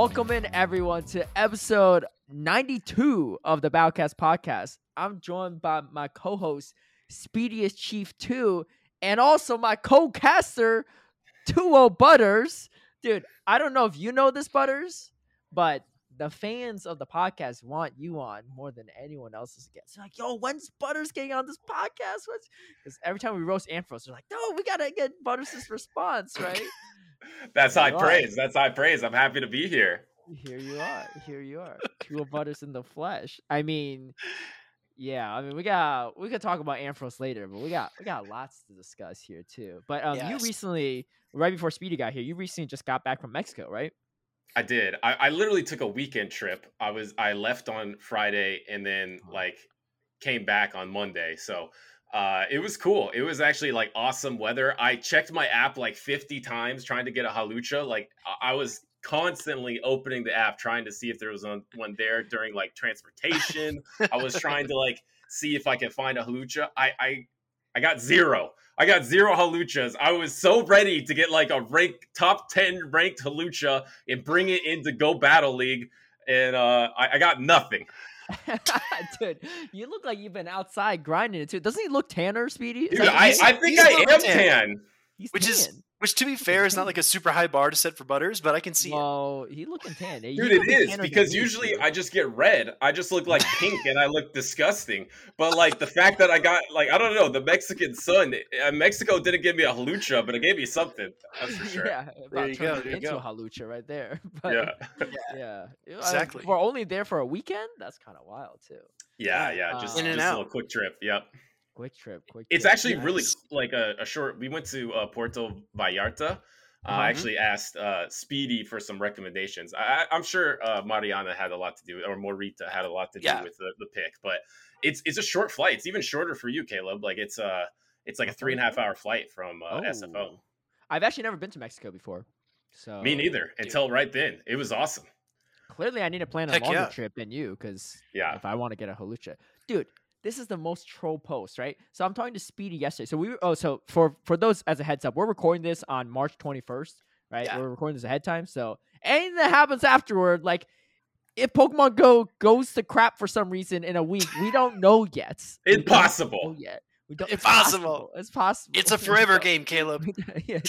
Welcome in everyone to episode 92 of the Bowcast podcast. I'm joined by my co-host Speediest Chief 2 and also my co-caster 2 Butters. Dude, I don't know if you know this Butters, but the fans of the podcast want you on more than anyone else's guests. They're like, yo, when's Butters getting on this podcast? Because every time we roast Ampharos, they're like, no, we gotta get Butters' response, right? That's high praise. That's high praise. I'm happy to be here. Here you are. Here you are. Two Butters in the flesh. I mean, yeah. I mean, we got we could talk about Ampharos later, but we got we got lots to discuss here too. But um, Yes. you recently, right before Speedy got here, you recently just got back from Mexico, right? I did. I, I literally took a weekend trip. I was I left on Friday and then like came back on Monday. So uh, it was cool. It was actually like awesome weather. I checked my app like 50 times trying to get a Hawlucha. Like I- was constantly opening the app trying to see if there was one one there during like transportation. I was trying to like see if I could find a Hawlucha. I I I got zero. I got zero Hawluchas. I was so ready to get like a rank top 10 ranked Hawlucha and bring it into Go Battle League. And uh, I, I got nothing. Dude, you look like you've been outside grinding it too. Doesn't he look tanner, Speedy? Is Dude, I, I think I am tan. tan. he's which is tan. Which to be fair is not like a super high bar to set for butters, but I can see it. Well, he looking tan. He Dude, look it is because usually. I just get red. I just look like pink and I look disgusting. But like the fact that I got like I don't know the Mexican sun. Uh, Mexico didn't give me a Hawlucha, but it gave me something. That's for sure. Yeah, about you go, there you into go. a Hawlucha right there. But Yeah, yeah, Uh, Exactly. We're only there for a weekend. That's kind of wild too. yeah, yeah. Just, In just a little quick trip. Yep. Quick trip, quick. It's trip. actually really like a, a short. We went to uh, Puerto Vallarta. Uh, Uh-huh. I actually asked uh, Speedy for some recommendations. I, I- I'm sure uh, Mariana had a lot to do, or Morita had a lot to do Yeah. with the, the pick. But it's it's a short flight. It's even shorter for you, Caleb. Like it's uh it's like a three and a half hour flight from uh, SFO. Oh. I've actually never been to Mexico before, so Me neither. Until right then, it was awesome. Clearly, I need to plan a Heck longer yeah. trip than you because Yeah. if I want to get a Hawlucha, dude. This is the most troll post, right? So I'm talking to Speedy yesterday. So we were, oh, so for for those as a heads up, we're recording this on March 21st, right? Yeah. We're recording this ahead time. So anything that happens afterward, like if Pokemon Go goes to crap for some reason in a week, we don't know yet. We don't Impossible. know yet. We don't. It's Impossible. possible. It's possible. It's a forever game, Caleb. Yeah,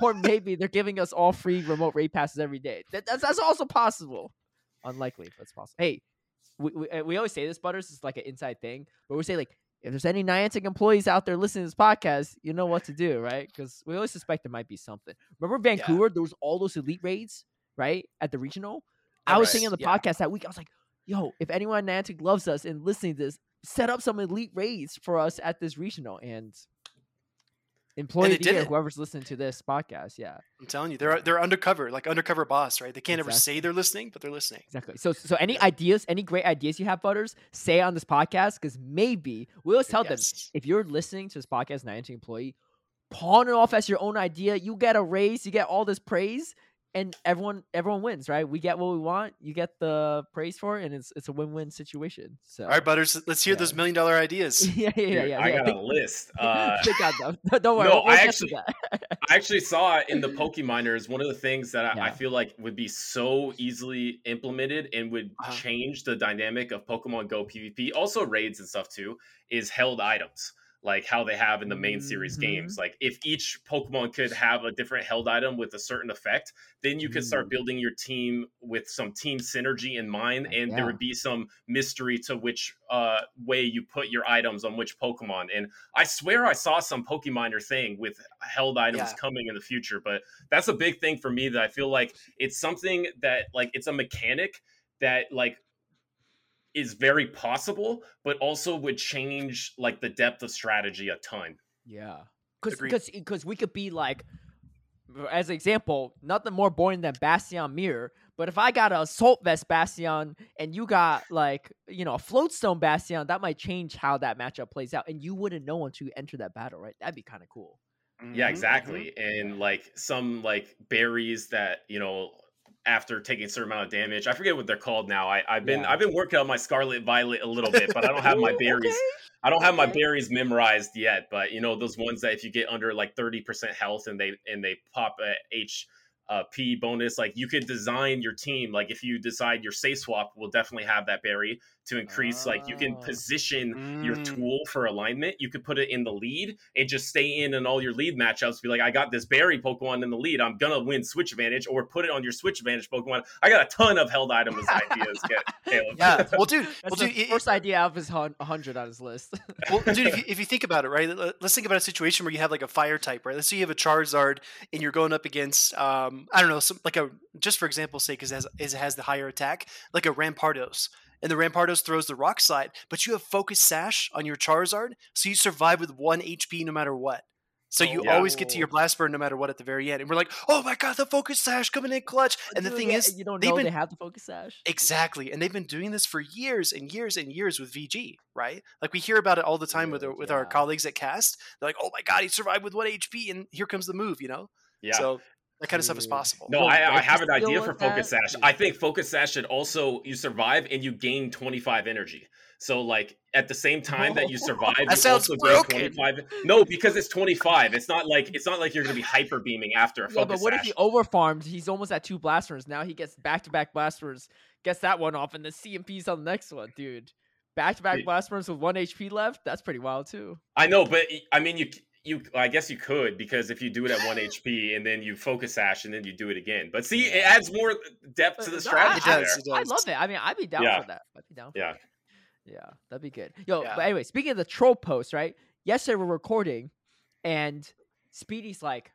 or maybe they're giving us all free remote raid passes every day. That, that's that's also possible. Unlikely, but it's possible. Hey, we, we, we always say this, Butters. It's like an inside thing, but we say like if there's any Niantic employees out there listening to this podcast, you know what to do, right? Because we always suspect there might be something. Remember Vancouver? There was all those elite raids, right, at the regional. I was Right, saying on the yeah. podcast that week, I was like, "Yo, if anyone Niantic loves us and listening to this, set up some elite raids for us at this regional." And employee they of the did year, it. whoever's listening to this podcast, yeah, I'm telling you, they're they're undercover, like undercover boss, right? They can't ever say they're listening, but they're listening. exactly. So, so any ideas, any great ideas you have, Butters, say on this podcast because maybe we'll tell them if you're listening to this podcast, Niantic employee, pawn it off as your own idea. You get a raise, you get all this praise, and everyone everyone wins, right? We get what we want, you get the praise for it, and it's it's a win win situation. So, All right, Butters, let's hear Yeah. those million dollar ideas. yeah, yeah, yeah, yeah. I yeah. got Think- a list. Uh, think on them. No, Don't worry. No, we'll, we'll I actually- that. I actually saw in the Pokeminers. One of the things that I, I feel like would be so easily implemented and would Uh-huh. change the dynamic of Pokemon Go PvP, also raids and stuff too, is held items. Like how they have in the main series Mhm. games. Like if each Pokemon could have a different held item with a certain effect, then you could start building your team with some team synergy in mind, and Yeah. there would be some mystery to which uh, way you put your items on which Pokemon. And I swear I saw some Pokeminer thing with held items Yeah. coming in the future, but that's a big thing for me that I feel like it's something that like it's a mechanic that like is very possible, but also would change like the depth of strategy a ton. Yeah, because because because we could be like, as an example, nothing more boring than Bastion Mirror. But if I got an assault vest Bastion and you got like you know a floatstone Bastion, that might change how that matchup plays out, and you wouldn't know until you enter that battle, right? That'd be kind of cool. Yeah, Mhm, exactly. And like some like berries that, you know, after taking a certain amount of damage. I forget what they're called now. I, I've been Yeah. I've been working on my Scarlet Violet a little bit, but I don't have my berries. okay. I don't have my berries memorized yet. But you know those ones that if you get under like thirty percent health and they and they pop a H uh, P bonus. Like you could design your team. Like if you decide your safe swap will definitely have that berry to increase. Like you can Oh. position your Mm. tool for alignment. You could put it in the lead and just stay in and all your lead matchups. Be like, I got this berry Pokemon in the lead. I'm gonna win switch advantage, or put it on your switch advantage Pokemon. I got a ton of held items ideas. Ca- Caleb. Yeah. Well, dude. That's well, the dude. it- first idea out of his 100 on his list. well, dude, if you, if you think about it, right? let- Let's think about a situation where you have like a fire type, right? Let's say you have a Charizard and you're going up against, um, I don't know, some, like a just for example's sake, because it has, it has the higher attack, like a Rampardos. And the Rampardos throws the Rock Slide, but you have Focus Sash on your Charizard, so you survive with one HP no matter what. So oh, you Yeah. always get to your Oh. Blast Burn no matter what at the very end. And we're like, oh my god, the Focus Sash coming in clutch. Uh, and the thing yeah, is, you don't know been they have the focus sash. Exactly, and they've been doing this for years and years and years with VG, right? Like we hear about it all the time with our, with our colleagues at Cast. They're like, "Oh my god, he survived with one HP, and here comes the move," you know. Yeah. So that kind of stuff is mm. possible. No, Yo, I, I have an idea for Focus that? Sash. I think Focus Sash should also you survive and you gain 25 energy. So like at the same time that you survive, That you sounds also broken. gain 25. No, because it's 25. It's not like it's not like you're gonna be hyper beaming after a Yeah, Focus but what if Sash. he overfarmed? He's almost at two blasters. Now he gets back to back blasters, gets that one off, and the CMP's on the next one, dude. Back to back Dude. blasters with one HP left. That's pretty wild too. I know, but I mean you you I guess you could because if you do it at one HP and then you Focus Sash and then you do it again. But see, it adds more depth to the strategy It I, does, there. I love it. I mean, I'd be down Yeah. for that. I'd be down. For Yeah. that. Yeah, that'd be good. Yo, Yeah. but anyway, speaking of the troll post, right? Yesterday we're recording, and Speedy's like,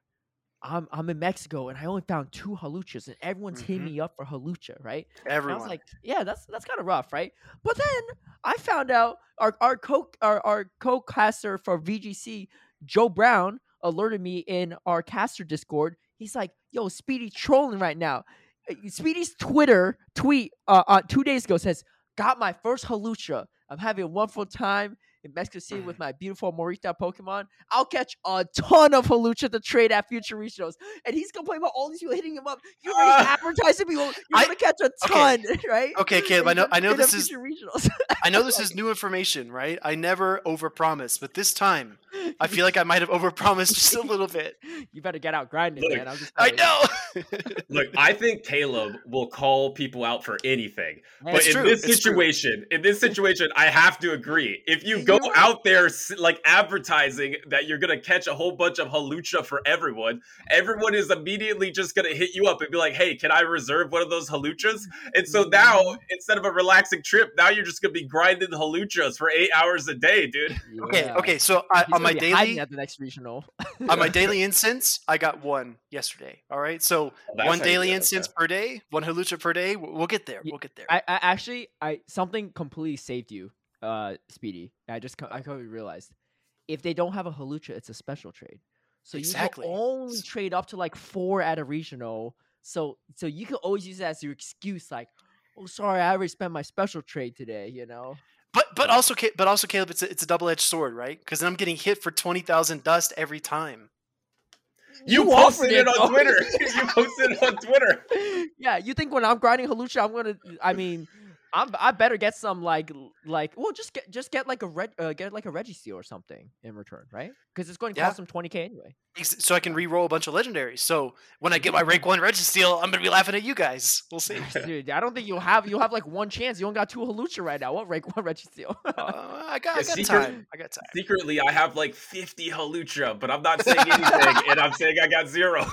"I'm I'm in Mexico and I only found two Hawluchas, and everyone's hitting Mhm. me up for Hawlucha, right?" And I was like, "Yeah, that's that's kind of rough, right?" But then I found out our our co our, our co-caster for VGC, Joe Brown, alerted me in our caster Discord. He's like, "Yo, Speedy trolling right now." Uh, Speedy's Twitter tweet uh, uh two days ago says, "Got my first Hawlucha. I'm having a wonderful time." In Mexico City with my beautiful Morita Pokemon, I'll catch a ton of Hawlucha to trade at future regionals. And he's complaining about all these people hitting him up. You're already Ah. advertising people. You're I- gonna catch a okay. ton, right? Okay, Caleb, I know- I know this is- future regionals. I know this is new information, right? I never overpromise, but this time I feel like I might have overpromised just a little bit. you better get out grinding, Look, man. I'm just I know. Look, I think Caleb will call people out for anything. Man, But in true, this it's true. situation, in this situation, I have to agree. If you You go know out there like advertising that you're gonna catch a whole bunch of Hawlucha for everyone, everyone is immediately just gonna hit you up and be like, "Hey, can I reserve one of those Hawluchas?" And so now, Mhm. instead of a relaxing trip, now you're just gonna be grinding Hawluchas for eight hours a day, dude. Okay, Yeah. okay. So I, on my gonna be hiding daily at the next regional. on my daily instance, I got one yesterday. All right, so Oh, that's one daily do it, instance okay. per day, one Hawlucha per day. We'll we'll get there. We'll get there. I, I actually, I something completely saved you, uh, Speedy. I just, co- I totally realized if they don't have a Hawlucha, it's a special trade. So Exactly. you can only trade up to like four at a regional. So, so you can always use that as your excuse, like, oh, sorry, I already spent my special trade today. You know. But but also Ca- but also Caleb, it's a, it's a double edged sword, right? Because I'm getting hit for twenty thousand dust every time. You, You posted offered it it, on. Twitter. you posted it on Twitter. yeah, you think when I'm grinding Hawlucha, I'm gonna? I mean, I'm. I better get some like like. Well, just get just get like a red uh, get like a Registeel or something in return, right? Because it's going to Yeah. cost them 20k anyway. So I can re-roll a bunch of legendaries. So when I get my rank one Registeel, I'm gonna be laughing at you guys. We'll see. Dude, I don't think you'll have you'll have like one chance. You only got two Hawlucha right now. What rank one Registeel? Uh, I got, I got secret- time. I got time. Secretly, I have like 50 Hawlucha, but I'm not saying anything, and I'm saying I got zero.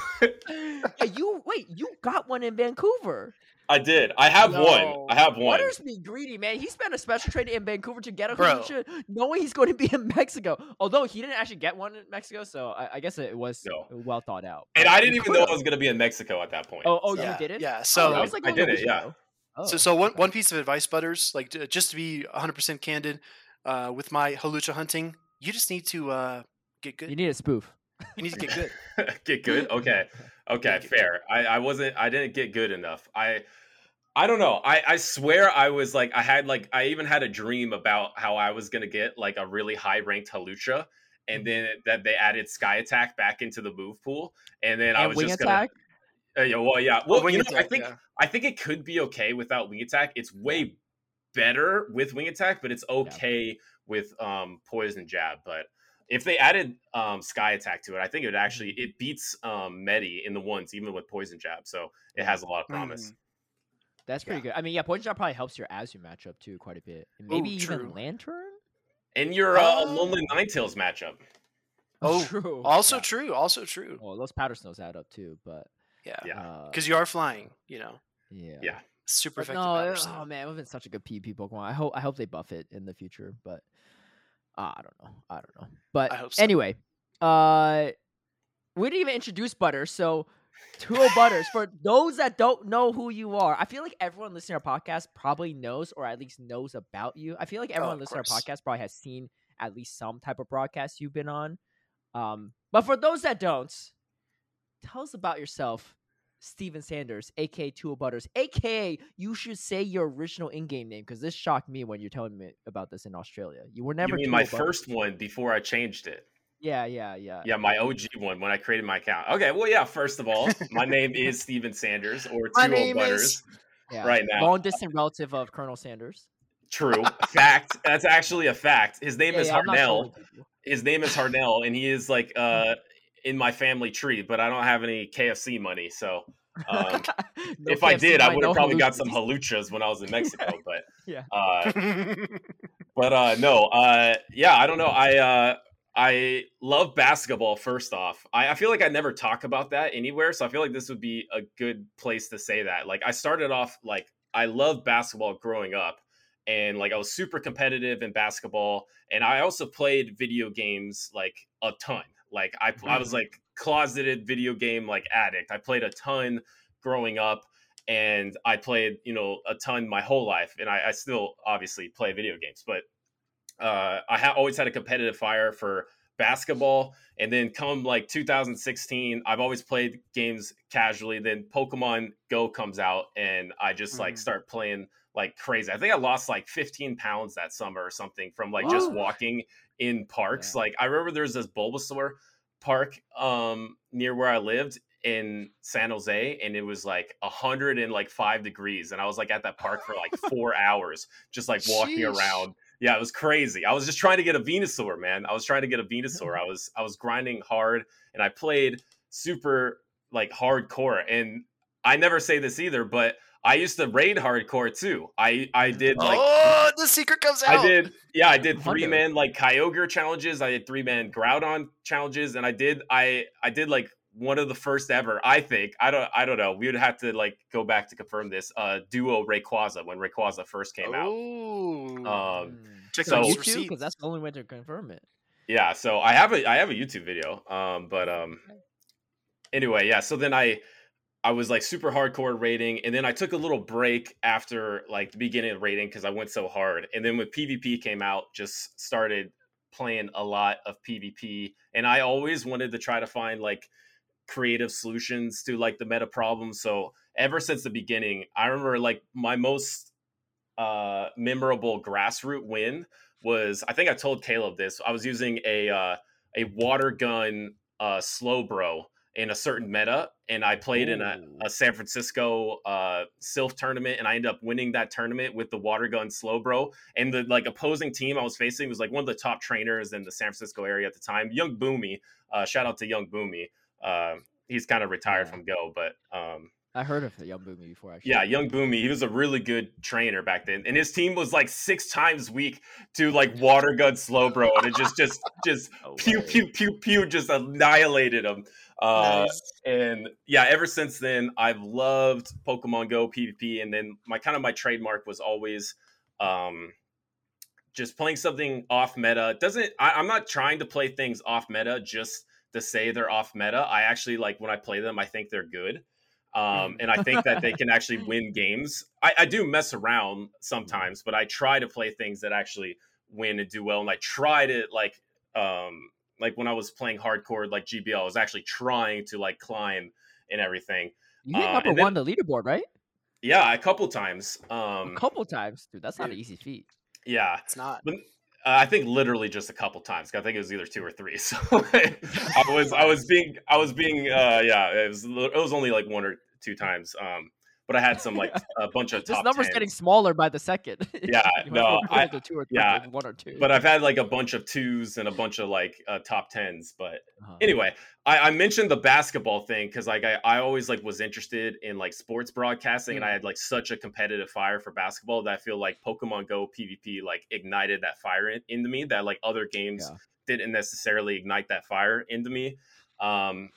yeah, you wait. You got one in Vancouver. I did. I have No. one. I have one. Butters be greedy, man. He spent a special trade in Vancouver to get a Bro. Hawlucha, knowing he's going to be in Mexico. Although he didn't actually get one in Mexico, so I, I guess it was No. well thought out. And But I didn't even know I was gonna be in Mexico at that point. Oh, oh, yeah, you did it? Yeah. Oh, So that was like I a did it, yeah. ago. So, Oh, so one, okay. one piece of advice, Butters, like j- just to be 100% candid uh, with my Hawlucha hunting, you just need to uh, get good. You need a spoof. You need to get good. get good. Okay. Okay. Fair. I, I wasn't. I didn't get good enough. I. I don't know. I, I swear I was like I had like I even had a dream about how I was gonna get like a really high ranked Hawlucha, and then that they added sky attack back into the move pool, and then I was just attack. gonna. Uh, yeah, well, yeah. Well, Well, you know, I think yeah. I think it could be okay without wing attack. It's way better with wing attack, but it's okay with um poison jab. But if they added um, Sky Attack to it, I think it would actually it beats um, Medi in the ones even with Poison Jab. So it has a lot of promise. Mm. That's pretty good. I mean, yeah, Poison Jab probably helps your Azu matchup too quite a bit. And maybe Ooh, even. Lanturn. And your uh, Uh, Alolan Ninetales matchup. Oh, true. Also Yeah. true. Also true. Well, those powder snows add up too, but Yeah. Yeah. uh, Because you are flying. You know, yeah, Yeah. super But effective. no, powder it- snow. oh man, it would have been such a good PvP Pokemon. I hope I hope they buff it in the future, but uh, I don't know. I don't know. But so. anyway, uh, we didn't even introduce Butter. So, Tuo Butters. For those that don't know who you are, I feel like everyone listening to our podcast probably knows, or at least knows about you. I feel like everyone Oh, listening to our podcast probably has seen at least some type of broadcast you've been on. Um, but for those that don't, tell us about yourself. Steven Sanders, aka Two Butters, aka you should say your original in-game name because this shocked me when you're telling me about this in Australia. You were never you mean my Butters. first one before I changed it? Yeah, yeah, yeah. Yeah, my OG one when I created my account. Okay, well, yeah. First of all, my name is Steven Sanders or My Two name Butters. is- yeah. right now. Long distant relative of Colonel Sanders. True fact. That's actually a fact. His name Yeah, is yeah, Harland. His name is Harland, and he is like uh in my family tree. But I don't have any KFC money, so um, No if I did, I would no have probably got some haluchas when I was in Mexico. But Yeah. uh, but uh, no, uh, yeah, I don't know. I uh, I love basketball. First off, I, I feel like I never talk about that anywhere, so I feel like this would be a good place to say that. Like, I started off like I loved basketball growing up, and like I was super competitive in basketball, and I also played video games like a ton. Like I, I was Mhm. like closeted video game like addict. I played a ton growing up and I played, you know, a ton my whole life, and I, I still obviously play video games, but uh, I ha- always had a competitive fire for basketball. And then come like 2016, I've always played games casually. Then Pokemon Go comes out, and I just like Mhm. start playing like crazy. I think I lost like 15 pounds that summer or something from like just walking in parks. Yeah. Like I remember there was this Bulbasaur park um near where I lived in San Jose and it was like a hundred and like five degrees and I was like at that park for like four hours just like walking Sheesh. around yeah it was crazy I was just trying to get a Venusaur man I was trying to get a Venusaur I was I was grinding hard and I played super like hardcore and I never say this either but I used to raid hardcore too I I did like oh, the secret comes out. I did, yeah, I did three man like Kyogre challenges. I did three man Groudon challenges, and I did I I did like one of the first ever. I think I don't I don't know. We would have to like go back to confirm this. Uh, duo Rayquaza when Rayquaza first came out. Oh, Um, check so- out YouTube because that's the only way to confirm it. Yeah, so I have a I have a YouTube video. Um, but um, anyway, yeah. So then I I was like super hardcore rating, and then I took a little break after like the beginning of rating because I went so hard. And then when PvP came out, just started playing a lot of PvP, and I always wanted to try to find like creative solutions to like the meta problems. So ever since the beginning, I remember like my most uh memorable grassroots win was I think I told Caleb this. I was using a uh, a water gun uh, Slowbro in a certain meta, and I played in a, a San Francisco uh, Silph tournament, and I ended up winning that tournament with the water gun Slowbro. And the like opposing team I was facing was like one of the top trainers in the San Francisco area at the time, Young Boomy. Uh, shout out to Young Boomy. Uh, he's kind of retired Yeah. from Go, but um, I heard of Young Boomy before. Actually, yeah, Young Boomy, he was a really good trainer back then, and his team was like six times weak to like water gun Slowbro, and it just just just No pew way. pew pew pew just annihilated him. Uh, Nice. and yeah, ever since then, I've loved Pokemon Go PvP, and then my kind of my trademark was always um, just playing something off meta. Doesn't I, I'm not trying to play things off meta just to say they're off meta. I actually like when I play them, I think they're good. Um, and I think that they can actually win games. I, I do mess around sometimes, but I try to play things that actually win and do well. And I try to like um like when I was playing hardcore like GBL, I was actually trying to like climb and everything. you hit uh, number and then- one on the leaderboard, right? Yeah, a couple times. Um, a couple times, dude. That's not an easy feat. yeah. It's not. But, uh, I think literally just a couple times. I think it was either two or three. So I was I was being I was being uh yeah, it was it was only like one or two times. Um but I had some like a bunch of This number's 10s. getting smaller by the second. Yeah, no, I- to two or yeah, one or two. but I've had like a bunch of twos and a bunch of like uh, top tens. But Uh-huh. anyway, I, I mentioned the basketball thing because like I, I always like was interested in like sports broadcasting, and I Mm. had like such a competitive fire for basketball that I feel like Pokemon Go PvP like ignited that fire in, into me that like other games Yeah. didn't necessarily ignite that fire into me. Um,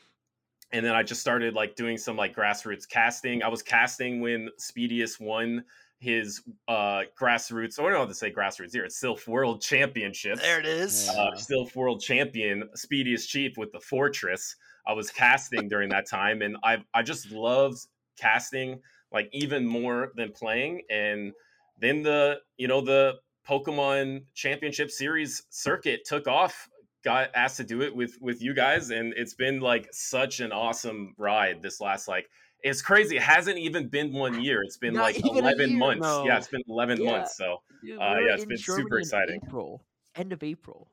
and then I just started like doing some like grassroots casting. I was casting when Speedius won his uh grassroots, or I don't know how to say grassroots here. It's Silph World Championships. There it is. Yeah. Uh, Silph World Champion, Speediest Chief with the Forretress. I was casting during that time, and I I just loved casting like even more than playing. And then the you know the Pokemon Championship Series circuit took off. Got asked to do it with with you guys, and it's been like such an awesome ride. This last like it's crazy. It hasn't even been one year. It's been Not like eleven year. months. No. Yeah, it's been eleven Yeah. months. So Dude, uh, yeah, it's been super Germany in exciting. April, end of April.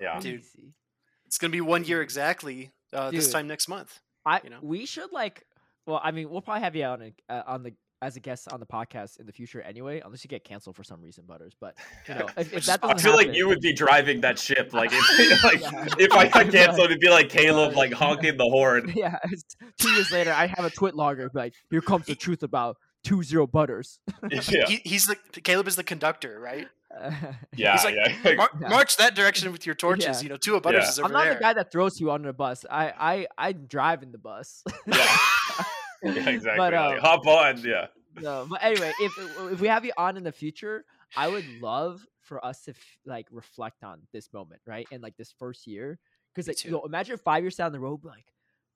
yeah, Dude. It's gonna be one year exactly uh, this time next month. I you know? we should like. Well, I mean, we'll probably have you on a, uh, on the as a guest on the podcast in the future anyway, unless you get canceled for some reason, Butters. But you know, if, if that I doesn't feel like you would be driving that ship. Like if, like, Yeah. if I got canceled, it'd be like Caleb Uh, like honking the horn. Yeah, two years later, I have a TwitLonger like, here comes the truth about two zero butters. yeah, He, he's the Caleb is the conductor, right? yeah, He's like, yeah. Mar- Yeah. March that direction with your torches. Yeah. You know, two of butters Yeah. is over I'm not there. the guy that throws you under the bus. I I I'm driving the bus. yeah. Yeah, exactly. But, um, hop on. Yeah. no, but anyway, if if we have you on in the future, I would love for us to f- like reflect on this moment, right? And like this first year, because like you know, imagine five years down the road, like,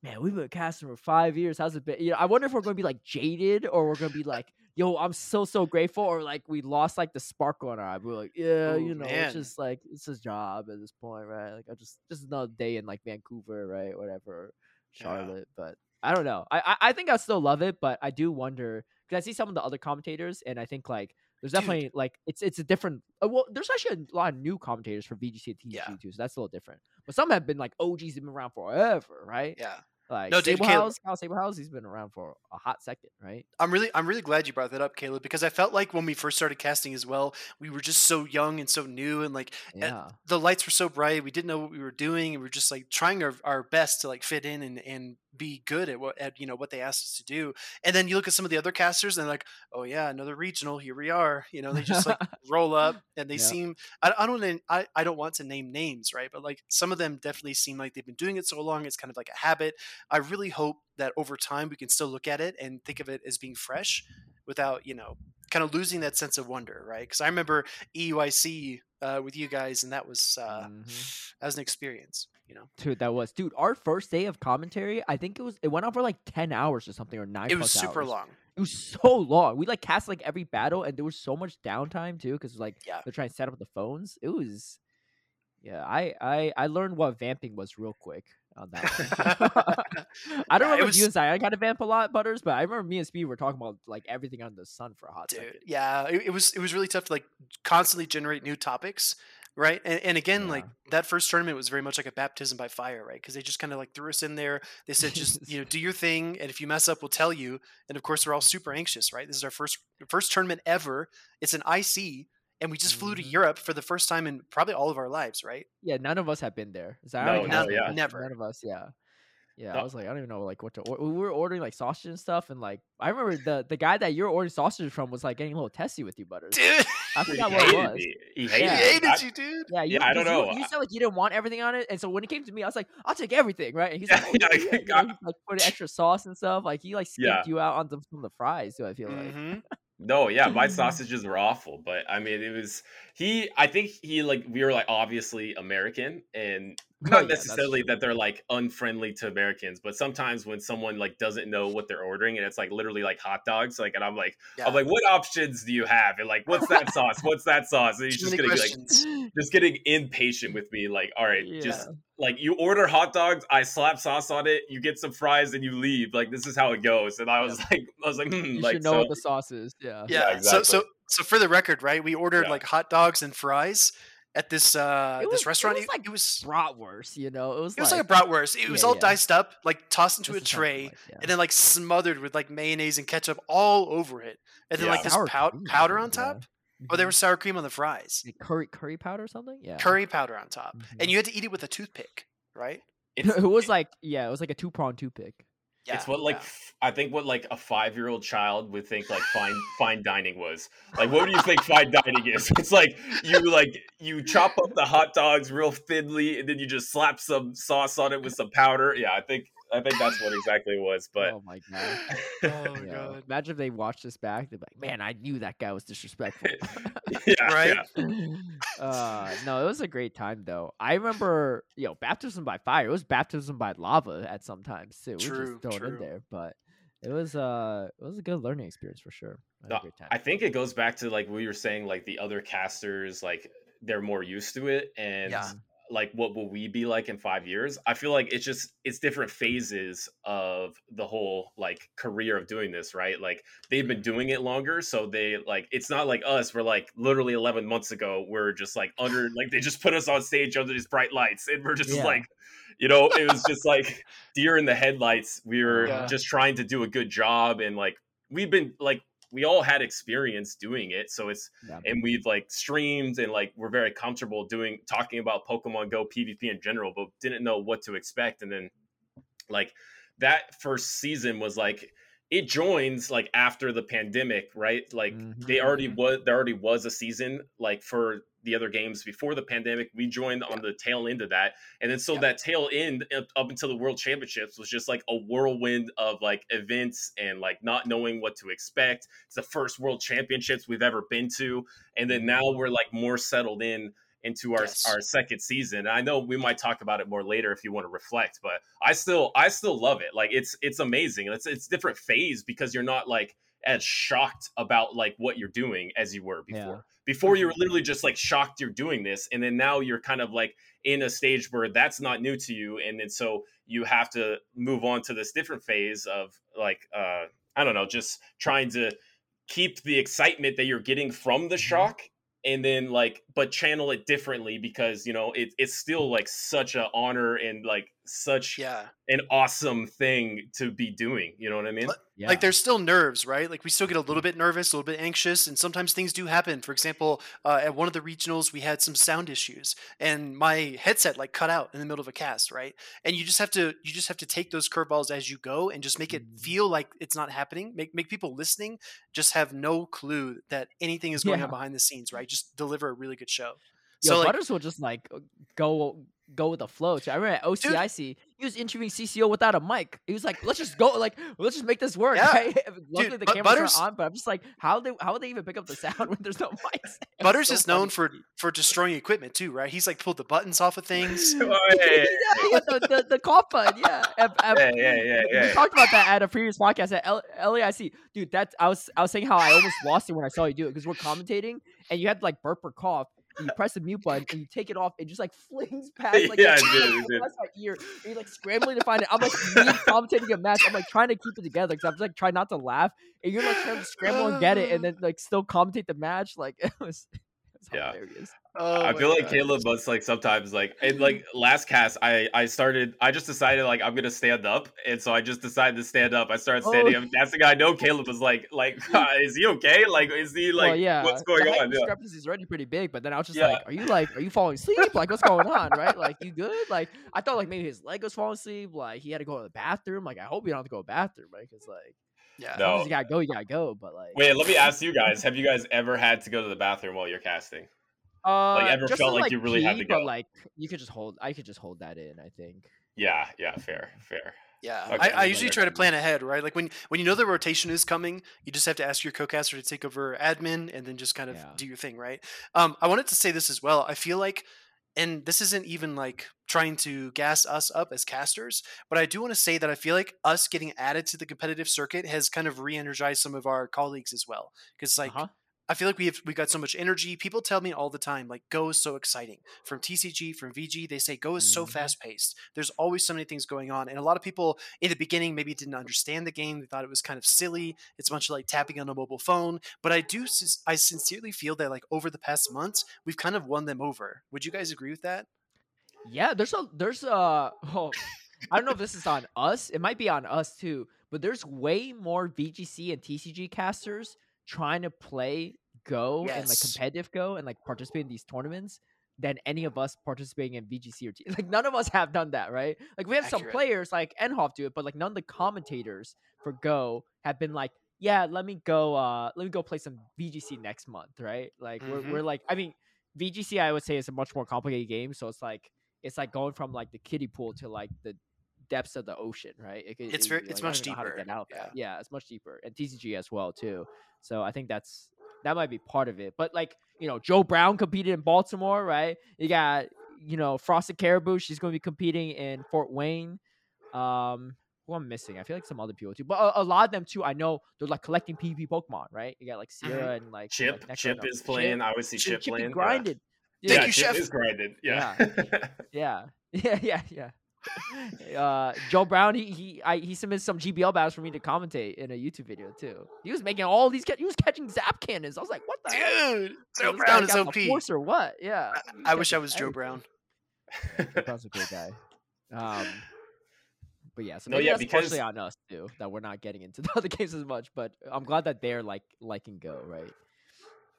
man, we've been casting for five years. How's it been? You know, I wonder if we're going to be like jaded or we're going to be like, yo, I'm so so grateful, or like we lost like the sparkle in our eye. We're like, yeah, you know, man. it's just like it's a job at this point, right? Like I just just another day in like Vancouver, right? Whatever, Yeah. Charlotte, but. I don't know. I, I I think I still love it, but I do wonder because I see some of the other commentators, and I think like there's Dude. definitely like it's it's a different. Uh, well, there's actually a lot of new commentators for VGC and TGC Yeah. too, so that's a little different. But some have been like OGs have been around forever, right? Yeah. Like No, Sable Caleb- House, Kyle he's been around for a hot second, right? I'm really I'm really glad you brought that up, Caleb, because I felt like when we first started casting as well, we were just so young and so new and like eh, Yeah. the lights were so bright, we didn't know what we were doing, and we were just like trying our, our best to like fit in and, and be good at what at you know what they asked us to do. And then you look at some of the other casters and they're like, oh yeah, another regional, here we are. You know, they just like roll up and they Yeah. seem I, I don't I, I don't want to name names, right? But like some of them definitely seem like they've been doing it so long, it's kind of like a habit. I really hope that over time we can still look at it and think of it as being fresh without, you know, kind of losing that sense of wonder, right? Because I remember EUIC uh, with you guys, and that was uh, Mhm. that was an experience, you know. Dude, that was dude. Our first day of commentary, I think it was it went on for like ten hours or something, or nine. It was super hours. long. It was so long. We like cast like every battle, and there was so much downtime too, because like Yeah. they're trying to set up the phones. It was, yeah. I I I learned what vamping was real quick on that. I don't Yeah, remember if was- you and Zion kind of vamp a lot, Butters, but I remember me and Speed were talking about like everything under the sun for a hot Dude, second. yeah, it, it was it was really tough to like constantly generate new topics, right? And, and again, like that first tournament was very much like a baptism by fire, right? Because they just kind of like threw us in there. They said, just you know, do your thing, and if you mess up, we'll tell you. And of course, we're all super anxious, right? This is our first first tournament ever. It's an IC, and we just flew to Mhm. Europe for the first time in probably all of our lives, right? Yeah, none of us have been there. Zion No, has no, been, yeah. never. None of us, yeah. Yeah, No. I was like, I don't even know like what to. Or- we were ordering like sausage and stuff, and like I remember the the guy that you were ordering sausage from was like getting a little testy with you, Butters. Dude, I He forgot what it was. me. He he hated Yeah. me. hated I- you, dude. Yeah, you, Yeah, I don't 'cause you- know. You, I- said like you didn't want everything on it, and so when it came to me, I was like, "I'll take everything, right?" And he's like, "Oh, yeah, yeah," you know, I- he, like put extra sauce and stuff. Like he like skipped Yeah. you out on the, from the fries too. I feel like. No, yeah, my sausages were awful, but I mean, it was he. I think he like we were like obviously American, and not yeah, necessarily true. that they're like unfriendly to Americans, but sometimes when someone like doesn't know what they're ordering and it's like literally like hot dogs, like, and I'm like, Yeah. I'm like, what options do you have? And like, what's that sauce? What's that sauce? And he's just many gonna be like, just getting impatient with me. Like, all right, just like you order hot dogs, I slap sauce on it, you get some fries, and you leave. Like this is how it goes. And I was like, I was like, hmm, You like should know so, what the sauce is. Yeah. Yeah. Yeah, So so so for the record, right? We ordered Yeah. like hot dogs and fries, at this uh It was- this it restaurant. was like it was bratwurst, you know. It was it was like, like a bratwurst. It was Yeah, all yeah. diced up, like tossed into this a tray, like- yeah. and then like smothered with like mayonnaise and ketchup all over it, and then like this pow- powder on top. Oh, there Mhm. was sour cream on the fries, Like curry curry powder or something. Yeah, curry powder on top, Mhm. and you had to eat it with a toothpick, right? It's, it was like yeah, it was like a two prong toothpick. Yeah, it's what like yeah. f- I think what like a five year old child would think like fine fine dining was. Like what do you think fine dining is? It's like you like you chop up the hot dogs real thinly and then you just slap some sauce on it with some powder. Yeah, I think I think that's what exactly it was. But oh my god. Oh Yeah. god. Imagine if they watched this back. They'd be like, "Man, I knew that guy was disrespectful." yeah, Right? yeah. uh, no, it was a great time though. I remember, you know, baptism by fire. It was baptism by lava at some times too. We True, just throw it in true. there, but it was uh, it was a good learning experience for sure. I No, great time. I think it goes back to like what you were saying, like the other casters, like they're more used to it, and Yeah. Like what will we be like in five years? I feel like it's just it's different phases of the whole like career of doing this, right? Like they've been doing it longer, so they like it's not like us. We're like literally eleven months ago, we're just like under like they just put us on stage under these bright lights, and we're just Yeah. like. You know, it was just like deer in the headlights. We oh, were Yeah. just trying to do a good job, and like we've been like we all had experience doing it so it's Yeah. and we've like streamed and like we're very comfortable doing talking about pokemon go pvp in general but didn't know what to expect and then like that first season was like it joins like after the pandemic right like Mhm, they already was there already was a season like for the other games before the pandemic we joined on the tail end of that and then so Yeah. that tail end up- until the world championships was just like a whirlwind of like events and like not knowing what to expect it's the first world championships we've ever been to and then mm-hmm. now we're like more settled in into our Yes. our second season. And I know we might talk about it more later if you want to reflect, but I still I still love it. Like it's it's amazing. It's it's different phase because you're not like as shocked about like what you're doing as you were before. Yeah. Before you were literally just like shocked you're doing this, and then now you're kind of like in a stage where that's not new to you, and then so you have to move on to this different phase of like uh I don't know, just trying to keep the excitement that you're getting from the shock and then like but channel it differently because you know it, it's still like such an honor and like such Yeah. an awesome thing to be doing you know what i mean But- Yeah. Like there's still nerves, right? Like we still get a little bit nervous, a little bit anxious, and sometimes things do happen. For example, uh, at one of the regionals, we had some sound issues, and my headset like cut out in the middle of a cast, right? And you just have to you just have to take those curveballs as you go, and just make it Mhm. feel like it's not happening. Make make people listening just have no clue that anything is going Yeah. on behind the scenes, right? Just deliver a really good show. Yo, so like, Butters will just like go go with the flow. too. I remember at OCIC, he was interviewing CCO without a mic. He was like, "Let's just go, like, let's just make this work." Yeah. Right? Luckily, the cameras Butters- aren't on, but I'm just like, how they how would they even pick up the sound when there's no mics? Butters so is known for for destroying equipment too, right? He's like pulled the buttons off of things. Oh, yeah, yeah, yeah, the, the, the cough button, yeah. And- and yeah, yeah, yeah, we yeah. talked about that at a previous podcast at L- LAIC, dude. That's I was I was saying how I almost lost it when I saw you do it because we're commentating and you had like burp or cough. You press the mute button and you take it off. It just like flings past like, Yeah, your- did, like, I did. across my ear. And you're like scrambling to find it. I'm like me commentating a match. I'm like trying to keep it together because I'm just, like trying not to laugh. And you're like trying to scramble and get it, and then like still commentate the match. Like it was Yeah. hilarious. Oh I feel like Caleb must like sometimes like and like mm-hmm. last cast I I started I just decided like I'm gonna stand up and so I just decided to stand up I started Oh. standing up that's the guy I know Caleb was like like is he okay like is he like well, yeah, what's going the on yeah. discrepancy is already pretty big, but then I was just Yeah. like, "Are you like, are you falling asleep? Like, what's going on? Right? Like, you good? Like, I thought like maybe his leg was falling asleep. Like, he had to go to the bathroom. Like, I hope you don't have to go to the bathroom, right? Because like, yeah. as No. you gotta go, you gotta go. But like, Wait let me ask you guys have you guys ever had to go to the bathroom while you're casting uh, ever felt to, like you really had pee, to But go? like, you could just hold. I could just hold that in. I think. yeah yeah fair fair Yeah, Okay, I, I usually you're try to plan ahead, right? Like when when you know the rotation is coming, you just have to ask your co-caster to take over admin and then just kind of Yeah. do your thing, right? Um, I wanted to say this as well. I feel like, and this isn't even like trying to gas us up as casters, but I do want to say that I feel like us getting added to the competitive circuit has kind of re-energized some of our colleagues as well. Because like uh-huh. I feel like we have we got so much energy. People tell me all the time, like Go is so exciting. From TCG, from VG, they say Go is so Mhm. fast paced. There's always so many things going on, and a lot of people in the beginning maybe didn't understand the game. They thought it was kind of silly. It's much like tapping on a mobile phone. But I do, I sincerely feel that like over the past months, we've kind of won them over. Would you guys agree with that? Yeah, there's a there's a oh, I don't know if this is on us. It might be on us too, but there's way more VGC and TCG casters trying to play Go and like competitive Go and like participate in these tournaments than any of us participating in VGC or T. Like none of us have done that, right? Like we have some players like Enhoff do it, but like none of the commentators for Go have been like, yeah, let me go, uh, let me go play some VGC next month, right? Like Mhm. we're we're like, I mean, VGC I would say is a much more complicated game, so it's like it's like going from like the kiddie pool to like the depths of the ocean, right? It, It's it- very- it's I don't much even know how to deeper, get out yeah. that. Yeah, it's much deeper, and TCG as well too. So I think that's that might be part of it. But like you know, Joe Brown competed in Baltimore, right? You got you know Frosted Caribou. She's going to be competing in Fort Wayne. Um, who I'm missing? I feel like some other people too, but a, a lot of them too. I know they're like collecting PvP Pokemon, right? You got like Sierra and like Chip, like, Necro Chip is playing. I would see Chip, Chip, Chip playing. is yeah. grinded. Thank yeah, you, Chip Chef. is grinded. Yeah. Yeah, yeah, yeah, yeah. Uh, Joe Brown, he he I, he submitted some GBL battles for me to commentate in a YouTube video too. He was making all these. ca- He was catching zap cannons. I was like, what the? Dude, So Joe this Brown is got OP. Force or what? Yeah. I- I wish I was Joe everything. Brown. Joe Brown's a great guy. Um, but yeah, so No, yeah, that's because- partially on us too that we're not getting into the other games as much. But I'm glad that they're like liking Go, right?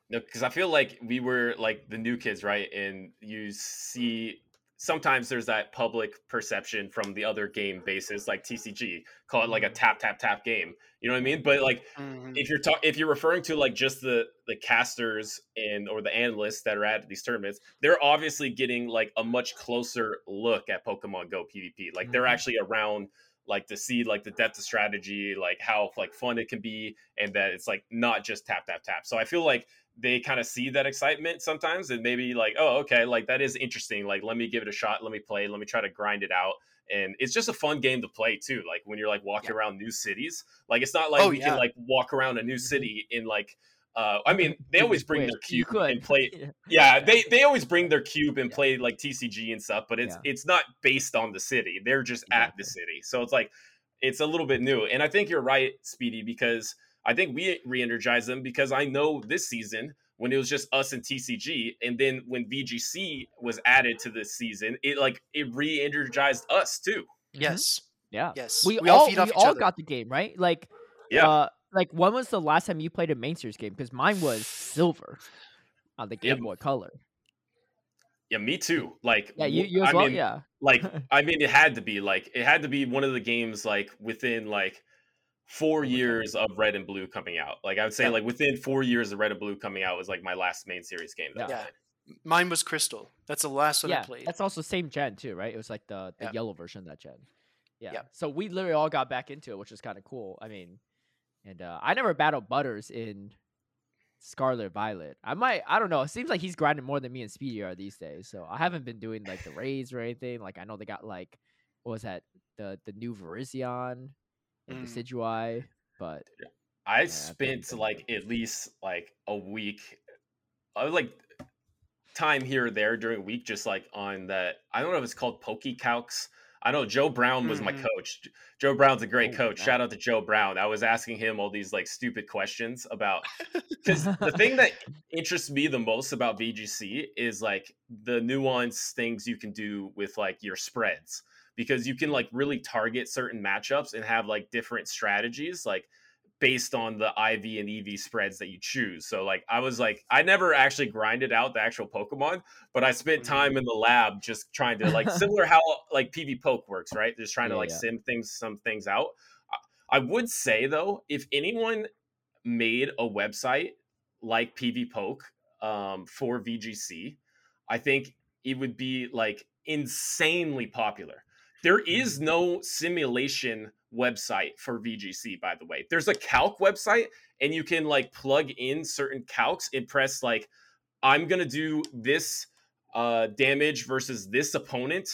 No, because I feel like we were like the new kids, right? And you see sometimes there's that public perception from the other game bases, like TCG, call it like a Mhm. tap tap tap game. You know what I mean? But like Mhm. if you're talking if you're referring to like just the the casters and or the analysts that are at these tournaments they're obviously getting like a much closer look at pokemon go pvp like they're Mhm. actually around like to see like the depth of strategy like how like fun it can be and that it's like not just tap tap tap so i feel like they kind of see that excitement sometimes and maybe like oh okay like that is interesting like let me give it a shot let me play let me try to grind it out and it's just a fun game to play too like when you're like walking around new cities like it's not like Oh, we yeah. can like walk around a new Mhm. city in like uh i mean they always bring their cube and play Yeah. yeah they they always bring their cube and Yeah. play like tcg and stuff but it's Yeah. it's not based on the city they're just at the city so it's like it's a little bit new and i think you're right speedy because i think we re-energized them because i know this season when it was just us and tcg and then when vgc was added to this season it like it re-energized us too Mhm. Yes. Yeah. Yes. We, We all all feed off we each all other. got the game right. Like yeah Uh, like when was the last time you played a main series game? Because mine was silver on the Game Yep. Boy Color. yeah me too like Yeah, you, you as I well. mean, yeah, like i mean it had to be like it had to be one of the games like within like four years of red and blue coming out like i would say Yeah. like within four years of red and blue coming out was like my last main series game that I Yeah. Mine was Crystal. That's the last one I played. That's also same gen too, right? It was like the the Yeah. yellow version of that gen. Yeah. Yeah. So we literally all got back into it, which is kind of cool. I mean, and uh, I never battled Butters in Scarlet Violet. I might. I don't know. It seems like he's grinding more than me and Speedy are these days. So I haven't been doing like the raids or anything. Like I know they got like what was that the the new Virizion and Mm. Decidueye, but I Yeah, spent been like at least like a week, I was like time here or there during a week, just like on that. I don't know if it's called PokeCalcs. I know Joe Brown was my Mhm. coach. Joe Brown's a great Oh, coach. nice. Shout out to Joe Brown. I was asking him all these like stupid questions about because the thing that interests me the most about VGC is like the nuanced things you can do with like your spreads because you can like really target certain matchups and have like different strategies like based on the IV and EV spreads that you choose. So like I was like I never actually grinded out the actual Pokemon, but I spent Mhm. time in the lab just trying to like similar how like PvPoke works, right? Just trying to Yeah, like yeah. sim things some things out. I- I would say though, if anyone made a website like PvPoke um, for VGC, I think it would be like insanely popular. There is no simulation website for VGC, by the way. There's a calc website, and you can like plug in certain calcs and press like, I'm gonna do this uh, damage versus this opponent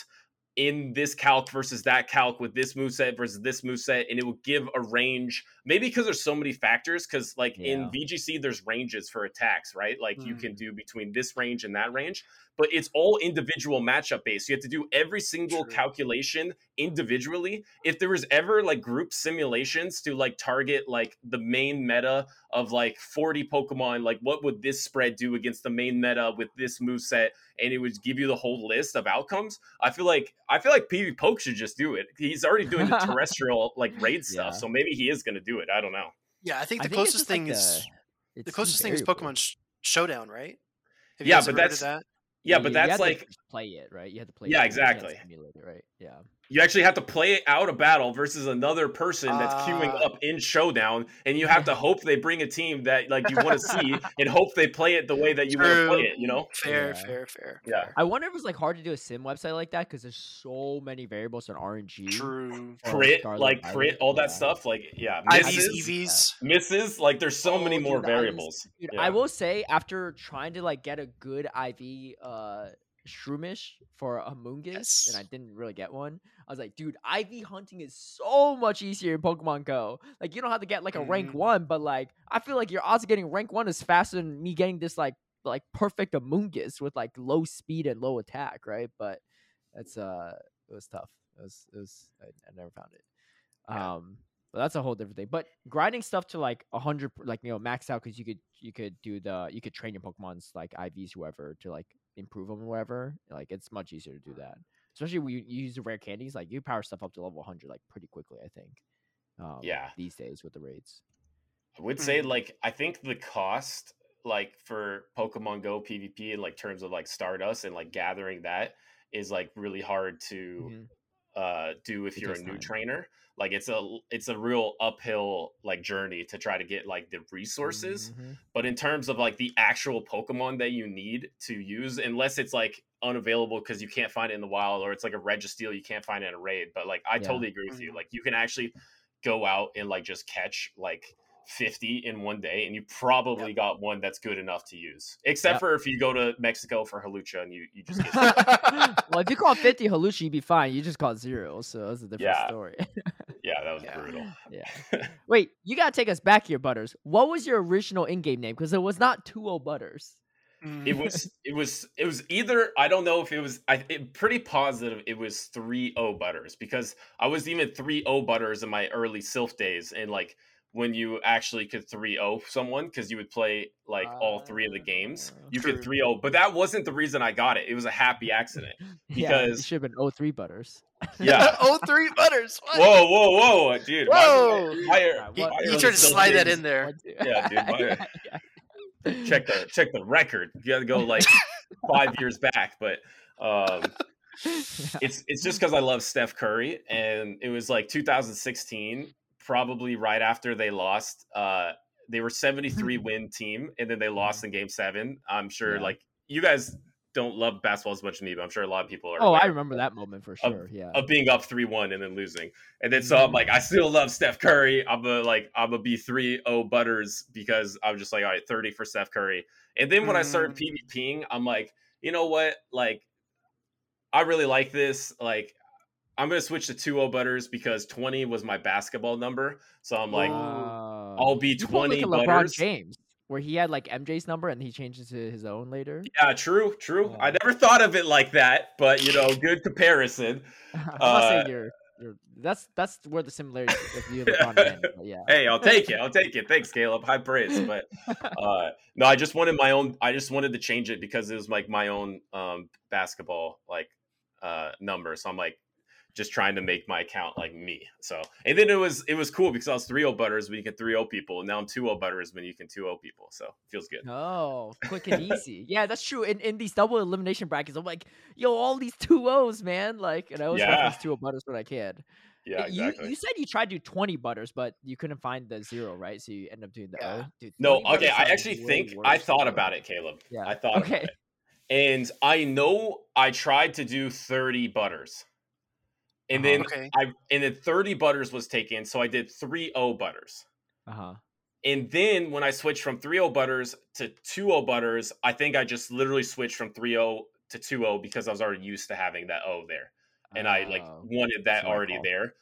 in this calc versus that calc with this moveset versus this moveset, and it will give a range maybe because there's so many factors. Because like in VGC, there's ranges for attacks, right? Like you Mm. can do between this range and that range, but it's all individual matchup based. You have to do every single True. calculation individually. If there was ever like group simulations to like target like the main meta of like 40 Pokemon, like what would this spread do against the main meta with this move set? And it would give you the whole list of outcomes. I feel like I feel like PvPoke should just do it. He's already doing the terrestrial like raid stuff, Yeah. so maybe he is gonna do it. I don't know. Yeah, I think I the think it's closest just, like, thing is it's the closest thing is. Pokemon Sh- Showdown, right? Have you Yeah, guys but ever heard of that's- that. Yeah, but you that's to like play it, right? You have to play. Yeah, it, you exactly. simulate it, right? Yeah. You actually have to play out a battle versus another person that's queuing Ah. up in showdown and you have to hope they bring a team that like you want to see and hope they play it the way that you want to play it you know Fair, Yeah. fair, fair. Yeah. fair. I wonder if it's like hard to do a sim website like that because there's so many variables on RNG. True. crit Scarlet like Violet, crit all that yeah. stuff like yeah IVs, misses EVs. misses like there's so Oh, many more dude, the IVs. variables Dude, Yeah. I will say after trying to like get a good IV uh Shroomish for Amoonguss, Yes. and I didn't really get one. I was like, dude, IV hunting is so much easier in Pokemon Go. Like, you don't have to get like a rank Mhm. one, but like, I feel like your odds of getting rank one is faster than me getting this like like perfect Amoonguss with like low speed and low attack, right? But that's uh, it was tough. It was it was I, I never found it. Yeah. Um, but that's a whole different thing. But grinding stuff to like a hundred, like you know, max out because you could you could do the you could train your Pokemon's like IVs whoever to like improve them or whatever. Like it's much easier to do that, especially when you, you use the rare candies. Like you power stuff up to level hundred like pretty quickly. I think. Um, Yeah. These days with the raids. I would say Mhm. like I think the cost like for Pokemon Go PvP in like terms of like Stardust and like gathering that is like really hard to Mhm. uh do if It you're a new time. trainer. Like it's a it's a real uphill like journey to try to get like the resources. Mhm. But in terms of like the actual Pokemon that you need to use, unless it's like unavailable because you can't find it in the wild or it's like a Registeel you can't find it in a raid. But like I Yeah. totally agree with you. Mhm. Like you can actually go out and like just catch like 50 in one day and you probably got one that's good enough to use. Except Yep. for if you go to Mexico for Hawlucha and you, you just get well, if you call 50 Hawlucha, you'd be fine. You just caught zero, so that's a different Yeah. story. Yeah, that was Yeah. brutal. yeah. Wait, you gotta take us back here, Butters. What was your original in-game name? Because it was not 2 Butters. Mm. it was it was it was either I don't know if it was I it, pretty positive it was 3-0 butters because I was even 3-0 butters in my early Silph days and like when you actually could 3-0 someone because you would play like all three of the games Ah. you could True. 3-0 but that wasn't the reason I got it it was a happy accident yeah, Because- should have been 03 Butters. yeah oh, three butters. What? whoa whoa whoa dude Whoa. my- Yeah, He, what- my he tried to Sylph slide that in there. Yeah, dude, my- Yeah, yeah. Check the check the record you gotta go like five years back but um it's it's just because I love Steph Curry, and it was like 2016, probably right after they lost. Uh, they were 73 win team, and then they lost in Game Seven. I'm sure, Yeah. like you guys don't love basketball as much as me, but I'm sure a lot of people are. Oh, I remember that moment for sure. yeah. Of being up three one and then losing, and then so I'm like, I mm. still love Steph Curry. I'm a like I'm a be three oh butters because I'm just like, all right, 30 for Steph Curry. And then when I started mm. PvPing, I'm like, you know what, like I really like this. Like, I'm gonna switch to 2-0 butters because 20 was my basketball number. So I'm like, I'll be you pulled 20 like LeBron butters. James, where he had like MJ's number and he changed it to his own later. Yeah, true, true. I never thought of it like that, but you know, good comparison. Uh, you're, you're. That's that's where the similarities with you and LeBron end. Yeah. Hey, I'll take it. I'll take it. Thanks, Caleb. High praise. But uh no, I just wanted my own I just wanted to change it because it was like my own um basketball like uh number. So I'm like just trying to make my account like me. So and then it was it was cool because I was 3-0 butters when you can 3-0 people, and now I'm 2-0 butters when you can 2-0 people. So feels good. Oh, quick and easy. yeah, that's true. In in these double elimination brackets, I'm like, yo, all these two O's, man. Like, and I always Yeah. reference two O butters when I can. Yeah, you exactly. you said you tried to do 20 butters, but you couldn't find the zero, right? So you end up doing the Yeah. O. Dude, No, okay. I actually think I thought about it, Caleb. Yeah. I thought Okay. about it. And I know I tried to do 30 butters. And Uh-huh. then Okay. I and then 30 butters was taken, so I did 3-0 butters. Uh huh. And then when I switched from 3-0 butters to 2-0 butters, I think I just literally switched from 3-0 to 2-0 because I was already used to having that O there. And I like Oh, wanted that that's what I already call. there.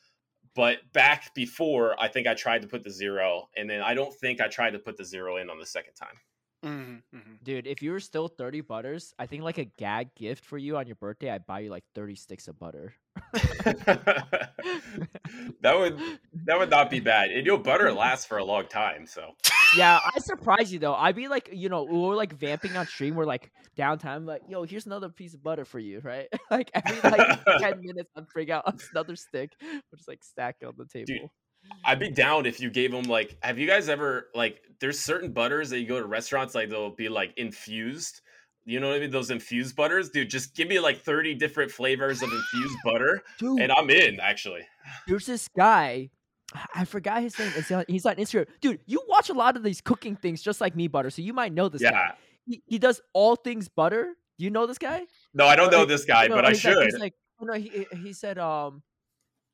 but back before, I think I tried to put the zero, and then I don't think I tried to put the zero in on the second time. Mm-hmm, mm-hmm. Dude, if you were still 30 butters, I think like a gag gift for you on your birthday, I'd buy you like 30 sticks of butter. that would that would not be bad. And your butter lasts for a long time, so yeah, I surprise you though. I'd be like, you know, we're like vamping on stream. We're like downtime, like, yo, here's another piece of butter for you, right? like every like 10 minutes, I'd bring out another stick, which is like stack on the table. Dude, I'd be down if you gave them like. Have you guys ever like? There's certain butters that you go to restaurants like they'll be like infused. You know what I mean? Those infused butters, dude. Just give me like 30 different flavors of infused butter, Dude, and I'm in. Actually, there's this guy. I forgot his name. He's on Instagram. Dude, you watch a lot of these cooking things just like me, Butter. So you might know this yeah. guy. He, he does all things butter. Do you know this guy? No, I don't know this guy, no, but I should. Like, like, oh no, he he said, um,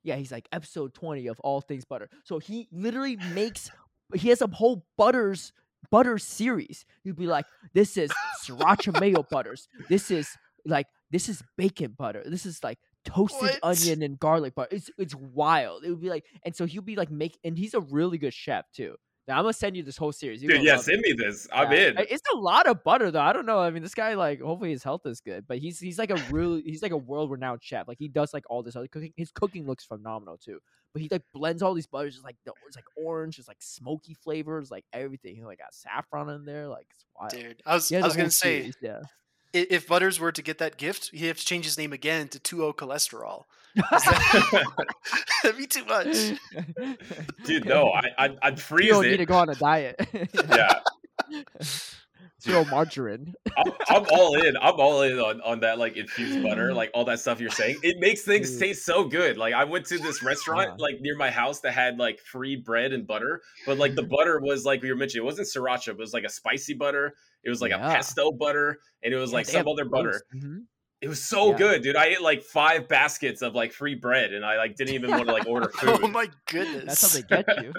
yeah, he's like episode twenty of all things butter. So he literally makes, he has a whole butters butter series. You'd be like, this is sriracha mayo butters. This is like this is bacon butter. This is like toasted What? onion and garlic butter. It's it's wild. It would be like, and so he'll be like make, and he's a really good chef too. Now I'm gonna send you this whole series. You're Dude, yeah, love it. send me this. I'm in. It's a lot of butter though. I don't know. I mean, this guy like hopefully his health is good, but he's he's like a really he's like a world renowned chef. Like he does like all this other cooking. His cooking looks phenomenal too. But he like blends all these butters. It's like the- it's like orange. It's like smoky flavors. Like everything. He like got saffron in there. Like it's wild. Dude, I was He has I a was gonna whole say series, yeah. I- if Butters were to get that gift, he'd have to change his name again to 2O cholesterol. That'd be too much. Dude, no, I, I'd, I'd you don't need to go on a diet. Yeah, Zero margarine. I'm, I'm all in. I'm all in on, on that like infused butter, like all that stuff you're saying. It makes things Dude. taste so good. Like I went to this restaurant Yeah. like near my house that had like free bread and butter, but like the butter was like we were mentioning, it wasn't sriracha, but it was like a spicy butter. It was like Yeah. a pesto butter, and it was Yeah, like some other butter. roast. Mhm. It was so Yeah. good, dude. I ate like five baskets of like free bread, and I like didn't even want to like order food. oh my goodness. That's how they get you.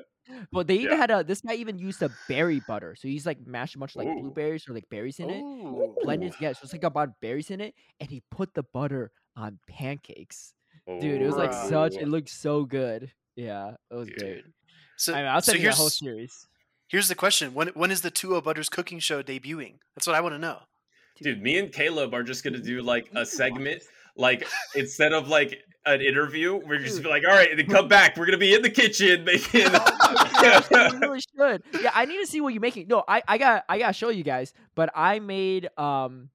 But they even Yeah. had a this guy even used a berry butter. So he's like mashed much like Ooh. blueberries or like berries in it. Ooh. Blended, yeah, so it's like about berries in it, and he put the butter on pancakes. Dude, it was like such. It looked so good. Yeah, it was Dude. great. So, I mean, I'll so you the here's whole series. here's the question: When when is the 2O Butters cooking show debuting? That's what I want to know. Dude, me and Caleb are just gonna do like a segment, like instead of like an interview, we're just be like, all right, and then come back. We're gonna be in the kitchen making. Yeah, you really should. Yeah, I need to see what you're making. No, I, I got I gotta show you guys. But I made um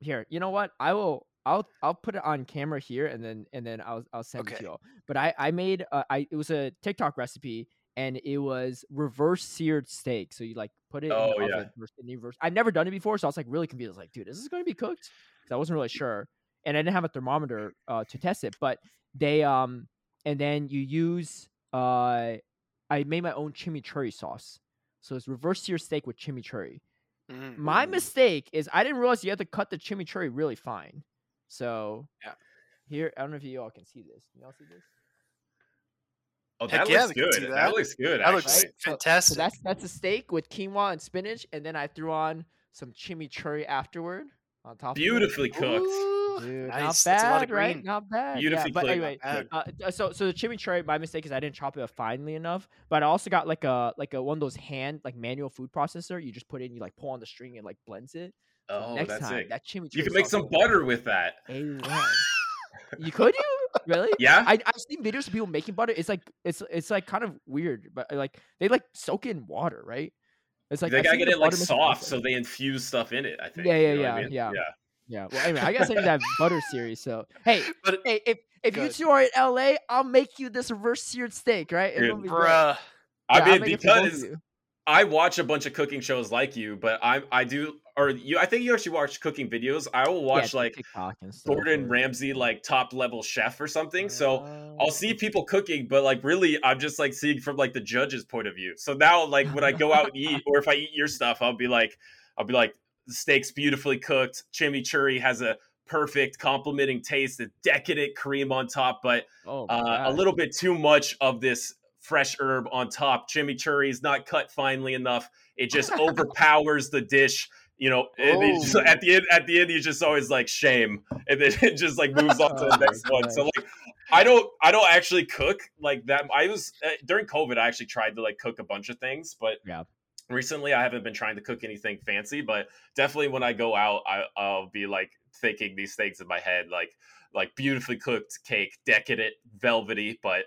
here. You know what? I will. I'll I'll put it on camera here, and then and then I'll I'll send it to you all. But I I made uh, I it was a TikTok recipe, and it was reverse seared steak. So you like put it Oh, in the yeah. oven. first, and you reverse. I've never done it before, so I was like really confused. I was like, dude, is this going to be cooked? Because I wasn't really sure, and I didn't have a thermometer uh, to test it. But they um and then you use uh I made my own chimichurri sauce. So it's reverse seared steak with chimichurri. Mm. My mistake is I didn't realize you had to cut the chimichurri really fine. So Yeah. here I don't know if you all can see this. Can y'all see this? oh, that yeah, looks we can see good. that. That looks good. That actually. looks Right? Fantastic. So that's that's a steak with quinoa and spinach, and then I threw on some chimichurri afterward on top. beautifully Of it. cooked. Ooh, Dude, nice. not That's bad, a lot of right? Not bad. Beautifully yeah, but anyway, uh, so so the chimichurri, my mistake is I didn't chop it up finely enough. But I also got like a like a one of those hand like manual food processor. You just put it in, you like pull on the string and like blends it. So Oh, next that's time it. that chimichurri. You can make some butter with that. You could you really? Yeah. I I've seen videos of people making butter. It's like it's it's like kind of weird, but like they like soak it in water, right? It's like they I've gotta get it like soft, so they infuse stuff in it. I think. Yeah, yeah, You know what I mean? yeah. yeah. Yeah. Well, anyway, I gotta send you that butter series. So hey, But hey, if if you Good. two are in LA, I'll make you this reverse seared steak, right? Dude, It'll be great. bruh, I Yeah, I'll mean, make it for both of because. I watch a bunch of cooking shows like you, but I I do or you I think you actually watch cooking videos. I will watch it's like TikTok and. Gordon Ramsay like top level chef or something. So Uh, I'll see people cooking, but like really I'm just like seeing from like the judge's point of view. So now like when I go out and eat or if I eat your stuff, I'll be like I'll be like the steak's beautifully cooked. Chimichurri has a perfect complementing taste, a decadent cream on top, but oh, uh, a little bit too much of this fresh herb on top. Chimichurri is not cut finely enough. It just overpowers the dish. You know, it just, Oh. at the end, at the end, he's just always like shame, and then it just like moves on to the Oh next one. So like, I don't I don't actually cook like that. I was uh, during COVID. I actually tried to like cook a bunch of things, but Yeah. Recently, I haven't been trying to cook anything fancy, but definitely when I go out, I, I'll be like thinking these things in my head, like like beautifully cooked cake, decadent, velvety, but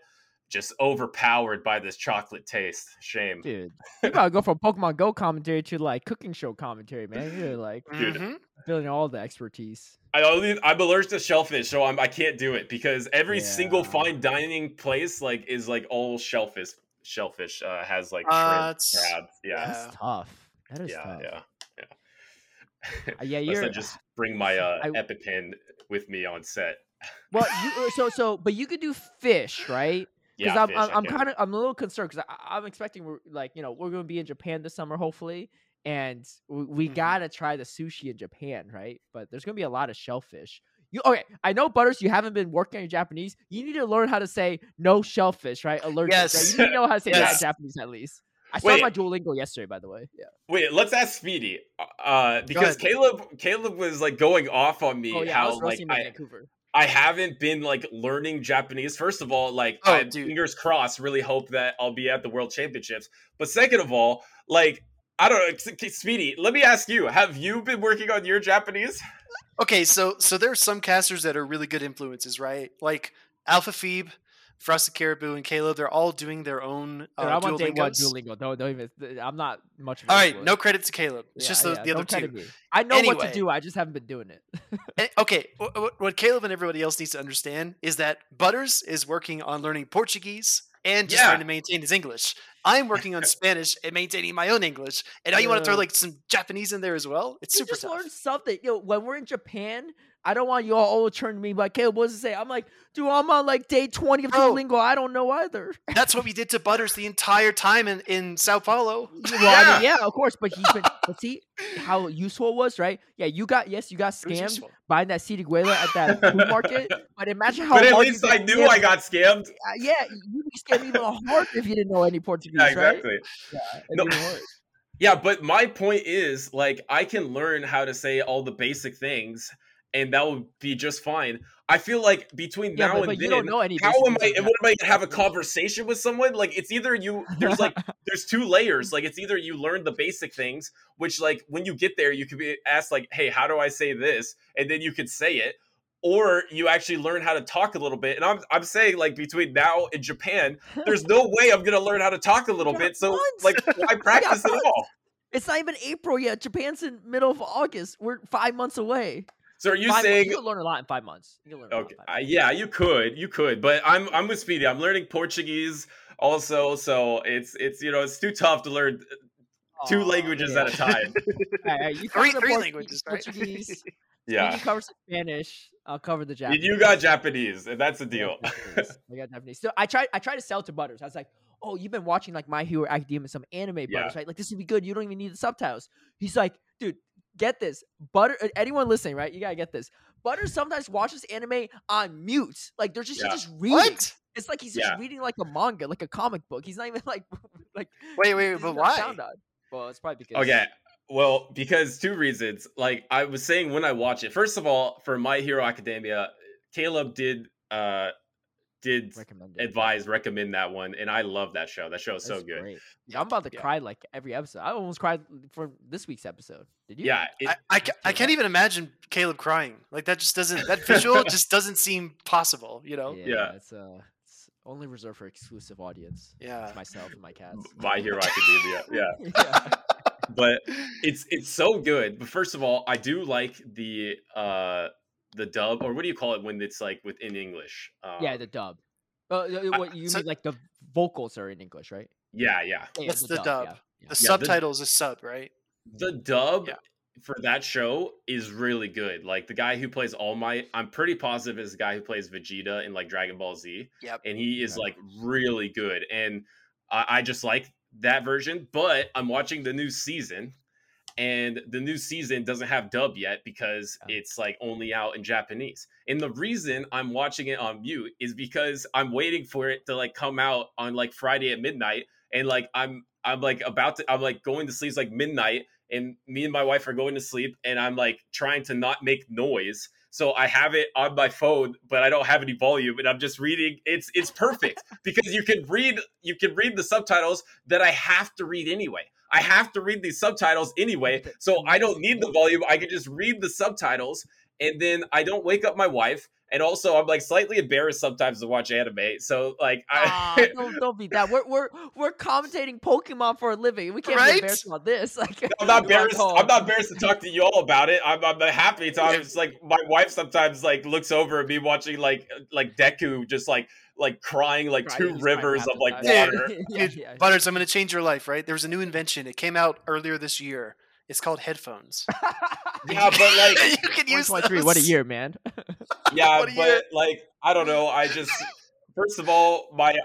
just overpowered by this chocolate taste. Shame. Dude, you gotta go from Pokemon Go commentary to like cooking show commentary, man. You're like Dude. Mhm. building all the expertise. I only I'm allergic to shellfish, so I'm I can't do it because every single fine dining place like is like all shellfish. Shellfish uh, has like Uh, shrimp, it's- crabs. Yeah, Yeah. That's tough. That is yeah, tough. yeah, yeah. Uh, yeah, Unless you're I just bring my uh, I- EpiPen with me on set. well. You, uh, so so, but you could do fish, right? Because Yeah, I'm fish, I'm, I I'm kind of I'm a little concerned because I'm expecting we're like you know we're gonna be in Japan this summer hopefully, and we, we Mhm. gotta try the sushi in Japan, right? But there's gonna be a lot of shellfish. You okay? I know Butters. You haven't been working on your Japanese. You need to learn how to say no shellfish, right? Allergic. right? You need to know how to say that in Japanese at least. I saw Wait. my Duolingo yesterday, by the way. Yeah. Wait, let's ask Speedy. Uh, because. Caleb Caleb was like going off on me Oh yeah, I how was like I, Vancouver. I haven't been like learning Japanese. First of all, like Oh, I dude. fingers crossed, really hope that I'll be at the World Championships. But second of all, like I don't know, Speedy. Let me ask you: Have you been working on your Japanese? Okay, so so there are some casters that are really good influences, right? Like Alpha Phoebe, Frosted Caribou, and Caleb. They're all doing their own uh, Dude, I'm on day one. Duolingo. Don't, don't even. I'm not much. All right, no credit to Caleb. It's Yeah, just the, yeah, the other two. I know what to do. I just haven't been doing it. Eh, Okay, wh- wh- what Caleb and everybody else needs to understand is that Butters is working on learning Portuguese and just Yeah. trying to maintain his English. I'm working on Spanish and maintaining my own English. And now you want to throw like some Japanese in there as well? It's you super just tough. learn something. Yo, when we're in Japan, I don't want you all all turn to me like, Caleb, what does it say? I'm like, dude, I'm on like day 20 of Bro. Duolingo. I don't know either. That's what we did to Butters the entire time in, in Sao Paulo. Well, I mean, yeah, of course, but he's been. but see how useful it was, right? Yeah, you got yes, you got scammed buying that Siriguela at that food market. But imagine how but at least I knew scammed. I got scammed. Yeah, you'd be scammed even harder if you didn't know any Portuguese, Yeah, right? exactly. Yeah, No. Yeah, but my point is, like, I can learn how to say all the basic things, and that would be just fine. I feel like between Yeah, now but, and but you then, don't know any. how am I? What am I gonna have a conversation with someone? Like, it's either you. There's like, there's two layers. Like, it's either you learn the basic things, which like when you get there, you could be asked like, "Hey, how do I say this?" and then you could say it. Or you actually learn how to talk a little bit, and I'm I'm saying like between now and Japan, there's no way I'm gonna learn how to talk a little bit. So months. like, why practice at all? It's not even April yet. Japan's in middle of August. We're five months away. So are you Five months- saying you can learn a lot in five months? You can learn a lot Okay, in five uh, yeah, you could, you could, but I'm I'm with Speedy. I'm learning Portuguese also, so it's it's you know it's too tough to learn two languages yeah. at a time. All right, you Three, cover three Portu- languages, right? Portuguese. yeah, You cover some Spanish. I'll cover the Japanese. you got Japanese, and that's the deal. I got Japanese. So I tried. I tried to sell to Butters. I was like, "Oh, you've been watching like My Hero Academia, some anime Yeah. Butters, right? Like this would be good. You don't even need the subtitles." He's like, "Dude, get this. Butter. uh, Anyone listening, right? You gotta get this. butter sometimes watches anime on mute. Like they're just Yeah. just reading. What? It's like he's Yeah. just reading like a manga, like a comic book. He's not even like like. Wait, wait, he's but why? sound on. Well, it's probably because. Okay. Well, because two reasons. Like I was saying when I watch it. First of all, for My Hero Academia, Caleb did uh did Recommend it. advise recommend that one, and I love that show. That show is so good. great. Yeah, I'm about to Yeah. cry like every episode. I almost cried for this week's episode. Did you? Yeah, it, I, I, I can't even imagine Caleb crying. Like that just doesn't that visual just doesn't seem possible, you know? Yeah, Yeah. it's uh, it's only reserved for exclusive audience. Yeah. It's myself and my cats. My Hero Academia. Yeah. yeah. but it's it's so good. But first of all, I do like the uh the dub or what do you call it when it's like within English? Um, yeah, the dub. Uh, what you so- mean like the vocals are in English, right? yeah, yeah. Yeah, That's the dub. Yeah, yeah. The the- subtitle is a sub, right? The dub Yeah. for that show is really good. Like the guy who plays All Might, I'm pretty positive is the guy who plays Vegeta in like Dragon Ball Z. Yep. and he is Okay. like really good and I, I just like that version but i'm watching the new season and the new season doesn't have dub yet because it's like only out in japanese and the reason i'm watching it on mute is because i'm waiting for it to like come out on like friday at midnight and like i'm i'm like about to i'm like going to sleep it's like midnight and me and my wife are going to sleep and i'm like trying to not make noise so I have it on my phone, but I don't have any volume, and I'm just reading. It's it's perfect because you can read you can read the subtitles that I have to read anyway. I have to read these subtitles anyway, so I don't need the volume. I can just read the subtitles, and then I don't wake up my wife and also I'm like slightly embarrassed sometimes to watch anime. So like I don't, don't be that. We're we're we're commentating Pokemon for a living. We can't right? be embarrassed about this. Like I'm not embarrassed. I'm not embarrassed to talk to you all about it. I'm I'm happy to. It's like my wife sometimes like looks over at me watching like like Deku just like like crying like two rivers of like water. yeah, yeah. Butters, I'm gonna change your life, right? There was a new invention. It came out earlier this year. It's called headphones. yeah, but like you can use three. What a year, man! yeah, but year. like I don't know. I just first of all, my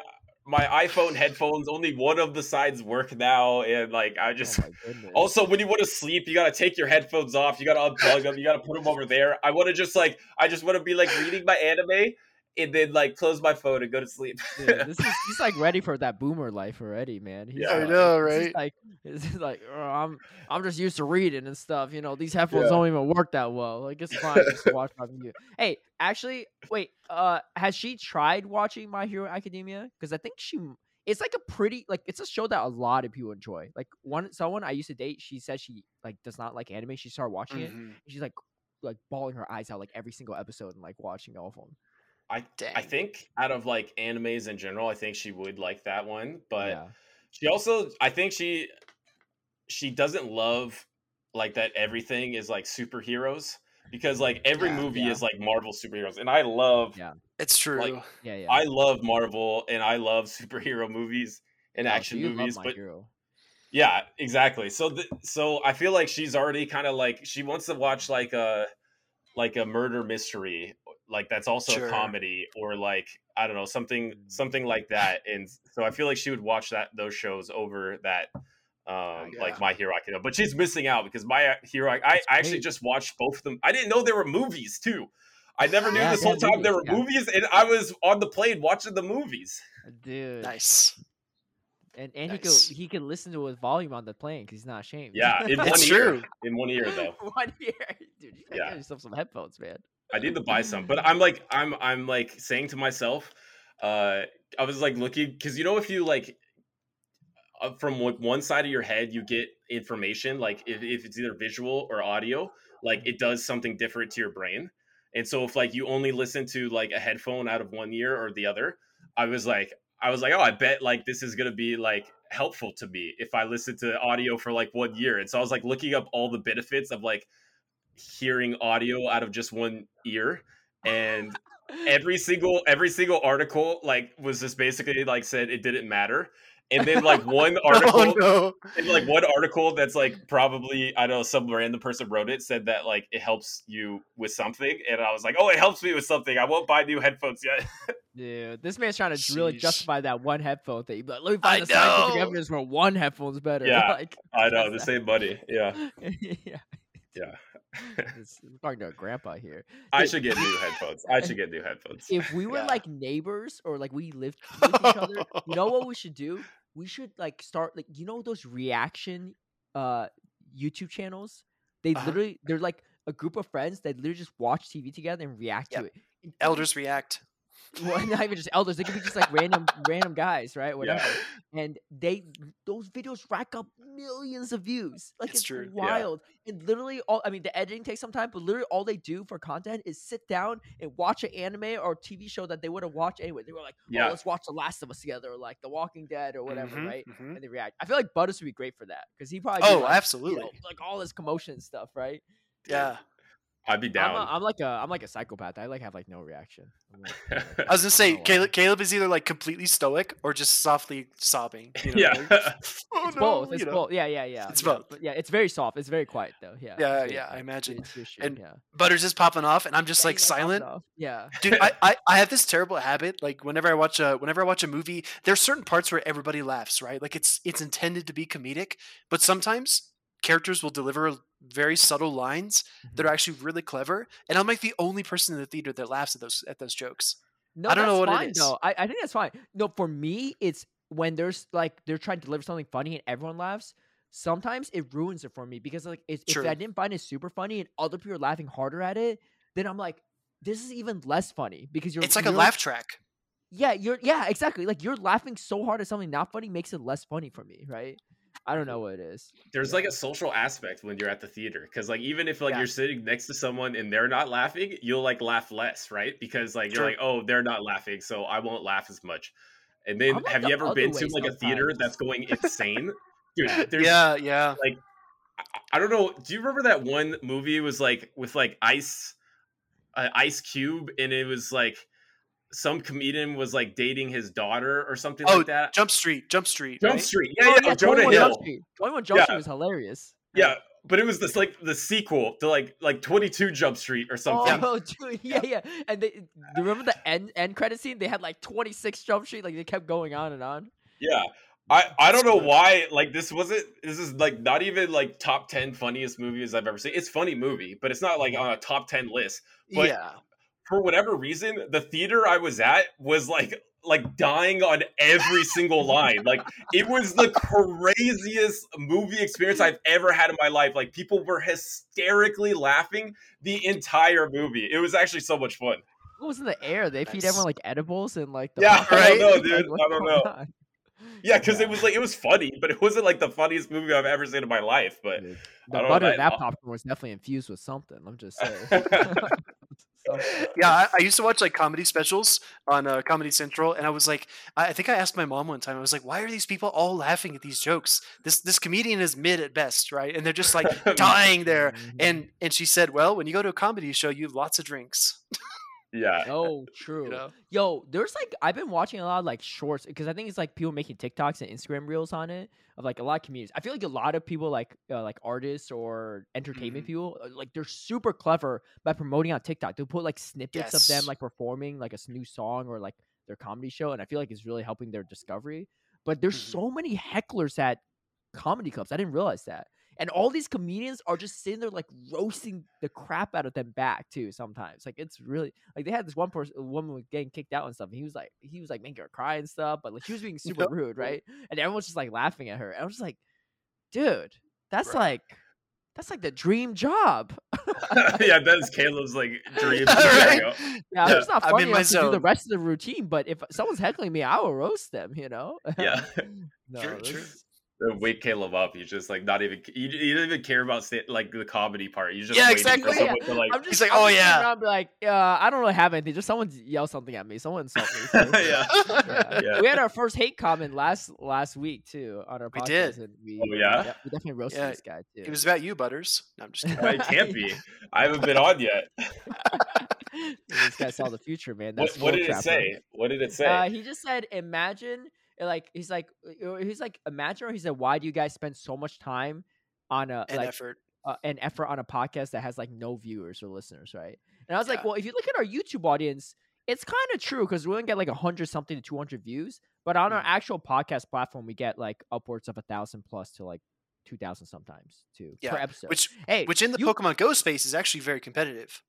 my iPhone headphones only one of the sides work now, and like I oh just oh also when you want to sleep, you gotta take your headphones off. You gotta unplug them. You gotta put them over there. I want to just like I just want to be like reading my anime and then like close my phone and go to sleep. yeah, this is he's like ready for that boomer life already, man. He's yeah, like, I know, right? like, it's like oh, I'm I'm just used to reading and stuff. You know, these headphones yeah. don't even work that well. Like it's fine just watch my video. Hey, actually, wait. Uh, has she tried watching My Hero Academia? Because I think she. It's like a pretty like it's a show that a lot of people enjoy. Like one someone I used to date, she said she like does not like anime. She started watching mm-hmm. it. she's like like bawling her eyes out like every single episode and like watching all of them. I Dang. I think out of like animes in general, I think she would like that one. But yeah. she also I think she she doesn't love like that everything is like superheroes because like every yeah, movie yeah. is like Marvel superheroes, and I love. Yeah, it's true. Like, yeah, yeah. I love Marvel and I love superhero movies and oh, action so movies, but hero. yeah, exactly. So the, so I feel like she's already kind of like she wants to watch like a like a murder mystery like that's also sure. a comedy or like I don't know something mm. something like that. And so I feel like she would watch that those shows over that um, yeah. like My Hero Academia. But she's missing out because My Hero I, I actually just watched both of them. I didn't know there were movies too. I never knew yeah, this whole time movies, there were yeah. movies, and I was on the plane watching the movies. Dude, nice. And and nice. he could he could listen to his volume on the plane because he's not ashamed. Yeah, in one it's ear. True. In one ear though. one ear, dude. You gotta yeah. get yourself some headphones, man. I need to buy some, but I'm like, I'm, I'm like saying to myself, uh, I was like looking because you know if you like uh, from one side of your head you get information like if, if it's either visual or audio like it does something different to your brain. And so if like you only listen to like a headphone out of one ear or the other i was like i was like oh i bet like this is gonna be like helpful to me if i listen to audio for like one year. And so i was like looking up all the benefits of like hearing audio out of just one ear and every single every single article like was just basically like said it didn't matter and then like one oh, article oh, no. and, like one article that's like probably i don't know some random person wrote it said that like it helps you with something and i was like oh it helps me with something. I won't buy new headphones yet. Yeah this man's trying to Sheesh. really justify that one headphone thing. But let me find the scientific evidence where one headphone's better. Yeah like, i know the same money yeah. Yeah. Yeah we're talking to a grandpa here. I should get new headphones. I should get new headphones. If we were yeah. like neighbors or like we lived with each other, you know what we should do? We should like start like you know those reaction uh YouTube channels. They uh-huh. literally they're like a group of friends that literally just watch TV together and react yep. to it. Elders react well, not even just elders. They could be just like random, random guys, right? Whatever. Yeah. And they those videos rack up millions of views. Like it's, it's true. wild. Yeah. And literally, all I mean, the editing takes some time, but literally all they do for content is sit down and watch an anime or TV show that they would have watched anyway. They were like, "Oh, yeah. let's watch The Last of Us together," or like The Walking Dead, or whatever, mm-hmm, right? Mm-hmm. And they react. I feel like Butters would be great for that because he probably oh, like, absolutely, you know, like all this commotion stuff, right? Yeah. I'd be down. I'm, a, I'm, like a I'm like a psychopath. I like have like no reaction. Like, I was gonna say oh, Caleb, um Caleb is either like completely stoic or just softly sobbing. You know, yeah, like, oh, it's no, both. It's both. Yeah, yeah, yeah. It's yeah, both. But yeah, it's very soft. It's very quiet though. Yeah. Yeah, yeah. I imagine. It's, and yeah. Butters is popping off, and I'm just yeah, like silent. Yeah, dude. I, I I have this terrible habit. Like whenever I watch a whenever I watch a movie, there's certain parts where everybody laughs, right? Like it's it's intended to be comedic, but sometimes characters will deliver very subtle lines that are mm-hmm. actually really clever, and I'm like the only person in the theater that laughs at those at those jokes. No, I don't know what fine, it is. Though. I, I think that's fine. No, for me, it's when there's like they're trying to deliver something funny and everyone laughs. Sometimes it ruins it for me because like if, if I didn't find it super funny and other people are laughing harder at it, then I'm like, this is even less funny because you're. It's like a you're- laugh track. Yeah, you're. Yeah, exactly. Like you're laughing so hard at something not funny makes it less funny for me, right? I don't know what it is. There's like a social aspect when you're at the theater because like even if like Yeah. you're sitting next to someone and they're not laughing, you'll like laugh less, right? Because like you're like, oh, they're not laughing, so I won't laugh as much. And then like have the you ever been to like a theater that's going insane? Dude, there's Yeah, yeah. I- I don't know. Do you remember that one movie was like with like Ice, uh, Ice Cube, and it was like some comedian was like dating his daughter or something Oh, like that. Jump Street, Jump Street. Jump right? Street, yeah, Oh, yeah, Jonah 21 Hill, Jump Street. 21 Jump Yeah. Street was hilarious. yeah. But it was this like the sequel to like like Twenty Two Jump Street or something. Oh, dude, yeah, yeah. And they remember the end end credit scene? They had like 26 Jump Street. Like they kept going on and on. Yeah. I, I don't know why like this wasn't this is like not even like top 10 funniest movies I've ever seen. It's a funny movie, but it's not like on a top 10 list. But- yeah. For whatever reason, the theater I was at was like like dying on every single line. Like it was the craziest movie experience I've ever had in my life. Like people were hysterically laughing the entire movie. It was actually so much fun. What was in the air? They feed everyone like edibles and like the Yeah, I don't know, dude. what's I don't going know. On? Yeah, because Yeah. it was like it was funny, but it wasn't like the funniest movie I've ever seen in my life. But Dude, I The don't butter know, in that I- popcorn was definitely infused with something. I'm just saying. Yeah, I, I used to watch like comedy specials on uh, Comedy Central, and I was like, I, I think I asked my mom one time. I was like, "Why are these people all laughing at these jokes? This this comedian is mid at best, right? And they're just like dying there." Mhm. And and she said, "Well, when you go to a comedy show, you have lots of drinks." yeah, oh, true. You know? Yo, there's like I've been watching a lot of like shorts because I think it's like people making TikToks and Instagram reels on it of like a lot of comedians. I feel like a lot of people like uh, like artists or entertainment Mhm. people uh, like they're super clever by promoting on TikTok. They'll put like snippets of them like performing like a new song or like their comedy show, and I feel like it's really helping their discovery. But there's Mhm. so many hecklers at comedy clubs. I didn't realize that. And all these comedians are just sitting there like roasting the crap out of them back too. Sometimes, like it's really like they had this one person, a woman was getting kicked out and stuff. And he was like, he was like making her cry and stuff, but like she was being super Yep. rude, right? And everyone was just like laughing at her. And I was just like, dude, that's Right. like, that's like the dream job. yeah. That's Caleb's like dream. Right? Yeah, Yeah, it's not funny in my enough to do the rest of the routine, but if someone's heckling me, I will roast them. You know? Yeah. no, True, this true. Is- Then wake Caleb up. He's just like not even. You, you don't even care about sta- like the comedy part. You just Yeah, waiting exactly. For Yeah. someone to like. I'm just, He's like, I'm "Oh, yeah." around and be like, uh, I don't really have anything. Just someone yell something at me. Someone insult me. so- yeah. Yeah. Yeah. We had our first hate comment last last week too on our We podcast. did. And we, Oh, yeah? we definitely roasted Yeah, this guy too. It was about you, Butters. No, I'm just kidding. It can't be. I haven't been on yet. this guy saw the future, man. What, That's what Will did it Trapper. say? What did it say? Uh, he just said, "Imagine." Like he's like uh, he's like imagine. Or he said, "Why do you guys spend so much time on a And like effort. uh, an effort on a podcast that has like no viewers or listeners, right?" And I was like, "Well, if you look at our YouTube audience, it's kind of true because we only get like hundred something to two hundred views, but on our Mm. actual podcast platform, we get like upwards of a thousand plus to like two thousand sometimes too per Yeah, episode. Which hey, which in the you- Pokemon Go space is actually very competitive.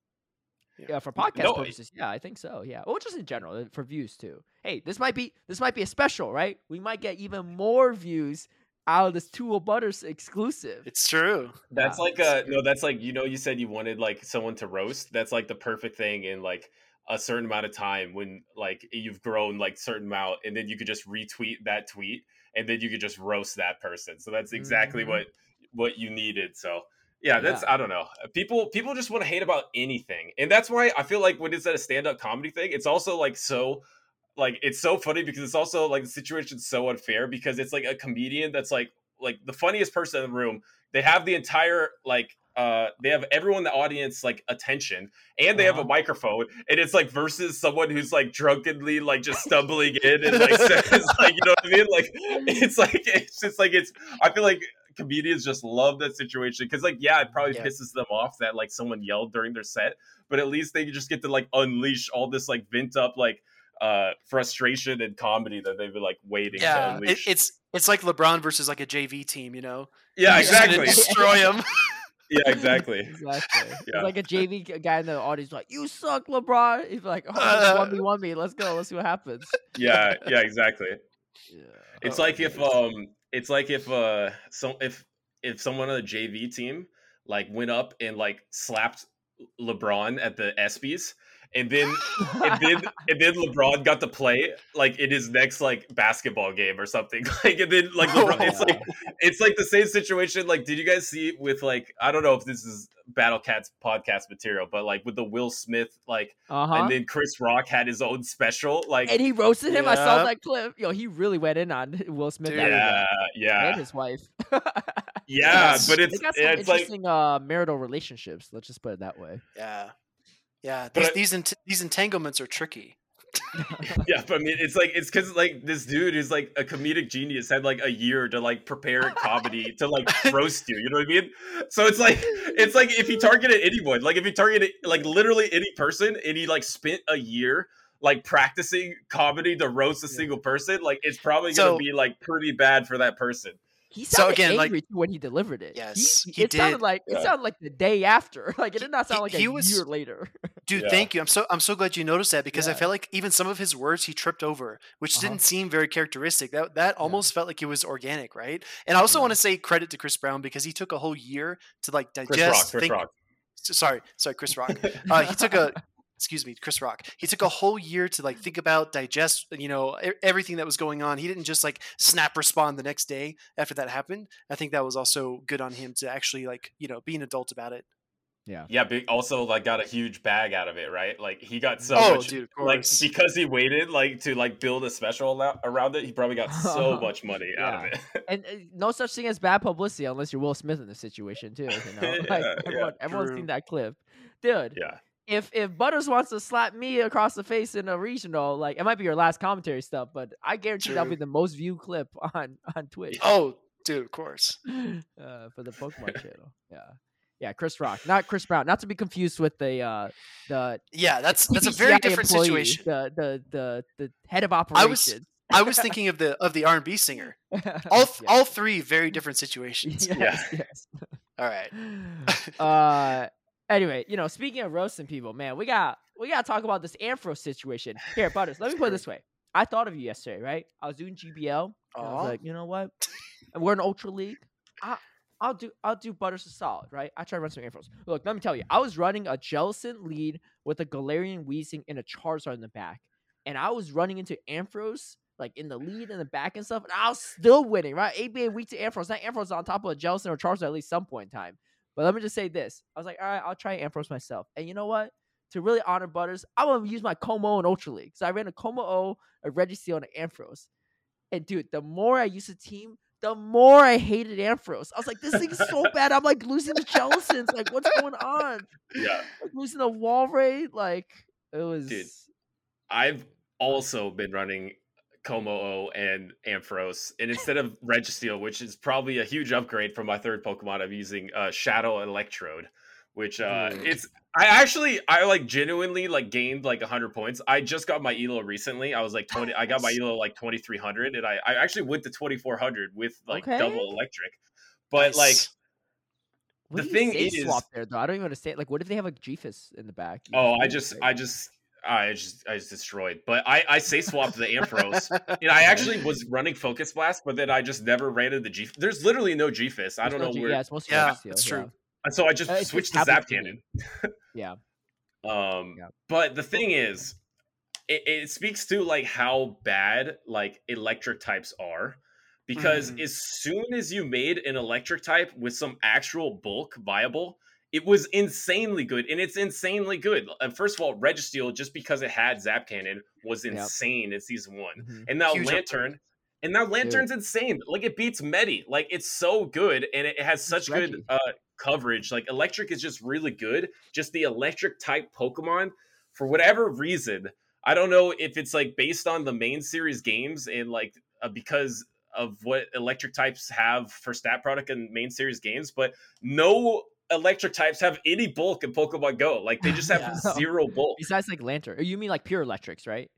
Yeah, for podcast No, it- purposes, yeah, I think so. Yeah, or just in general uh, for views too. Hey, this might be this might be a special, right? We might get even more views out of this 2O Butters exclusive. It's true. That's Yeah, like a good. no. That's like you know. You said you wanted like someone to roast. That's like the perfect thing in like a certain amount of time when like you've grown like certain amount, and then you could just retweet that tweet, and then you could just roast that person. So that's exactly Mhm. what what you needed. So yeah, that's I don't know. People people just want to hate about anything, and that's why I feel like when it's at a stand up comedy thing, it's also like so like it's so funny because it's also like the situation's so unfair because it's like a comedian that's like like the funniest person in the room. They have the entire like uh they have everyone in the audience like attention and they have a Uh-huh. microphone and it's like versus someone who's like drunkenly like just stumbling in and like says like you know what I mean like it's like it's just like it's I feel like comedians just love that situation because like yeah it probably Yeah. pisses them off that like someone yelled during their set but at least they just get to like unleash all this like vent up like uh frustration and comedy that they've been like waiting to Yeah, it, it's it's like LeBron versus like a JV team. You know, yeah He's just gonna exactly destroy him. yeah exactly Exactly. Yeah. Like a JV guy in the audience, like, "You suck, LeBron." He's like, "Oh, one me, one me. Let's go. Let's see what happens." yeah yeah exactly Yeah. It's Oh, like if goodness. um, it's like if uh, so if if someone on the JV team like went up and like slapped LeBron at the ESPYS, and then and then and then LeBron got to play like in his next like basketball game or something. Like and then like LeBron, it's like it's like the same situation. Like, did you guys see with like I don't know if this is Battle Cats podcast material, but like with the Will Smith like, uh-huh. and then Chris Rock had his own special. Like, and he roasted him. I saw that clip. Yo, he really went in on Will Smith Dude. and yeah, and yeah, his wife. Yeah. Yes. But they it's got some it's like interesting uh, marital relationships. Let's just put it that way. Yeah, yeah. But These I- these, ent- these entanglements are tricky. yeah, but I mean, it's like it's because like this dude is like a comedic genius had like a year to like prepare comedy to like roast you. You know what I mean? So it's like it's like if he targeted anyone, like if he targeted like literally any person, and he like spent a year like practicing comedy to roast a Yeah. single person, like it's probably So- gonna be like pretty bad for that person. He So sounded again, angry too when he delivered it. Yes, he, he it sounded did. like it sounded like the day after. Like it did not sound He- like a he was- year later. Dude, Yeah. thank you. I'm so I'm so glad you noticed that because I felt like even some of his words he tripped over, which Uh-huh. didn't seem very characteristic. That that almost felt like it was organic, right? And I also Yeah. want to say credit to Chris Brown because he took a whole year to like digest. Chris Rock, Chris think- Rock. Sorry, sorry, Chris Rock. Uh, he took a excuse me, Chris Rock. He took a whole year to like think about, digest, you know, e- everything that was going on. He didn't just like snap respond the next day after that happened. I think that was also good on him to actually like you know be an adult about it. Yeah. Yeah, big also like got a huge bag out of it, right? Like he got so oh, much dude, like because he waited like to like build a special around it he probably got so much money out of it And uh, no such thing as bad publicity unless you're Will Smith in the situation too. You know, like yeah, everyone, everyone's true. seen that clip, dude. yeah If if Butters wants to slap me across the face in a regional, like it might be your last commentary stuff, but I guarantee that'll be the most viewed clip on on Twitch. oh, dude, of course. uh, for the Pokemon channel. Yeah. Yeah, Chris Rock, not Chris Brown, not to be confused with the uh the Yeah, that's that's a very TBCI different employee, situation. The the the the head of operations. I was I was thinking of the of the R and B singer. All th- Yeah. all three very different situations. yes, yes. All right. uh anyway, you know, speaking of roasting people, man, we got we gotta talk about this Ampharos situation. Here, Butters, let me put it this way. I thought of you yesterday, right? I was doing GBL. I was like, you know what? And we're in Ultra League. I I'll do I'll do Butters a solid, right? I try to run some Ampharos. Look, let me tell you, I was running a Jellicent lead with a Galarian Weezing and a Charizard in the back. And I was running into Ampharos like in the lead and the back and stuff, and I was still winning, right? ABA weak to Ampharos. That Ampharos on top of a Jellicent or Charizard at least some point in time. But let me just say this. I was like, all right, I'll try Ampharos myself. And you know what? To really honor Butters, I'm gonna use my Kommo-o and Ultra League. So I ran a Kommo-o, a Registeel, and an Ampharos. And dude, the more I used the team, the more I hated Ampharos. I was like, this thing's so bad. I'm like losing the Jellicents. Like, what's going on? yeah Like losing the Walrein. Like, it was. i've also been running Kommo-o and ampharos and instead of registeel which is probably a huge upgrade from my third pokemon i'm using uh shadow electrode which uh Mm. it's i actually i like genuinely like gained like 100 points i just got my elo recently i was like 20 i got my elo like 2300 and i i actually went to 2400 with like Okay. double electric but like What the thing is- swap there though. I don't even understand. Like, what if they have a G-Fisk in the back? You oh i just i just I just I just destroyed, but I I say swapped the Ampharos, and I actually was running Focus Blast, but then I just never ran into the G. There's literally no G Fisk. I There's don't no know G- where. Yeah, it's mostly Yeah, Registeel, that's true. And so I just Uh, it's just switched to Zap tuning. Cannon. Yeah. Um, Yeah. but the thing is, it, it speaks to like how bad like electric types are, because Mhm. as soon as you made an electric type with some actual bulk viable, it was insanely good, and it's insanely good. First of all, Registeel, just because it had Zap Cannon, was Yep. insane in season one, Mhm. and now Huge Lanturn. And now Lanturn's insane. Like it beats Medi. Like it's so good, and it has such good uh, coverage. Like Electric is just really good. Just the Electric type Pokemon, for whatever reason, I don't know if it's like based on the main series games and like uh, because of what Electric types have for stat product and main series games, but no Electric types have any bulk in Pokemon Go. Like they just have Yeah. zero bulk. Besides like Lanturn, or you mean like pure electrics, right?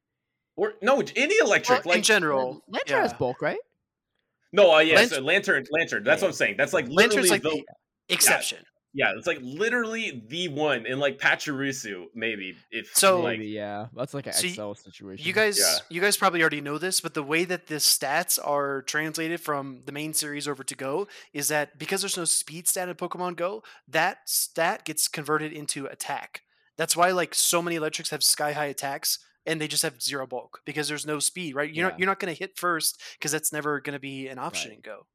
Or no, any Electric. Well, in general, Lanturn has bulk, right? no, uh, yeah, Lant- so Lanturn, Lanturn. That's what I'm saying. That's like Lanturn's literally like the, the exception. Yeah, it's like literally the one, and like Pachirisu, maybe if So- like Maybe, yeah. That's like an So XL situation. You guys, Yeah. you guys probably already know this, but the way that the stats are translated from the main series over to Go is that because there's no speed stat in Pokemon Go, that stat gets converted into attack. That's why like so many electrics have sky high attacks and they just have zero bulk because there's no speed, right? You're Yeah. not you're not going to hit first because that's never going to be an option Right. in Go.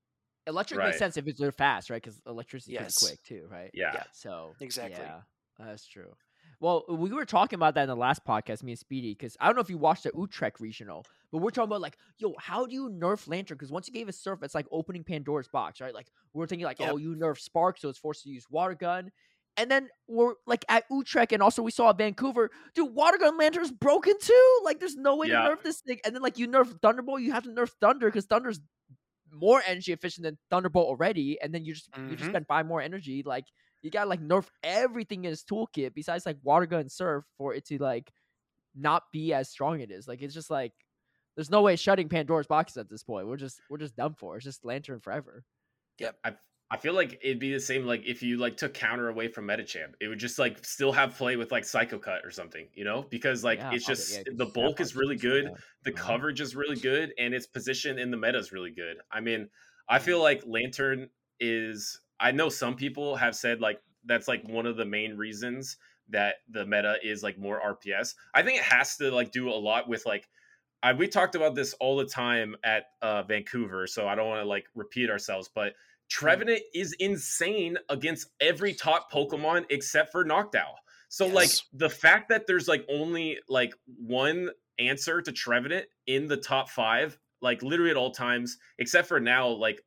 Electric Right. makes sense if it's they're fast, right? Because electricity Yes. is quick too, right? yeah. Yeah. So Exactly. Yeah, that's true. Well, we were talking about that in the last podcast, me and Speedy, because I don't know if you watched the Utrecht regional, but we're talking about like, yo, how do you nerf Lanturn? Because once you gave a Surf, it's like opening Pandora's box, right? Like we're thinking like, Yep. oh, you nerf Spark, so it's forced to use Water Gun. And then we're like at Utrecht, and also we saw at Vancouver, dude, Water Gun Lanturn's broken too. Like, there's no way Yeah. to nerf this thing. And then like you nerf Thunderbolt, you have to nerf Thunder because Thunder's more energy efficient than Thunderbolt already, and then you just you just Mhm. spend five more energy. Like you gotta like nerf everything in his toolkit besides like water gun and surf for it to like not be as strong it is. Like it's just like there's no way shutting Pandora's boxes at this point. We're just we're just done for. It's just Lanturn forever. I I feel like it'd be the same like if you like took counter away from Medicham, it would just like still have play with like Psycho Cut or something, you know? Because like Yeah, it's just yeah, the bulk is really good, the Uh-huh. coverage is really good, and its position in the meta is really good. I mean, I Mm-hmm. feel like Lanturn is. I know some people have said like that's like one of the main reasons that the meta is like more RPS. I think it has to like do a lot with like. I, we talked about this all the time at uh, Vancouver, so I don't want to like repeat ourselves, but Trevenant is insane against every top Pokemon except for Noctowl. So like the fact that there's like only like one answer to Trevenant in the top five, like literally at all times, except for now, like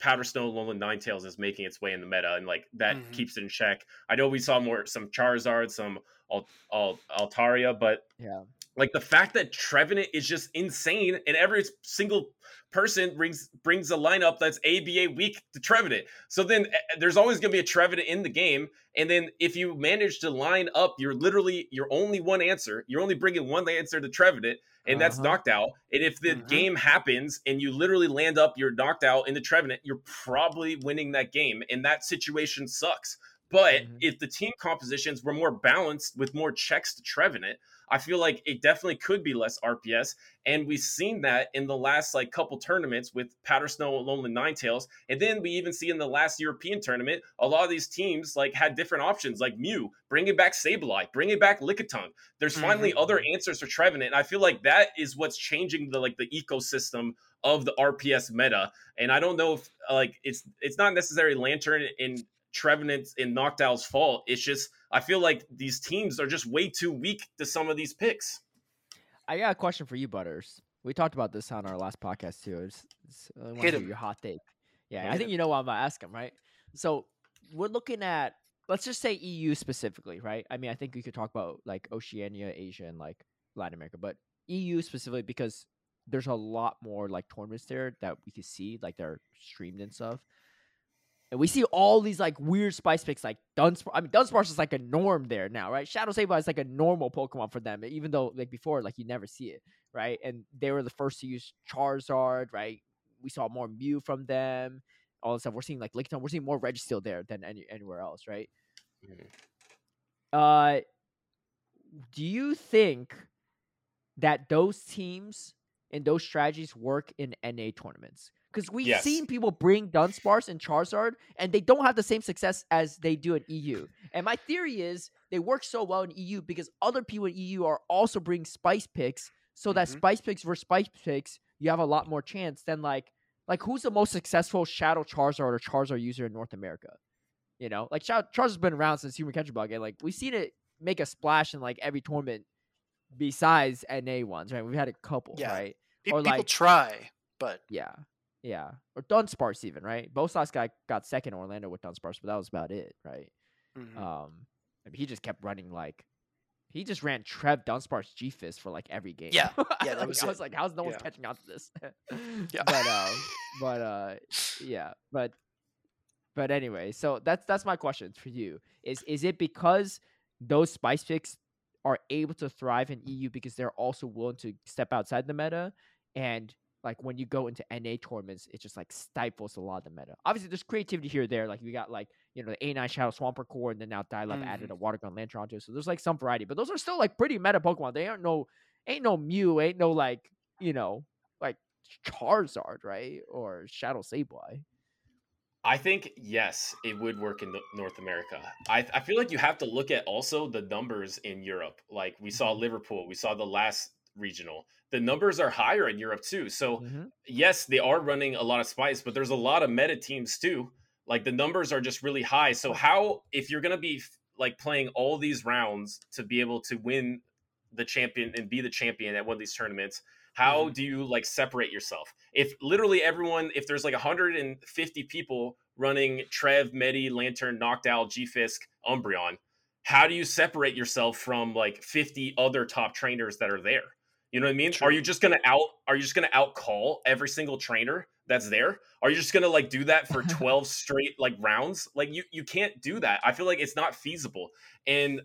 Powder Snow Alolan Ninetales is making its way in the meta, and like that Mhm. keeps it in check. I know we saw more some Charizard, some Al- Al- Altaria, but Yeah. Like the fact that Trevenant is just insane, and every single person brings brings a lineup that's ABA weak to Trevenant. So then eh, there's always going to be a Trevenant in the game, and then if you manage to line up, you're literally you're only one answer. You're only bringing one answer to Trevenant, and that's Uh-huh. Noctowl. And if the Mhm. game happens and you literally land up, you're Noctowl into Trevenant, you're probably winning that game, and that situation sucks. But Mhm. if the team compositions were more balanced with more checks to Trevenant, I feel like it definitely could be less RPS. And we've seen that in the last like couple tournaments with Powder Snow Alolan Ninetales. And then we even see in the last European tournament, a lot of these teams like had different options, like Mew, bringing back Sableye, bringing back Lickitung. There's finally other answers for Trevenant. And I feel like that is what's changing the like the ecosystem of the RPS meta. And I don't know if like it's it's not necessarily Lanturn and Trevenant's and Noctowl's fault. It's just I feel like these teams are just way too weak to some of these picks. I got a question for you, Butters. We talked about this on our last podcast too. It's, it's, I Hit him. your hot take. Yeah, Hit I think him. you know what I'm gonna ask him, right? So we're looking at let's just say EU specifically, right? I mean, I think we could talk about like Oceania, Asia, and like Latin America, but EU specifically because there's a lot more like tournaments there that we could see, like they're streamed and stuff. And we see all these like weird spice picks, like Dunsparce. I mean, Dunsparce is like a norm there now, right? Shadow Sableye is like a normal Pokemon for them, even though like before, like you never see it, right? And they were the first to use Charizard, right? We saw more Mew from them, all this stuff. We're seeing like Lickitung, we're seeing more Registeel there than any, anywhere else, right? Mhm. Uh, do you think that those teams and those strategies work in NA tournaments? Because we've Yes. seen people bring Dunsparce and Charizard, and they don't have the same success as they do in EU. And my theory is they work so well in EU because other people in EU are also bringing spice picks, so that Mhm. spice picks versus spice picks, you have a lot more chance than like like who's the most successful Shadow Charizard or Charizard user in North America? You know, like Shadow Charizard's been around since Human Catcher Bug, and like we've seen it make a splash in like every tournament besides NA ones, right? We've had a couple, Yeah. right? Pe- Or, people like- try, but Yeah. Yeah. Or Dunsparce even, right? Bosas guy got second in Orlando with Dunsparce, but that was about it, right? mhm. Um I mean, he just kept running like he just ran Trev Dunsparce G Fisk for like every game. Yeah. Yeah, Like, was I was like, how's no one's Yeah. catching on to this? Yeah. But um but uh yeah, but but anyway, so that's that's my question for you. Is is it because those spice picks are able to thrive in EU because they're also willing to step outside the meta and like when you go into NA tournaments, it just like stifles a lot of the meta. Obviously, there's creativity here there. Like we got like you know the A9 Shadow Swampert core, and then now Dialab Mhm. added a Water Gun Lanturn onto it. So there's like some variety, but those are still like pretty meta Pokemon. They aren't no ain't no Mew, ain't no like you know like Charizard, right? Or Shadow Sableye. I think yes, it would work in North America. I, I feel like you have to look at also the numbers in Europe. Like we saw Mm-hmm. Liverpool, we saw the last regional. The numbers are higher in Europe too. So Mhm. yes, they are running a lot of spice, but there's a lot of meta teams too. Like the numbers are just really high. So how if you're gonna be like playing all these rounds to be able to win the champion and be the champion at one of these tournaments, how do you like separate yourself? If literally everyone, if there's like 150 people running Trev, Medi, Lanturn, Noctowl, G-Fisk, Umbreon, how do you separate yourself from like 50 other top trainers that are there? You know what I mean? True. Are you just gonna out? Are you just gonna out call every single trainer that's there? Are you just gonna like do that for twelve straight like rounds? Like you you can't do that. I feel like it's not feasible. And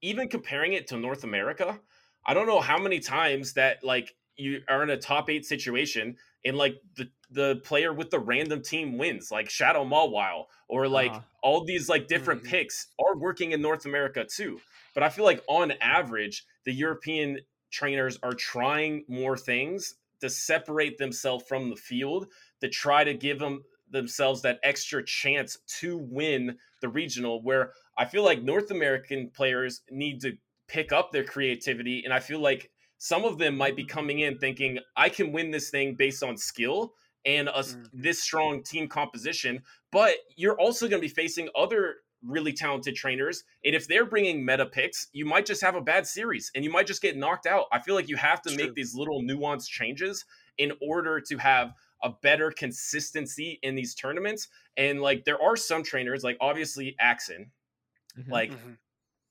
even comparing it to North America, I don't know how many times that like you are in a top eight situation and like the the player with the random team wins, like Shadow Mawile, or like Uh-huh. all these like different Mhm. picks are working in North America too. But I feel like on average, the European trainers are trying more things to separate themselves from the field to try to give them themselves that extra chance to win the regional where I feel like North American players need to pick up their creativity and I feel like some of them might be coming in thinking I can win this thing based on skill and a, Mhm. this strong team composition but you're also going to be facing other really talented trainers and if they're bringing meta picks you might just have a bad series and you might just get knocked out i feel like you have to True. make these little nuanced changes in order to have a better consistency in these tournaments and like there are some trainers like obviously axon Mhm. like Mhm.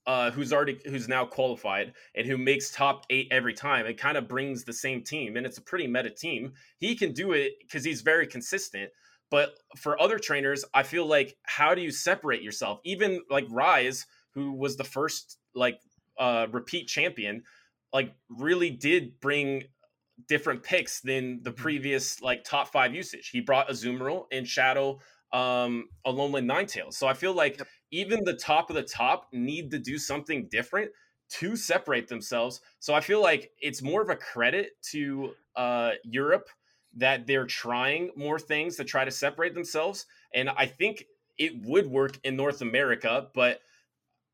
uh, who's already who's now qualified and who makes top eight every time and kind of brings the same team and it's a pretty meta team he can do it because he's very consistent but for other trainers i feel like how do you separate yourself even like rise who was the first like uh repeat champion like really did bring different picks than the Mhm. previous like top five usage he brought azumarill and shadow um alolan ninetales so i feel like Yep. even the top of the top need to do something different to separate themselves. So I feel like it's more of a credit to uh, Europe that they're trying more things to try to separate themselves. And I think it would work in North America, but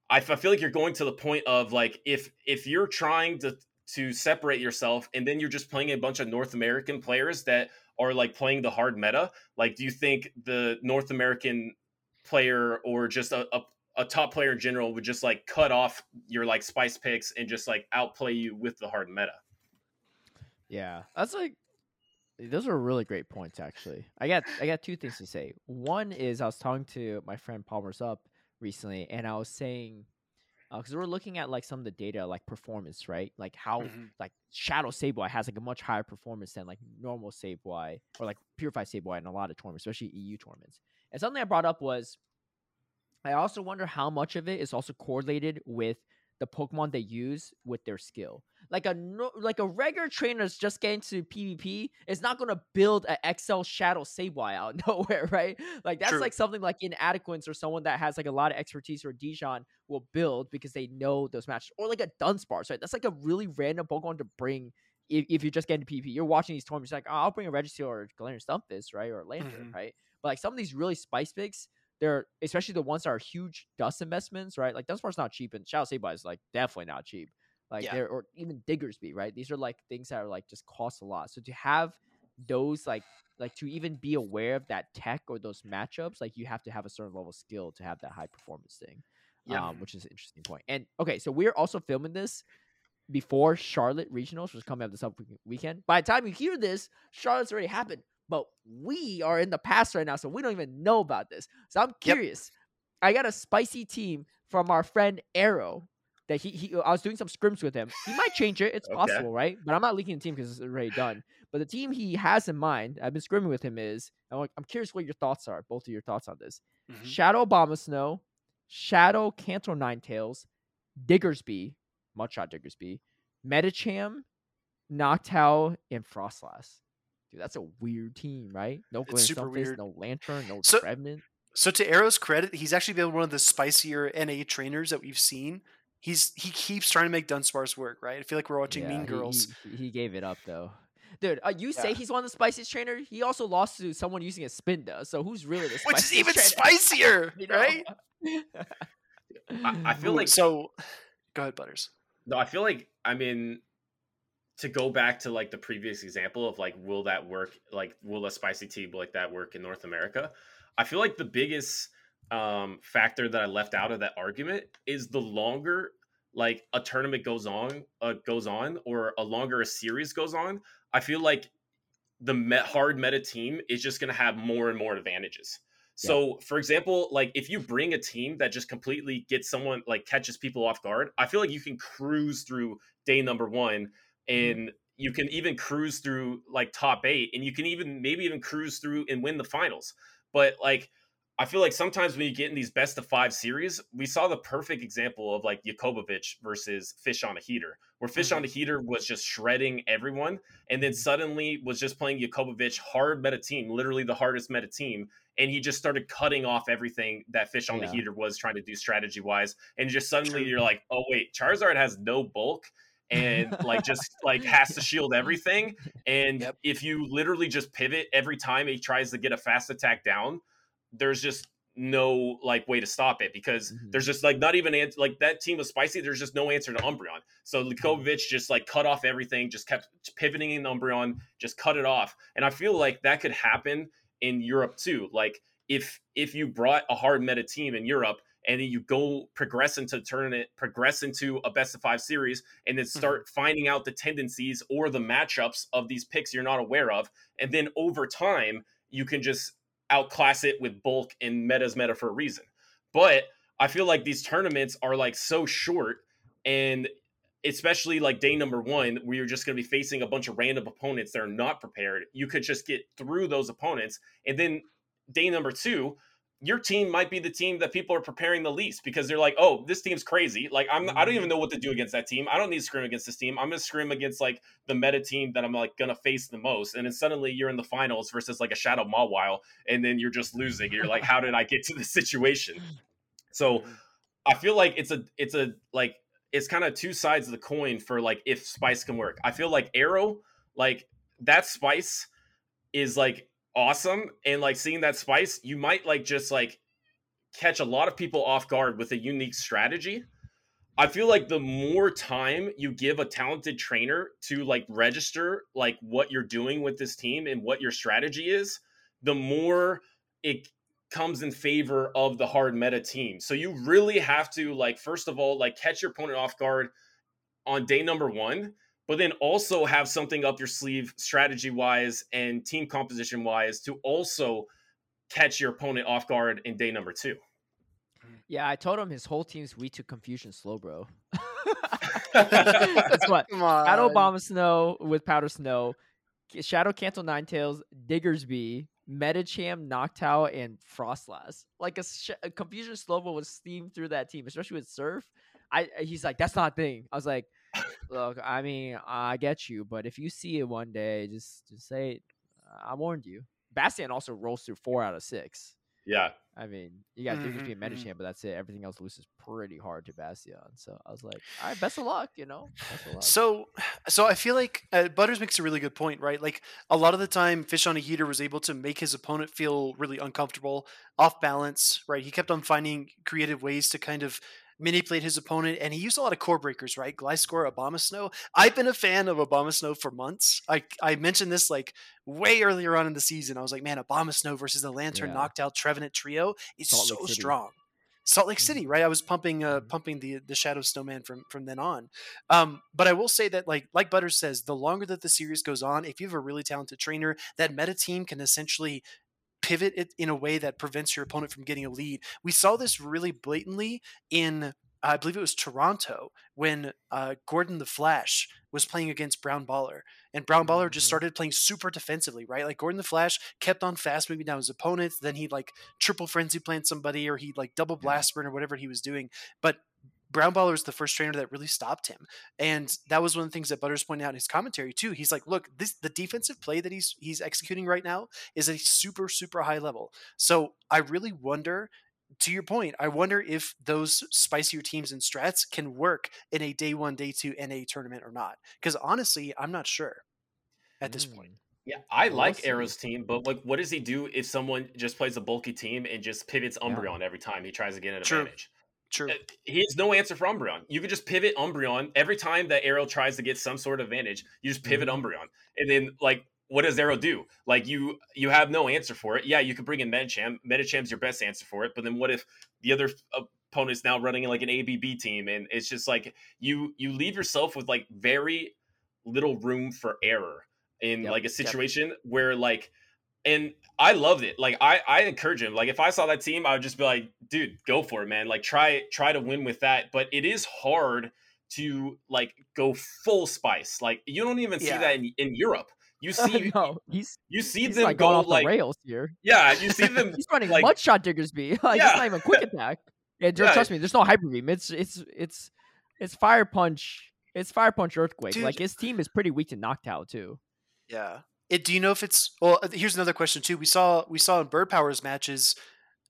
I feel like you're going to the point of like if if you're trying to to separate yourself and then you're just playing a bunch of North American players that are like playing the hard meta, like do you think the North American player or just a, a, a top player in general would just like cut off your like spice picks and just like outplay you with the hard meta. Yeah, that's like those are really great points. Actually, I got I got two things to say. One is I was talking to my friend Palmer's up recently, and I was saying because we're looking at like some of the data, like performance, right? Like how Mhm. like Shadow Sableye has like a much higher performance than like normal Sableye or like Purified Sableye in a lot of tournaments, especially EU tournaments. And something I brought up was I also wonder how much of it is also correlated with the Pokemon they use with their skill. Like a no, like a regular trainer that's just getting to PvP is not going to build an XL Shadow Sableye out of nowhere, right? Like that's True. like something like Inadequance or someone that has like a lot of expertise or Dijon will build because they know those matches. Or like a Dunsparce, right? That's like a really random Pokemon to bring if, if you're just getting to PvP. You're watching these tournaments, like, oh, I'll bring a Registeel or Galarian Stunfisk, right? Or a Lanturn, Mhm. right? But like some of these really spice picks, they're especially the ones that are huge dust investments, right? Like Dunsparce's not cheap, and Shadow Sableye is like definitely not cheap. Like Yeah. they're or even Diggersby, right? These are like things that are like just cost a lot. So to have those like like to even be aware of that tech or those matchups, like you have to have a certain level of skill to have that high performance thing. Yeah. Um, which is an interesting point. And okay, so we're also filming this before Charlotte Regionals, which is coming up this up weekend. By the time you hear this, Charlotte's already happened. But we are in the past right now, so we don't even know about this. So I'm Yep. curious. I got a spicy team from our friend Arrow that he, he I was doing some scrims with him. He might change it. It's Okay. possible, right? But I'm not leaking the team because it's already done. But the team he has in mind, I've been scrimming with him is I'm, like, I'm curious what your thoughts are, both of your thoughts on this. Mhm. Shadow Abomasnow, Shadow Kanto Ninetales, Diggersby, Mudshot Diggersby, Medicham, Noctowl, and Froslass. Dude, that's a weird team, right? No It's Glen super Stunfisk, weird. no Lanturn, no So-. So to Arrow's credit, he's actually been one of the spicier NA trainers that we've seen. He's he keeps trying to make Dunsparce work, right? I feel like we're watching Yeah, Mean he- Girls. He, he gave it up though. Dude, uh, you say he's one of the spiciest trainers. He also lost to someone using a spin though. So who's really the which is even trainer? spicier, You know? right? I, I feel Ooh, like so. Go ahead, Butters. No, I feel like I mean to go back to like the previous example of like will that work like will a spicy tea like that work in North America? I feel like the biggest um factor that I left out of that argument is the longer like a tournament goes on uh, goes on or a longer a series goes on, I feel like the met hard meta team is just going to have more and more advantages. So, for example, like if you bring a team that just completely gets someone like catches people off guard, I feel like you can cruise through day number one and you can even cruise through like top eight and you can even maybe even cruise through and win the finals. But like, I feel like sometimes when you get in these best of five series, we saw the perfect example of like Jakobovic versus Fish on a Heater, where Fish on mm-hmm. a Heater was just shredding everyone and then suddenly was just playing Jakobovic hard meta team, literally the hardest meta team. And he just started cutting off everything that Fish on Yeah. the Heater was trying to do strategy wise. And just suddenly you're like, oh, wait, Charizard has no bulk and like just like has to shield everything. And Yep. if you literally just pivot every time he tries to get a fast attack down, there's just no like way to stop it because Mhm. there's just like not even an- like that team was spicy. There's just no answer to Umbreon. So Likovic just like cut off everything, just kept pivoting in Umbreon, just cut it off. And I feel like that could happen in Europe too. Like if if you brought a hard meta team in Europe and then you go progress into the tournament, progress into a best of five series, and then start finding out the tendencies or the matchups of these picks you're not aware of, and then over time you can just outclass it with bulk and meta's meta for a reason. But I feel like these tournaments are like so short and especially like day number one, where you're just going to be facing a bunch of random opponents that are not prepared. You could just get through those opponents. And then day number two, your team might be the team that people are preparing the least because they're like, oh, this team's crazy. Like I'm, I don't even mm-hmm. know what to do against that team. I don't need to scrim against this team. I'm gonna scrim against like the meta team that I'm like gonna face the most. And then suddenly you're in the finals versus like a Shadow Mawile, and then you're just losing. You're like, how did I get to this situation? So mm-hmm. I feel like it's a it's a like it's kind of two sides of the coin for like if spice can work. I feel like arrow like that spice is like awesome and like seeing that spice you might like just like catch a lot of people off guard with a unique strategy. I feel like the more time you give a talented trainer to like register like what you're doing with this team and what your strategy is, the more it comes in favor of the hard meta team. So you really have to like first of all like catch your opponent off guard on day number 1, but then also have something up your sleeve strategy wise and team composition wise to also catch your opponent off guard in day number 2. Yeah, I told him his whole team's we to confusion Slowbro. That's what. Come on. Shadow Abomasnow with Powder Snow, Shadow Kanto Ninetales, Diggersby, Medicham, Noctowl, and Froslass. Like a, sh- a Confusion Slowbro was steamed through that team, especially with Surf. I he's like, that's not a thing. I was like, look, I mean, I get you, but if you see it one day, just just say, it. I warned you. Bastian also rolls through four out of six. Yeah. I mean, you got Mhm, Diggersby and mhm. Metacham, but that's it. Everything else loses pretty hard to Bastion. So I was like, all right, best of luck, you know. Best of luck. So, so I feel like uh, Butters makes a really good point, right? Like a lot of the time, Fish on a Heater was able to make his opponent feel really uncomfortable, off balance, right? He kept on finding creative ways to kind of manipulate his opponent, and he used a lot of core breakers, right? Gliscor, Abomasnow. I've been a fan of Abomasnow for months. I I mentioned this like way earlier on in the season. I was like, man, Abomasnow versus the Lanturn Yeah. Noctowl Trevenant trio is Salt so strong. Salt Lake Mhm. City, right? I was pumping uh, Mhm. pumping the the Shadow Snowman from from then on. Um, but I will say that like like Butters says, the longer that the series goes on, if you have a really talented trainer, that meta team can essentially pivot it in a way that prevents your opponent from getting a lead. We saw this really blatantly in I believe it was Toronto when uh, Gordon the Flash was playing against Brown Baller, and Brown Baller just Mhm. started playing super defensively, right? Like Gordon the Flash kept on fast moving down his opponents, then he'd like triple frenzy plant somebody, or he'd like double blast burn or whatever he was doing. But Brown Baller is the first trainer that really stopped him, and that was one of the things that Butters pointed out in his commentary too. He's like, "Look, this the defensive play that he's he's executing right now is a super super high level." So I really wonder. To your point, I wonder if those spicier teams and strats can work in a day one, day two NA tournament or not. Because honestly, I'm not sure at this point. Mm. Yeah, I We'll like see. Arrow's team, but like, what does he do if someone just plays a bulky team and just pivots Yeah. Umbreon every time he tries to get an True. advantage? True. Uh, He has no answer for Umbreon. You could just pivot Umbreon every time that Arrow tries to get some sort of advantage. You just pivot Mhm. Umbreon, and then like, what does Arrow do? Like you, you have no answer for it. Yeah, you could bring in Medicham. Medicham's your best answer for it, but then what if the other opponent's now running like an ABB team, and it's just like you you leave yourself with like very little room for error in Yep. like a Yep. situation where like and I loved it. Like I, I encourage him. Like if I saw that team, I would just be like, dude, go for it, man. Like try, try to win with that. But it is hard to like go full spice. Like you don't even see Yeah. that in, in Europe. You see, no, he's you see he's them like go going off like, the rails here. yeah, you see them. He's running like- mudshot Diggersby. Like Yeah. it's not even quick attack. Yeah, Yeah. trust me. There's no hyper beam. It's it's it's it's fire punch. It's fire punch earthquake. Dude. Like his team is pretty weak to knocked too. Yeah. It, do you know if it's well? uh, Here's another question too. We saw we saw in Bird Powers matches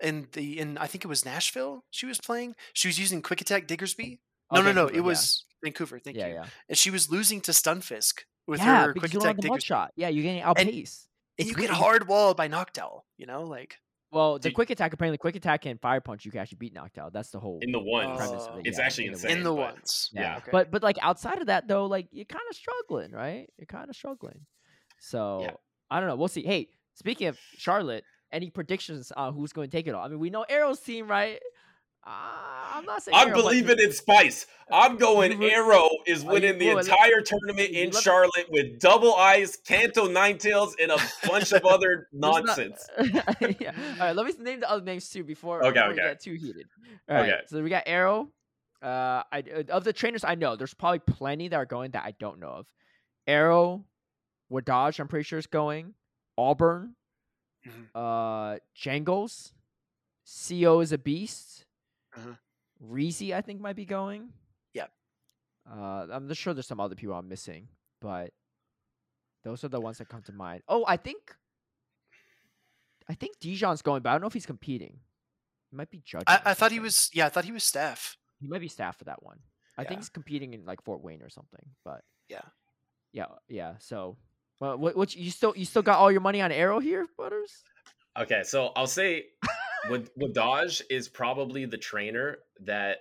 in the in I think it was Nashville. She was playing. She was using Quick Attack Diggersby. No, Oh, no, no. Vancouver, It yeah. was Vancouver. Thank yeah, you. yeah. And she was losing to Stunfisk with yeah, her Quick you don't have Attack the Diggersby. mudshot. Yeah, you're getting outpaced. And you weird. get hard walled by Noctowl. You know, like Well, the Did- quick attack apparently quick attack and fire punch you can actually beat Noctowl. That's the whole in the ones. premise of it. It's yeah, actually in the insane. in the but- ones. Yeah. Okay. But but like outside of that though, like you're kind of struggling, right? You're kind of struggling. So I don't know. We'll see. Hey, speaking of Charlotte, any predictions on who's going to take it all? I mean, we know Arrow's team, right? Uh, I'm not saying I'm Arrow, believing in Spice. I'm going Arrow is winning the entire tournament in Charlotte with double eyes, Kanto Ninetales, and a bunch of other There's not- nonsense. yeah. All right, let me name the other names too before, Okay, before we okay. get too heated. All right, Okay. so we got Arrow. Uh, I of the trainers I know, there's probably plenty that are going that I don't know of. Arrow, Wadaj, I'm pretty sure is going. Auburn, Mhm. uh, Jangles, Co is a beast. Uh-huh. Reezy, I think, might be going. Yep. Uh, I'm sure there's some other people I'm missing, but those are the ones that come to mind. Oh, I think, I think Dijon's going, but I don't know if he's competing. He might be judging. I, I thought he was. Yeah, I thought he was staff. He might be staff for that one. I Yeah. think he's competing in like Fort Wayne or something. But Yeah. yeah, yeah. So, well, what, what you still you still got all your money on Arrow here, Butters? Okay, so I'll say Wad- Wadaj is probably the trainer that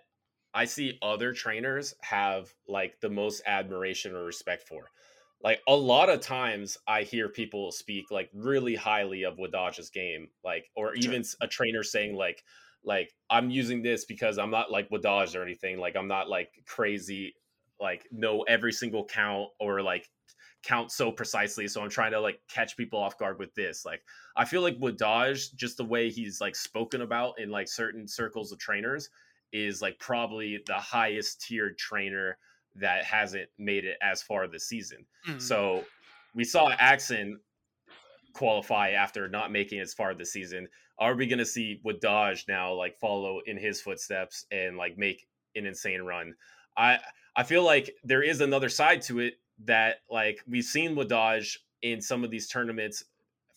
I see other trainers have like the most admiration or respect for. Like a lot of times I hear people speak like really highly of Wadaj's game, like or even a trainer saying like like I'm using this because I'm not like Wadaj or anything. Like I'm not like crazy, like know every single count or like count so precisely. So I'm trying to like catch people off guard with this. Like I feel like Wadaj, just the way he's like spoken about in like certain circles of trainers, is like probably the highest tiered trainer that hasn't made it as far this season. Mhm. So we saw Axon qualify after not making it as far this season. Are we going to see Wadaj now like follow in his footsteps and like make an insane run? I I feel like there is another side to it that like we've seen Wadaj in some of these tournaments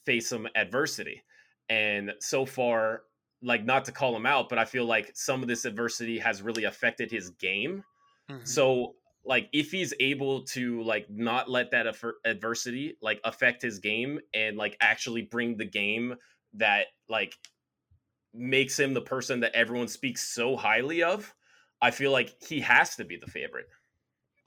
face some adversity. And so far, like not to call him out, but I feel like some of this adversity has really affected his game. Mhm. So like if he's able to like not let that affer- adversity like affect his game and like actually bring the game that like makes him the person that everyone speaks so highly of, I feel like he has to be the favorite.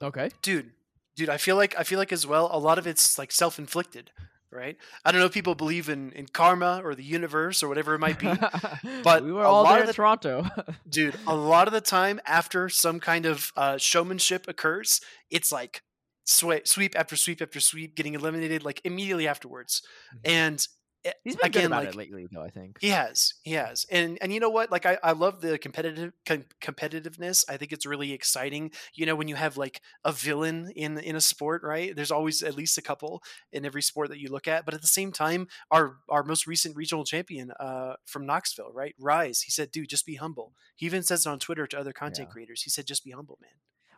Okay. dude dude i feel like i feel like as well a lot of it's like self-inflicted right i don't know if people believe in in karma or the universe or whatever it might be but we were a all lot there of in the- Toronto. dude a lot of the time after some kind of uh, showmanship occurs it's like sweep, sweep after sweep after sweep getting eliminated like immediately afterwards Mhm. and He's been good about like- it lately, though. I think. He has, he has, and and you know what? Like I, I love the competitive com- competitiveness. I think it's really exciting. You know, when you have like a villain in in a sport, right? There's always at least a couple in every sport that you look at. But at the same time, our our most recent regional champion uh, from Knoxville, right? Rise. He said, "Dude, just be humble." He even says it on Twitter to other content Yeah. creators. He said, "Just be humble, man."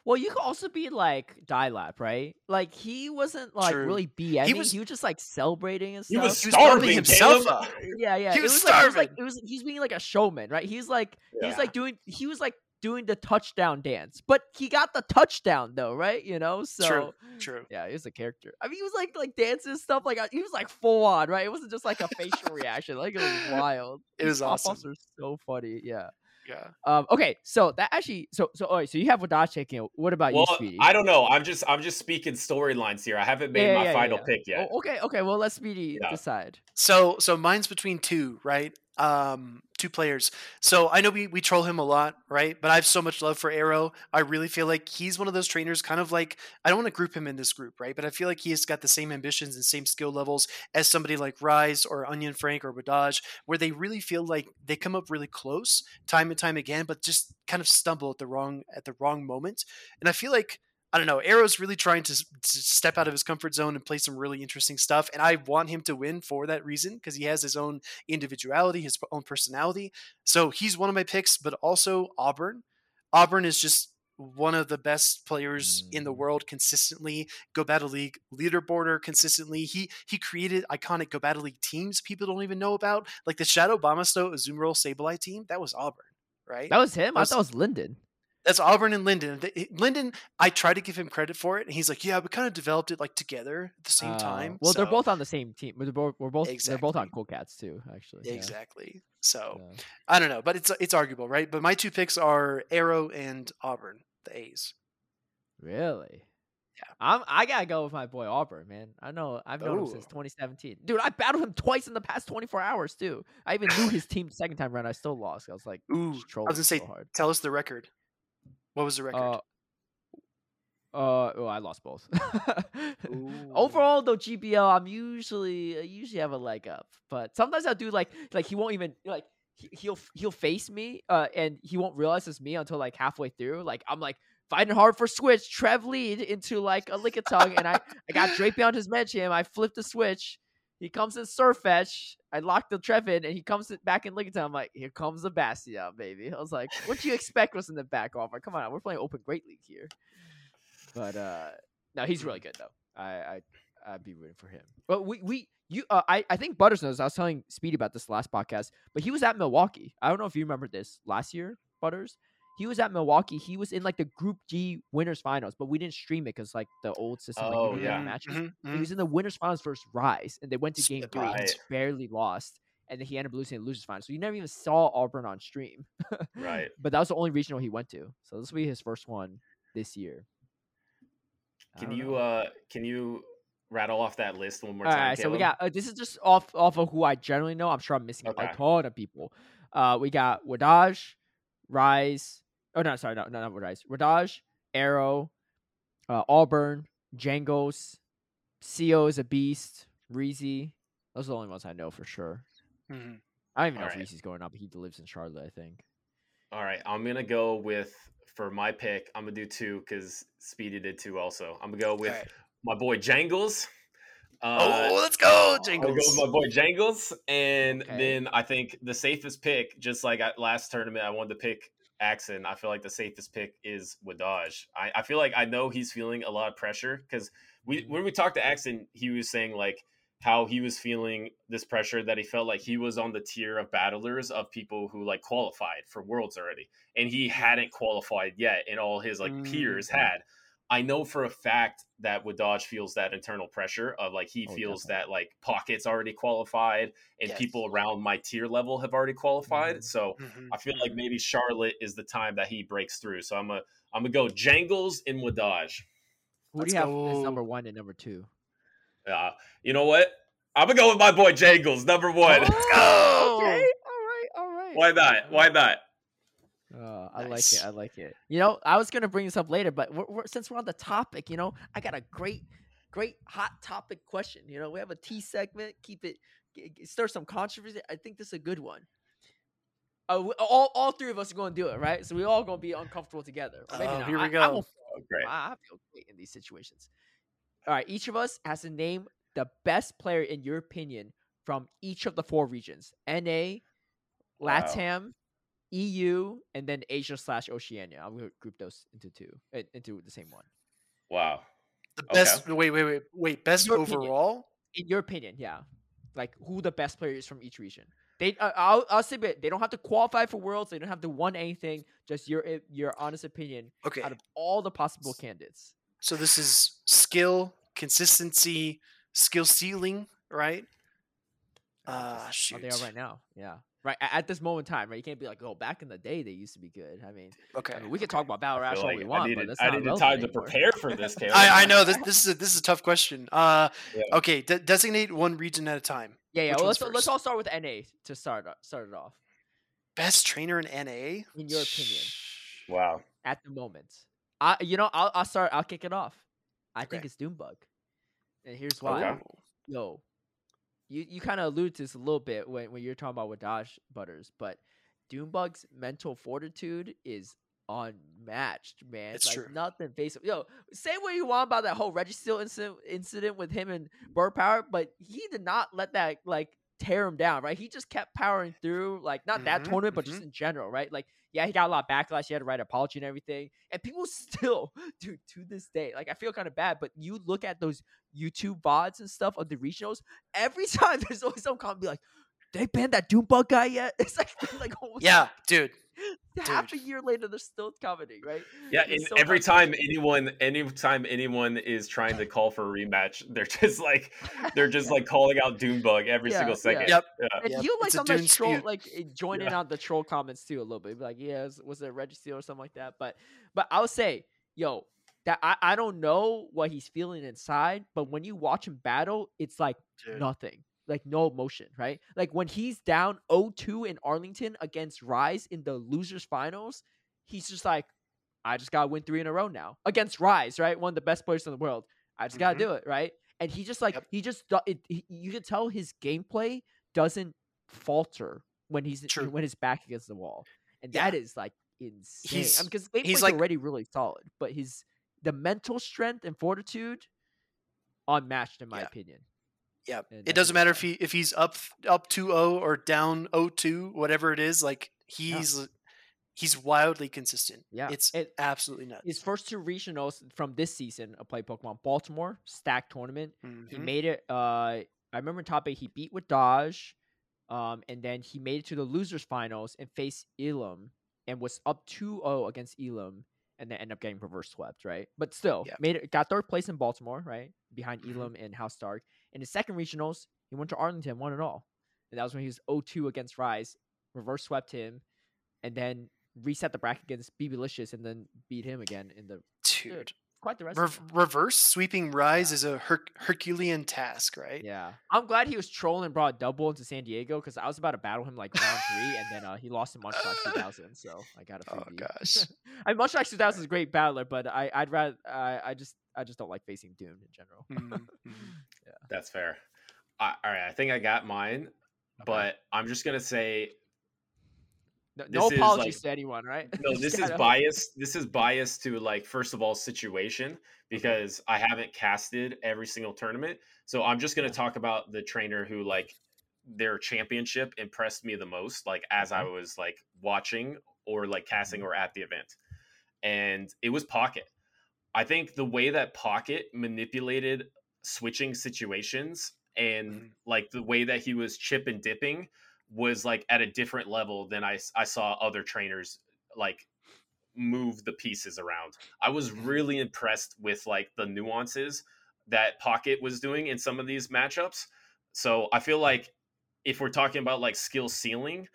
Well, you could also be like Dilap, right? Like he wasn't like True. really BSing. He was- was, he was just like celebrating and He stuff. was He was starving himself Caleb. up. yeah, yeah. He it was was like it was like starving. it was he's being like a showman, right? He's like he's Yeah. like doing he was like doing the touchdown dance, but he got the touchdown though, right? You know, so True, true. yeah, he was a character. I mean, he was like like dancing stuff. Like uh, he was like full on, right? It wasn't just like a facial reaction. Like it was wild. It These was pop-offs awesome. are so funny. Yeah. Yeah. Um. Okay. So that actually. So so. All right. So you have Wadaj taking. it. What about Well, you, Speedy? I don't know. I'm just I'm just speaking storylines here. I haven't made Yeah, my yeah, yeah, final yeah. pick yet. Oh, okay. Okay. Well, let Speedy Yeah. decide. So so mine's between two, right? Um two players. So I know we we troll him a lot, right? But I have so much love for Arrow. I really feel like he's one of those trainers kind of like I don't want to group him in this group, right? But I feel like he has got the same ambitions and same skill levels as somebody like Rise or Onion Frank or Wadaj, where they really feel like they come up really close time and time again, but just kind of stumble at the wrong at the wrong moment. And I feel like I don't know. Arrow's really trying to, to step out of his comfort zone and play some really interesting stuff, and I want him to win for that reason because he has his own individuality, his own personality. So he's one of my picks, but also Auburn. Auburn is just one of the best players in the Mm. world consistently. Go Battle League leaderboarder consistently. He he created iconic Go Battle League teams people don't even know about, like the Shadow Bamasto Azumarill Sableye team. That was Auburn, right? That was him. I was- thought it was Linden. That's Auburn and Linden. Linden, I try to give him credit for it, and he's like, "Yeah, we kind of developed it like together at the same Uh, time." Well, they're both on the same team. We're both. We're both. They're both on Cool Cats too. Actually. yeah, exactly. So yeah. I don't know, but it's it's arguable, right? But my two picks are Arrow and Auburn, the A's. Really? Yeah. I'm. I gotta go with my boy Auburn, man. I know. I've known him since 2017. Dude, I battled him twice in the past 24 hours too. I even knew his team the second time around. I still lost. I was like, Ooh, I was gonna say, so hard. tell us the record. What was the record? Uh, uh, oh, I lost both. Overall, though, GBL, I'm usually I usually have a leg up, but sometimes I'll do like like he won't even like he, he'll he'll face me, uh, and he won't realize it's me until like halfway through. Like I'm like fighting hard for switch, Trev lead into like a lick tongue, and I I got Drape on his Medicham. I flip the switch. He comes in Sirfetch'd. I lock the Trev in, and he comes back in Lickitung. I'm like, here comes the Bastion, baby. I was like, what do you expect was in the back offer? Come on, we're playing Open Great League here. But uh no, he's really good though. I I I'd be rooting for him. But we we you uh, I I think Butters knows. I was telling Speedy about this last podcast, but he was at Milwaukee. I don't know if you remember this last year, Butters. He was at Milwaukee. He was in like the Group G winners finals, but we didn't stream it because like the old system. like, Oh, yeah. matches. Mhm, He was in the winners finals versus Rise, and they went to game three. right. and barely lost, and then he ended up losing the losers finals. So you never even saw Auburn on stream. Right. But that was the only regional he went to. So this will be his first one this year. Can you know. uh can you rattle off that list one more All time? right, so we got uh, this is just off off of who I generally know. I'm sure I'm missing Okay. a ton of people. Uh, we got Wadaj, Rise. Oh no, sorry, no, no, not Wadaj. Wadaj, Arrow, uh, Auburn, Jangos, Co is a beast, Reezy. Those are the only ones I know for sure. Mhm. I don't even know Alright. if Reezy's going up. He lives in Charlotte, I think. All right, I'm gonna go with for my pick. I'm gonna do two because Speedy did two also. I'm gonna go with Alright. my boy Jangles. Uh, oh, let's go, Jangles. I'll I'll go with my boy Jangles, and Okay. then I think the safest pick, just like at last tournament, I wanted to pick Axon. I feel like the safest pick is Wadaj. I, I feel like I know he's feeling a lot of pressure because we Mhm. when we talked to Axon, he was saying like how he was feeling this pressure that he felt like he was on the tier of battlers of people who like qualified for worlds already, and he hadn't qualified yet, and all his like peers Mm. had. I know for a fact that Wadaj feels that internal pressure of like he Oh, feels definitely. that like pockets already qualified and Yes. people around my tier level have already qualified. Mhm. So Mhm, I feel like mhm. maybe Charlotte is the time that he breaks through. So I'm a I'm gonna go Jangles in Wadaj. Who Let's do you have as number one and number two? Uh, you know what? I'm gonna go with my boy Jangles, number one. Let's Oh, go. Okay, all right, all right. Why not? Why not? Uh, I like it. I like it. You know, I was gonna bring this up later, but we're, we're, since we're on the topic, you know, I got a great, great hot topic question. You know, we have a T segment. Keep it stir some controversy, I think this is a good one. Uh, we, all all three of us are going to do it, right? So we all going to be uncomfortable together. Maybe Oh, not. here we I- I go. won't Oh, great. I I feel great in these situations. All right, each of us has to name the best player in your opinion from each of the four regions: NA, Wow. LATAM, EU, and then Asia slash Oceania. I'm gonna group those into two, uh, into the same one. Wow. The Okay. best. Wait, wait, wait, wait. Best Your opinion. overall. In your opinion, yeah, like who the best player is from each region. They, uh, I'll, I'll say, it, they don't have to qualify for worlds. They don't have to won anything. Just your, uh, your honest opinion Okay. out of all the possible candidates. So this is skill, consistency, skill ceiling, right? Ah, How shoot. they are right now. Yeah. Right at this moment in time, right? You can't be like, oh, back in the day they used to be good. I mean, Okay. I mean we can talk about Battle I Rash feel all like we I want, but needed, that's I not needed relevant time to prepare for this, Caleb. I, I know this. This is this is a tough question. Uh, Yeah. okay. De- designate one region at a time. Yeah, yeah. Well, let's let's all start with NA to start start it off. Best trainer in NA. In your opinion. Wow. At the moment, I you know I'll I'll start. I'll kick it off. I think it's Doombug, and here's why. Okay. Yo, you you kind of allude to this a little bit when when you're talking about Wadaj Butters, but Doombug's mental fortitude is unmatched, man. It's like true. nothing face. Yo, say what you want about that whole Registeel incident incident with him and Bird Power, but he did not let that like tear him down, right? He just kept powering through, like not that Mhm, tournament, but just in general, right? Like, yeah, he got a lot of backlash. He had to write an apology and everything, and people still, dude, to this day, like I feel kind of bad, but you look at those YouTube vods and stuff of the regionals. Every time there's always some comment be like, "They banned that Doombug guy yet?" It's like, like almost Yeah, dude. half a year later, they're still commenting, right? Yeah, and so every frustrating. time anyone, anytime anyone is trying to call for a rematch, they're just like, they're just like calling out Doombug every Yeah, single yeah. second. Yep. Yeah. And Yep, you like it's a sometimes troll, dispute. like eh, join Yeah. on the troll comments too a little bit. Be like, yeah, was- was it Registeel or something like that? But but I'll say, yo, that I, I don't know what he's feeling inside, but when you watch him battle, it's like Dude. nothing. Like no emotion, right? Like when he's down 0-2 in Arlington against Rise in the losers finals, he's just like, I just gotta win three in a row now against Rise, right? One of the best players in the world. I just gotta Mhm. do it, right? And he just like Yep. he just it, he, you can tell his gameplay doesn't falter when he's True. when his back against the wall, and Yeah. that is like insane. He's- I mean, because he's like- already really solid, but his the mental strength and fortitude unmatched in my Yeah. opinion. Yeah. It doesn't matter if he if he's up up 2-0 or down 0-2, whatever it is, like he's he's wildly consistent. Yeah, It's it- absolutely nuts. His first two regionals from this season of play Pokemon Baltimore stack tournament. He Mhm. made it. Uh, I remember in top eight he beat Wadaj, um, and then he made it to the losers finals and faced Elam and was up 2-0 against Elam, and then end up getting reverse swept, right? But still, Yeah. made it. Got third place in Baltimore, right, behind Mhm. Elam and House Stark. In the second regionals, he went to Arlington, won it all, and that was when he was 0-2 against Rise, reverse swept him, and then reset the bracket against BBlicious, and then beat him again in the Dude. quite the rest. Rev- reverse sweeping rise is a Her- Herculean task, right? Yeah, I'm glad he was trolling and brought a double into San Diego because I was about to battle him like round three, and then uh, he lost to Munchlax 2000, so I got a Oh gosh. I mean, Munchlax 2000 is a great battler, but I, I'd rather I, I just I just don't like facing Dune in general. Mhm, mhm. That's fair. I, all right, I think I got mine, but I'm just gonna say No, this no is, apologies like- to anyone, right? no. This is gotta- biased. This is biased to like first of all situation because I haven't casted every single tournament. So I'm just gonna talk about the trainer who like their championship impressed me the most, like as I was like watching or like casting or at the event, and it was Pocket. I think the way that Pocket manipulated switching situations and Mhm. like the way that he was chip and dipping was like at a different level than I, I saw other trainers like move the pieces around. I was really impressed with like the nuances that Pocket was doing in some of these matchups. So I feel like if we're talking about like skill ceiling,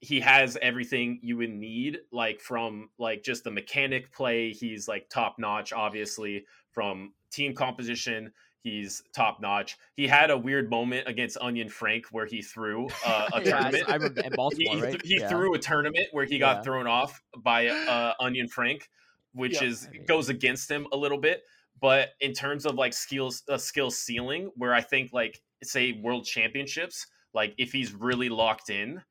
he has everything you would need like from like just the mechanic play he's like top notch obviously from team composition he's top notch he had a weird moment against onion frank where he threw uh, a Yeah, tournament I remember in he, Baltimore, he right? he Yeah. threw a tournament where he got Yeah. thrown off by uh, onion frank which is I mean- goes against him a little bit but in terms of like skills uh, skill ceiling where i think like say world championships, like if he's really locked in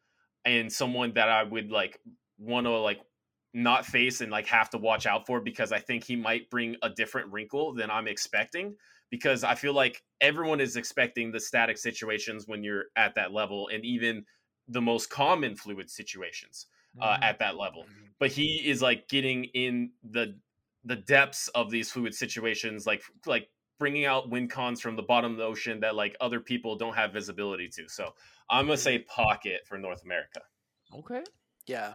and someone that I would like want to like not face and like have to watch out for because I think he might bring a different wrinkle than I'm expecting because I feel like everyone is expecting the static situations when you're at that level and even the most common fluid situations uh, mm-hmm. at that level. Mm-hmm. But he is like getting in the the depths of these fluid situations like like bringing out wind cons from the bottom of the ocean that like other people don't have visibility to. So I'm gonna mm-hmm. say pocket for North America. Okay. Yeah.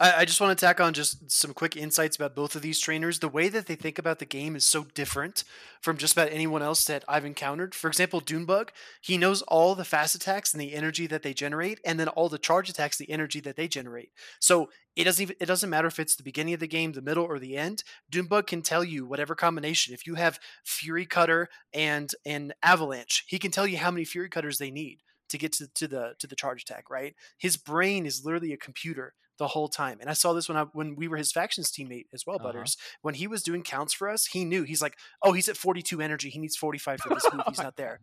I, I just want to tack on just some quick insights about both of these trainers. The way that they think about the game is so different from just about anyone else that I've encountered. For example, Dunebug, he knows all the fast attacks and the energy that they generate, and then all the charge attacks, the energy that they generate. So it doesn't even it doesn't matter if it's the beginning of the game, the middle, or the end. Dunebug can tell you whatever combination. If you have Fury Cutter and an Avalanche, he can tell you how many Fury Cutters they need to get to, to the to the charge attack. Right, his brain is literally a computer the whole time. And I saw this when I when we were his factions teammate as well, uh-huh. Butters. When he was doing counts for us, he knew he's like, oh, he's at 42 energy. He needs 45 for this move. He's not there.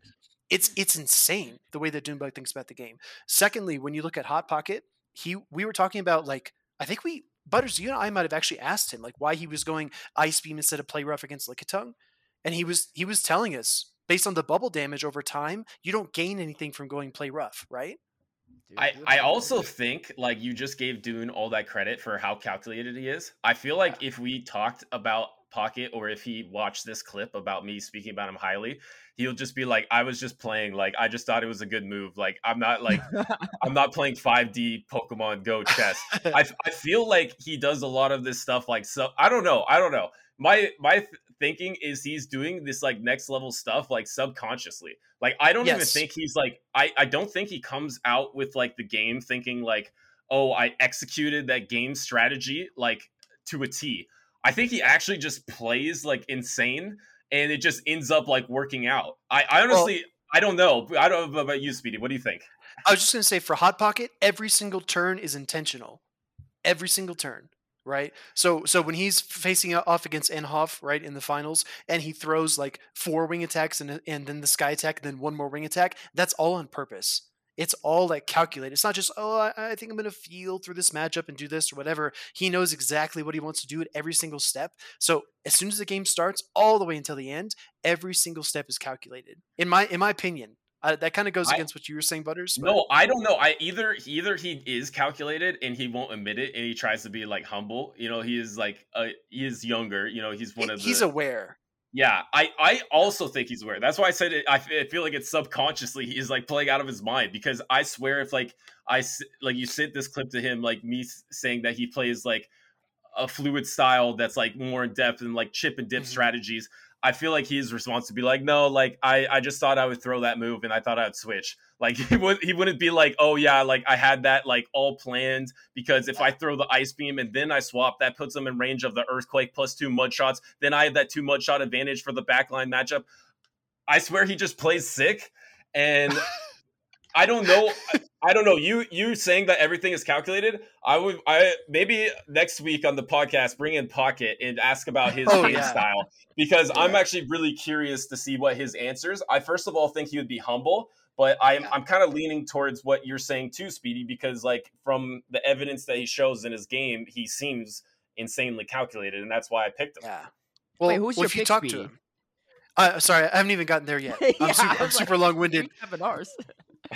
It's it's insane the way that Dunebug thinks about the game. Secondly, when you look at Hot Pocket, he we were talking about like I think we Butters, you and I might have actually asked him like why he was going Ice Beam instead of Play Rough against Lickitung, and he was he was telling us based on the bubble damage over time, you don't gain anything from going Play Rough, right? I, I also think like you just gave Dune all that credit for how calculated he is. I feel like if we talked about Pocket or if he watched this clip about me speaking about him highly, he'll just be like, I was just playing, like I just thought it was a good move. Like I'm not like I'm not playing 5D Pokemon Go chess. I, I feel like he does a lot of this stuff like so I don't know. I don't know. My my thinking is he's doing this like next level stuff like subconsciously. Like I don't yes. even think he's like I I don't think he comes out with like the game thinking like oh I executed that game strategy like to a T. I think he actually just plays like insane and it just ends up like working out. I, I honestly well, I don't know. I don't know about you, Speedy. What do you think? I was just gonna say for Hot Pocket, every single turn is intentional. Every single turn right? So so when he's facing off against Enhoff, right, in the finals, and he throws like four wing attacks and and then the sky attack, and then one more wing attack, that's all on purpose. It's all like calculated. It's not just oh I, I think I'm gonna feel through this matchup and do this or whatever. He knows exactly what he wants to do at every single step. So as soon as the game starts, all the way until the end, every single step is calculated. In my in my opinion, uh, that kind of goes against I, what you were saying, Butters. But... No, I don't know. I either either he is calculated and he won't admit it, and he tries to be like humble. You know, he is like uh, he is younger. You know, he's one of the, he's aware. Yeah, I I also think he's aware. That's why I said it. I feel like it's subconsciously he's like playing out of his mind because I swear if like I like you sent this clip to him like me saying that he plays like a fluid style that's like more in depth and like chip and dip mm-hmm. strategies. I feel like his response to be like, no, like I, I just thought I would throw that move and I thought I'd switch. Like he would he wouldn't be like, oh yeah, like I had that like all planned because if I throw the ice beam and then I swap, that puts them in range of the earthquake plus two mud shots. Then I have that two mud shot advantage for the backline matchup. I swear he just plays sick and I don't know. I don't know. You you saying that everything is calculated? I would. I maybe next week on the podcast bring in Pocket and ask about his oh, game yeah. style because yeah. I'm actually really curious to see what his answers. I first of all think he would be humble, but I'm yeah. I'm kind of leaning towards what you're saying too, Speedy, because like from the evidence that he shows in his game, he seems insanely calculated, and that's why I picked him. Yeah. Well, Wait, who's well, your if you talk Speedy? to him. Uh, sorry, I haven't even gotten there yet. I'm super, I'm super long winded. ours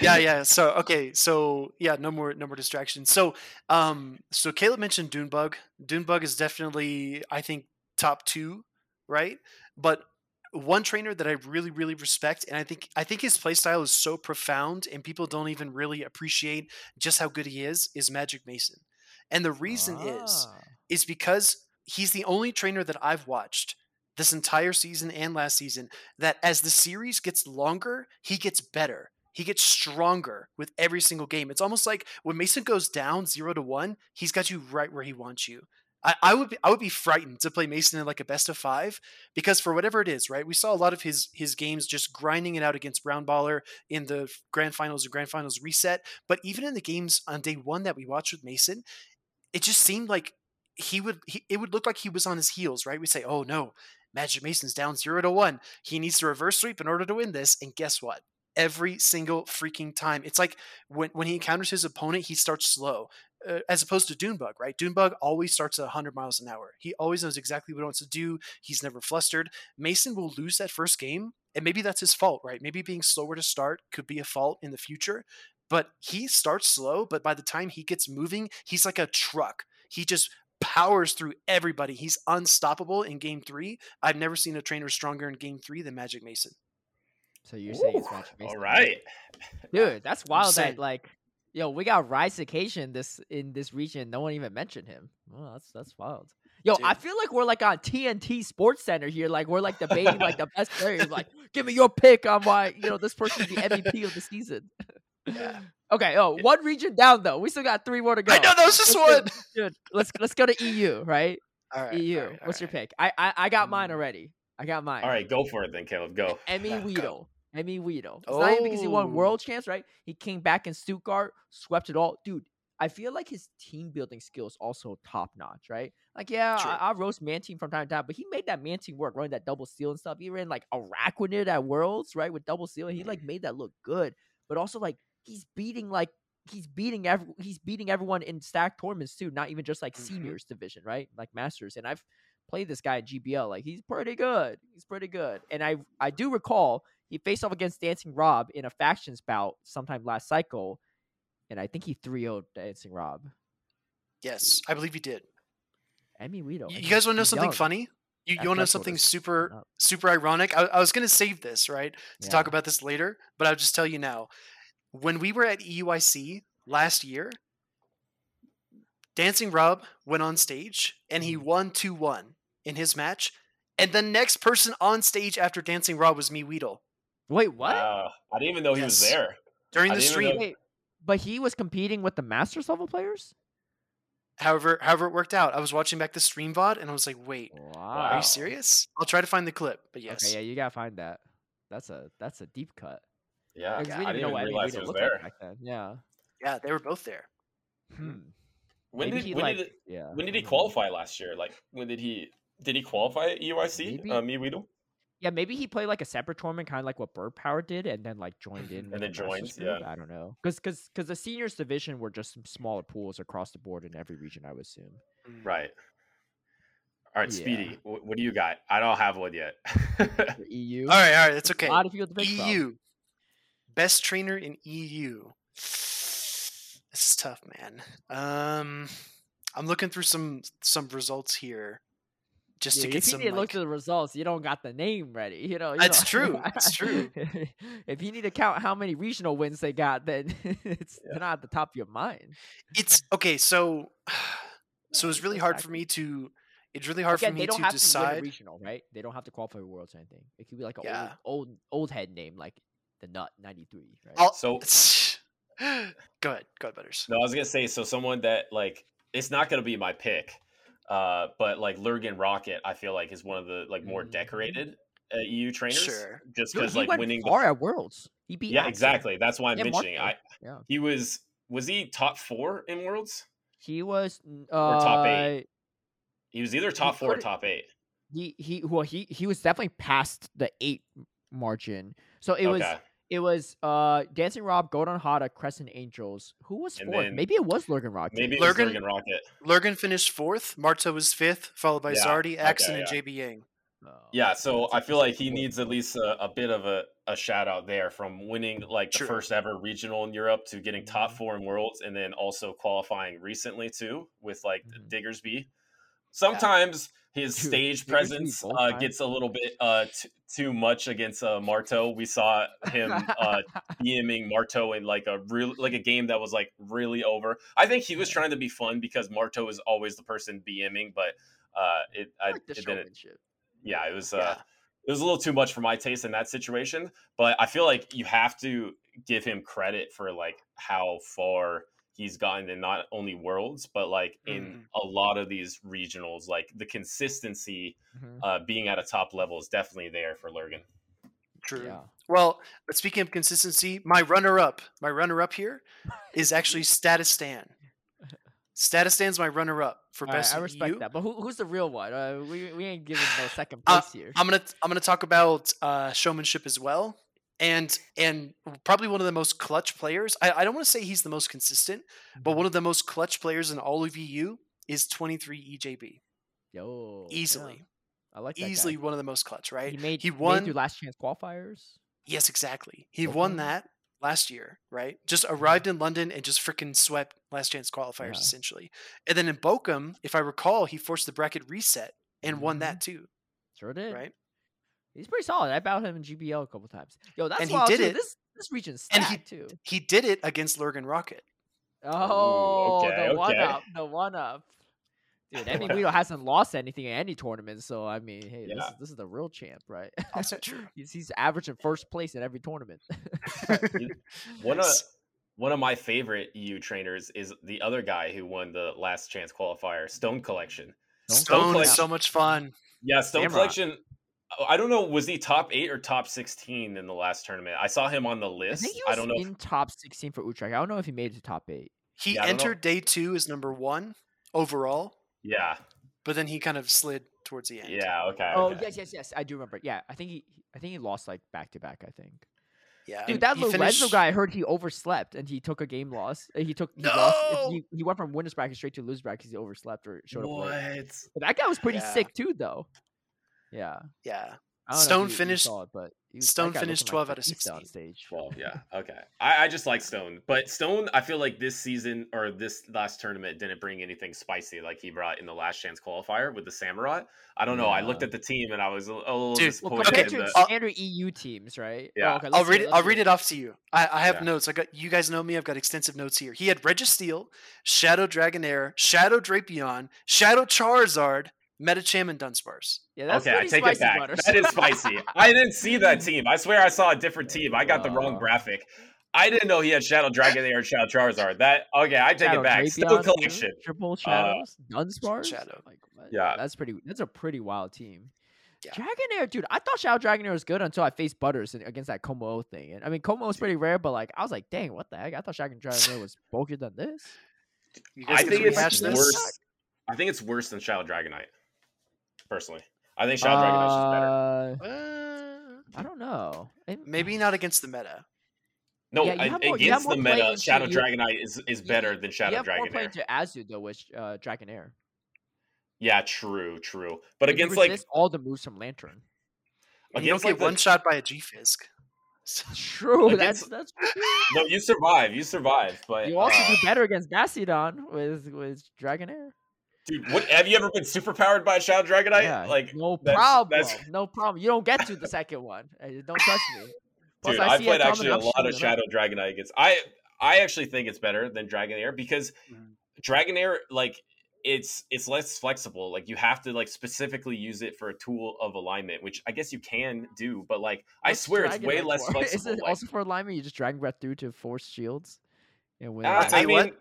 yeah, yeah. So okay, so yeah, no more no more distractions. So um so Caleb mentioned Dunebug. Dunebug is definitely I think top two, right? But one trainer that I really, really respect, and I think I think his playstyle is so profound and people don't even really appreciate just how good he is, is Magic Mason. And the reason ah. is is because he's the only trainer that I've watched this entire season and last season that as the series gets longer, he gets better he gets stronger with every single game. It's almost like when Mason goes down zero to one, he's got you right where he wants you. I, I would be I would be frightened to play Mason in like a best of five because for whatever it is, right? We saw a lot of his his games just grinding it out against Brown Baller in the grand finals or grand finals reset. But even in the games on day one that we watched with Mason, it just seemed like he would he, it would look like he was on his heels, right? We say, oh no, Magic Mason's down zero to one. He needs to reverse sweep in order to win this. And guess what? Every single freaking time. It's like when when he encounters his opponent, he starts slow. Uh, as opposed to Dunebug, right? Dunebug always starts at 100 miles an hour. He always knows exactly what he wants to do. He's never flustered. Mason will lose that first game, and maybe that's his fault, right? Maybe being slower to start could be a fault in the future. But he starts slow, but by the time he gets moving, he's like a truck. He just powers through everybody. He's unstoppable in game three. I've never seen a trainer stronger in game three than Magic Mason. So you're saying it's Ooh, Magic All Mason, right. dude. That's wild. saying. That like, yo, we got Rise Occasion this in this region. No one even mentioned him. Well, that's that's wild. Yo, I feel like we're like on TNT Sports Center here. Like we're like debating like the best players. Like, give me your pick on why you know this person should be MVP of the season. Yeah. Okay. Oh, Yeah. one region down though. We still got three more to go. I know that was just Let's one. do- Dude, let's let's go to EU. Right. All right. EU. all right, all What's your right. pick? I I, I got mine Mm. already. I got mine. All right, go for it then, Caleb. Go. Emmy Yeah. Weedle. Emmy Weedle. It's not even because he won Oh. world champs, right? He came back in Stuttgart, swept it all. Dude, I feel like his team building skills also top notch, right? Like, yeah, True. I, I roast Mantine from time to time, but he made that Mantine work, running that double seal and stuff. He ran like Araquanid at Worlds, right? With double seal. and He like made that look good. But also like he's beating like he's beating every he's beating everyone in stacked tournaments too, not even just like Mhm. seniors division, right? Like masters. And I've played this guy at GBL. Like he's pretty good. He's pretty good. And I I do recall he faced off against Dancing Rob in a factions bout sometime last cycle, and I think he 3 0 Dancing Rob. Yes, I believe he did. Emmy Weedle. You guys want to know something young. funny? You, you want to know something super super ironic? I, I was going to save this right to talk about this later, but I'll just tell you now. When we were at EUIC last year, Dancing Rob went on stage and Mm-hmm. he won two one in his match, and the next person on stage after Dancing Rob was me Weedle Wait, what? Wow. I didn't even know he was there. during I the stream. know- Wait, but he was competing with the Masters level players? However, however it worked out, I was watching back the stream VOD and I was like, "Wait, Wow. are you serious?" I'll try to find the clip, but yes. Okay, yeah, you gotta find that. That's a that's a deep cut. Yeah, Because I we didn't didn't know even realize he Weedle was there. like back then. Yeah. Yeah, they were both there. Hmm. When Maybe did he, when like- did it, Yeah. when did he qualify last year? Like when did he did he qualify at E EUIC? Maybe. Uh, me Weedle? Yeah, maybe he played like a separate tournament, kind of like what Bird Power did, and then like joined in. and then the joined, yeah. I don't know, because because because the seniors division were just some smaller pools across the board in every region. I would assume. Right. All right, Yeah. Speedy. wh- What do you got? I don't have one yet. EU. All right, all right, that's okay. A lot of people to pick from. EU. Best trainer in EU. This is tough, man. Um, I'm looking through some some results here, just Yeah, to get if you some. need to look like- at the results, you don't got the name ready. You know, you That's know- true, that's true. if you need to count how many regional wins they got, then it's Yeah. not at the top of your mind. it's okay. So, so it's really that's hard for me to. It's really hard Again, for they me don't to have to win a decide. regional, right? They don't have to qualify for worlds or anything. It could be like an Yeah. old, old old head name like the Nut ninety three, right? I'll- so go ahead, go ahead, Butters. no, I was gonna say so someone that like it's not gonna be my pick, uh, but like Lurgan Rocket, I feel like is one of the like more Mhm. decorated uh, EU trainers. Sure. Just because like winning. the- far at worlds. He beat yeah, Axel. exactly. That's why I'm And mentioning. Marco. I Yeah. he was was he top four in Worlds? He was uh, Or top eight. He was either top four or top eight. He he well he he was definitely past the eight margin. So it was okay. It was uh Dancing Rob, Godon Hada, Crescent Angels. Who was And fourth? then- Maybe it was Lurgan Rock. Maybe it was Lurgan- Lurgan Rocket. Lurgan finished fourth. Marta was fifth, followed by Yeah, Zardi, okay, Axon, and yeah. JB Yang. Oh, Yeah, so I feel like he needs at least a, a bit of a, a shout out there from winning like the first ever regional in Europe to getting top Mhm. four in worlds and then also qualifying recently too with like Mhm. Diggersby. Sometimes his Dude, stage presence uh, gets a little bit uh, t- too much against uh, Marto. We saw him uh, DMing Marto in like a real like a game that was like really over. I think he was trying to be fun because Marto is always the person BMing, but uh, it I, I like it didn't yeah, it was uh Yeah. it was a little too much for my taste in that situation. But I feel like you have to give him credit for like how far he's gotten in not only worlds, but like in Mhm. a lot of these regionals, like the consistency Mhm. uh being at a top level is definitely there for Lurgan. True. Yeah. Well, but speaking of consistency, my runner-up, my runner-up here is actually Statistan. Statistan's my runner-up for All right, best I of respect EU. that. But who, who's the real one? Uh, we, we ain't giving no second Uh, place here. I'm gonna I'm gonna talk about uh, showmanship as well. And and probably one of the most clutch players. I, I don't want to say he's the most consistent, but Mm-hmm. one of the most clutch players in all of EU is 23 EJB. Yo, yeah. Easily, I like that guy. easily one of the most clutch. Right? He made he won. through last chance qualifiers. Yes, exactly. He Both won that last year, right? Just arrived in London and just freaking swept last chance qualifiers Yeah. essentially. And then in Bochum, if I recall, he forced the bracket reset and won Mhm. that too, Sure did. right? He's pretty solid. I battled him in GBL a couple times. Yo, that's And he wild did too. it- This this region's and he- stacked too. He did it against Lurgan Rocket. Oh, okay, the one up, the one up. Dude, Emmy Guido hasn't lost anything in any tournament, so I mean, hey, this, is, this is the real champ, right? That's true. he's, he's averaging first place in every tournament. One of one of my favorite EU trainers is the other guy who won the last chance qualifier, Stone Collection. Stone Collection- is so much fun. Yeah, Stone Shamrock. Collection. oh, I don't know. Was he top eight or top sixteen in the last tournament? I saw him on the I list. think he I, don't know. if- in top 16 for Utrecht. I don't know if he made it to top eight. He Yeah, I don't know. entered day two as number one overall, yeah, but then he kind of slid towards the end. yeah, okay. Oh okay. yes, yes, yes. I do remember. Yeah, I think he, I think he lost like back to back. I think. yeah. Dude, that he Lorenzo finished- guy, I heard he overslept and he took a game loss. Uh, He took he lost. No! He, he went from winners bracket straight to losers bracket because he overslept or showed up late. What? But that guy was pretty Yeah. sick too, though. Yeah. Yeah. I don't know if Stone you- you finished- saw it, but he was- Stone guy finished looking like 12 out of Batista on 16. stage. Twelve. Yeah. Okay. I, I just like Stone, but Stone, I feel like this season or this last tournament didn't bring anything spicy like he brought in the last chance qualifier with the Samurai. I don't know. I looked at the team and I was a, a little Dude, disappointed. compared in to the- Uh, standard EU teams, right? Yeah. Oh, okay, I'll read it. I'll hear read it off to you. I, I have Yeah. notes. I got you guys know me. I've got extensive notes here. He had Registeel, Shadow Dragonair, Shadow Drapion, Shadow Charizard, Medicham, and Dunsparce. Yeah, that's okay, I take spicy, it back. Butters. That is spicy. I didn't see that team. I swear I saw a different team. I got the wrong Uh. graphic. I didn't know he had Shadow Dragonair and Shadow Charizard. That okay, I take Shadow it back. Drapion, too, Collection. triple shadows, Dunsparce. Shadow. Like. Yeah. that's pretty. That's a pretty wild team. Yeah. Dragonair, dude. I thought Shadow Dragonair was good until I faced Butters in- against that Kommo-o thing. And I mean, Kommo-o is pretty rare, but like, I was like, dang, what the heck? I thought Shadow Dragonair was bulkier than this. I think it's worse. I think it's worse than Shadow Dragonite. Personally, I think Shadow Dragonite is better. Uh, Uh, I don't know. It- maybe not against the meta. No, yeah, I- more- against the meta, Shadow you- Dragonite is, is you- better than you Shadow have more play Dragonair. into Azu though with uh, Dragonair. Yeah, true, true. But You against like all the moves from Lanturn. And you don't get like the, one shot by a G Fisk. True, that's Against- that's. no, you survive, you survive. But You also uh, do better against Bastiodon with with Dragonair. Dude, what have you ever been superpowered by a Shadow Dragonite? Yeah, like, no that's- problem, that's- no problem. You don't get to the second one. Uh, Don't touch me. Plus, dude, I, see played coming, actually a I'm lot of shooting it. Shadow Dragonite against. I I actually think it's better than Dragonair because Mhm. Dragonair like it's it's less flexible. Like you have to like specifically use it for a tool of alignment, which I guess you can do, but like I What's swear it's way Breath less for? flexible. Is it like- also for alignment? You just Dragon Breath through to force shields and win. Uh, I'll I mean, what.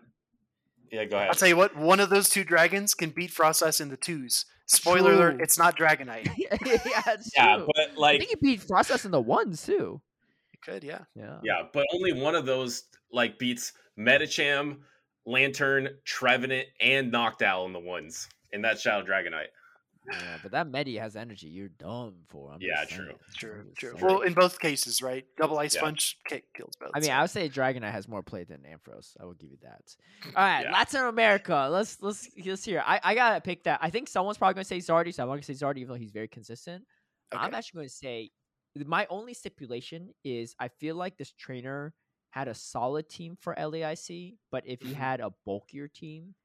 Yeah, go ahead. I'll tell you what. One of those two dragons can beat Froslass in the twos. Spoiler alert: It's not Dragonite. yeah, it's yeah, true. but like I like think he beat Froslass in the ones too. It could, yeah. Yeah. yeah, but only one of those like beats Medicham, Lanturn, Trevenant, and Noctowl in the ones, and that's Shadow Dragonite. Yeah, but that Medi has energy. You're dumb for. I'm Yeah, true. True, true. saying. Well, in both cases, right? Double Ice Yeah. Punch ki- kills both. I mean. I would say Dragonite has more play than Ampharos. I will give you that. All right, Yeah. Latin America. Let's let's let's hear. I, I gotta pick that. I think someone's probably gonna say Zardy, so I'm gonna say Zardy, even though he's very consistent. I'm actually gonna say my only stipulation is I feel like this trainer had a solid team for LAIC, but if he Mhm. had a bulkier team,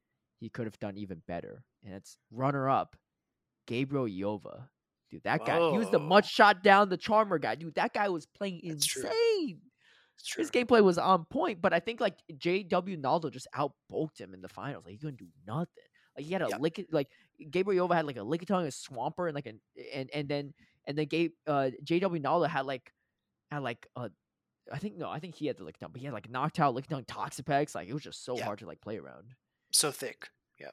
he could have done even better. And it's runner up, Gabriel Yova. Dude, that guy, he was the much shot down the charmer guy. Dude, that guy was playing That's insane. His gameplay was on point, but I think like JW Naldo just outbulked him in the finals. Like he couldn't do nothing. Like he had a Yep. lick like Gabriel Yova had like a Lickitung, a Swampert, and like an and and then and then Gabe uh JW Naldo had like had like uh I think no, I think he had the Lickitung, but he had like Noctowl, Lickitung, Toxapex. Like it was just so Yeah. hard to like play around. so thick. Yeah.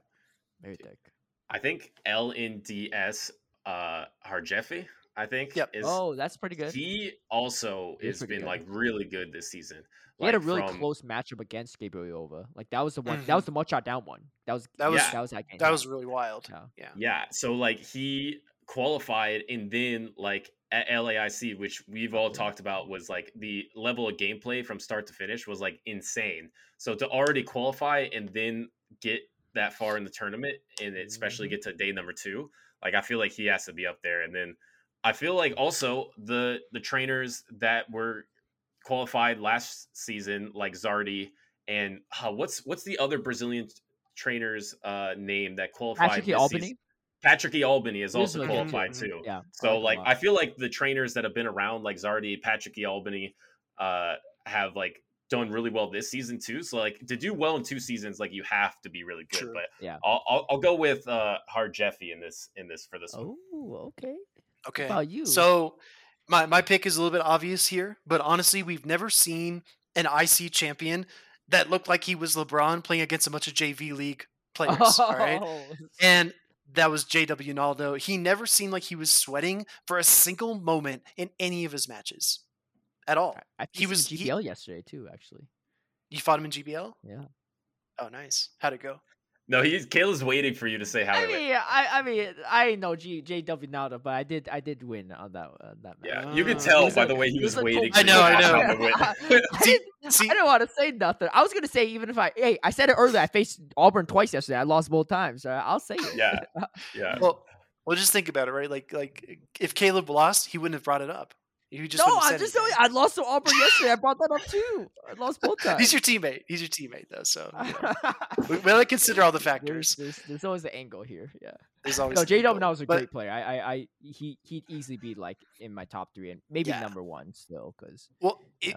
Very thick. I think LNDS uh Harjefi, I think. Yep. Is, oh, that's pretty good. He, He also He is has been good. like really good this season. He had a really from- close matchup against Gabriel Yova. Like that was the one. That Mhm. was the much shot down one. That was That was Yeah. that was that game. That was really wild. Yeah. Yeah. Yeah, so like he qualified and then like at LAIC, which we've all talked about, was like the level of gameplay from start to finish was like insane. So to already qualify and then get that far in the tournament and especially Mhm. get to day number two, like I feel like he has to be up there. And then I feel like also the the trainers that were qualified last season, like Zardi and uh, what's what's the other Brazilian trainer's uh, name that qualified? Patrick E. Albany. season? Patrick E. Albany is also really good too. qualified Mhm. too. Yeah. So like. I feel like the trainers that have been around, like Zardi, Patrick E. Albany, uh, have like done really well this season too. So like to do well in two seasons, like you have to be really good. True. But Yeah. I'll, I'll I'll go with uh Hard Jeffy in this in this for this one. Oh, okay. Okay. What about you? So my my pick is a little bit obvious here, but honestly, we've never seen an IC champion that looked like he was LeBron playing against a bunch of JV League players. All right. Oh, And that was JW Naldo. He never seemed like he was sweating for a single moment in any of his matches at all. I he faced him was- he- yesterday too. Actually, You fought him in GBL? yeah. Oh, nice. How'd it go? No, he's Kayla's waiting for you to say how I it went. mean, I, I mean, I know G JW Naldo, but I did, I did win on that, uh, that match. Yeah, you could Uh, tell it by a- the way he was, was waiting. total- for I know, I know. him to win. I, See- didn't, I didn't want to say nothing. I was gonna say even if I, hey, I said it earlier. I faced Auburn twice yesterday. I lost both times. I'll say it. Yeah. yeah. Well, well, just think about it, right? Like, like if Caleb lost, he wouldn't have brought it up. He just no, I'm just telling you, I lost to Auburn yesterday. I brought that up too. I lost both times. He's your teammate. He's your teammate, though. So you know, we, we gotta consider all the factors. there's, there's always the angle here. Yeah. There's always No, JW now was a But- great player. I, I, I, he, he'd easily be like in my top three and maybe Yeah. number one still because Well, it,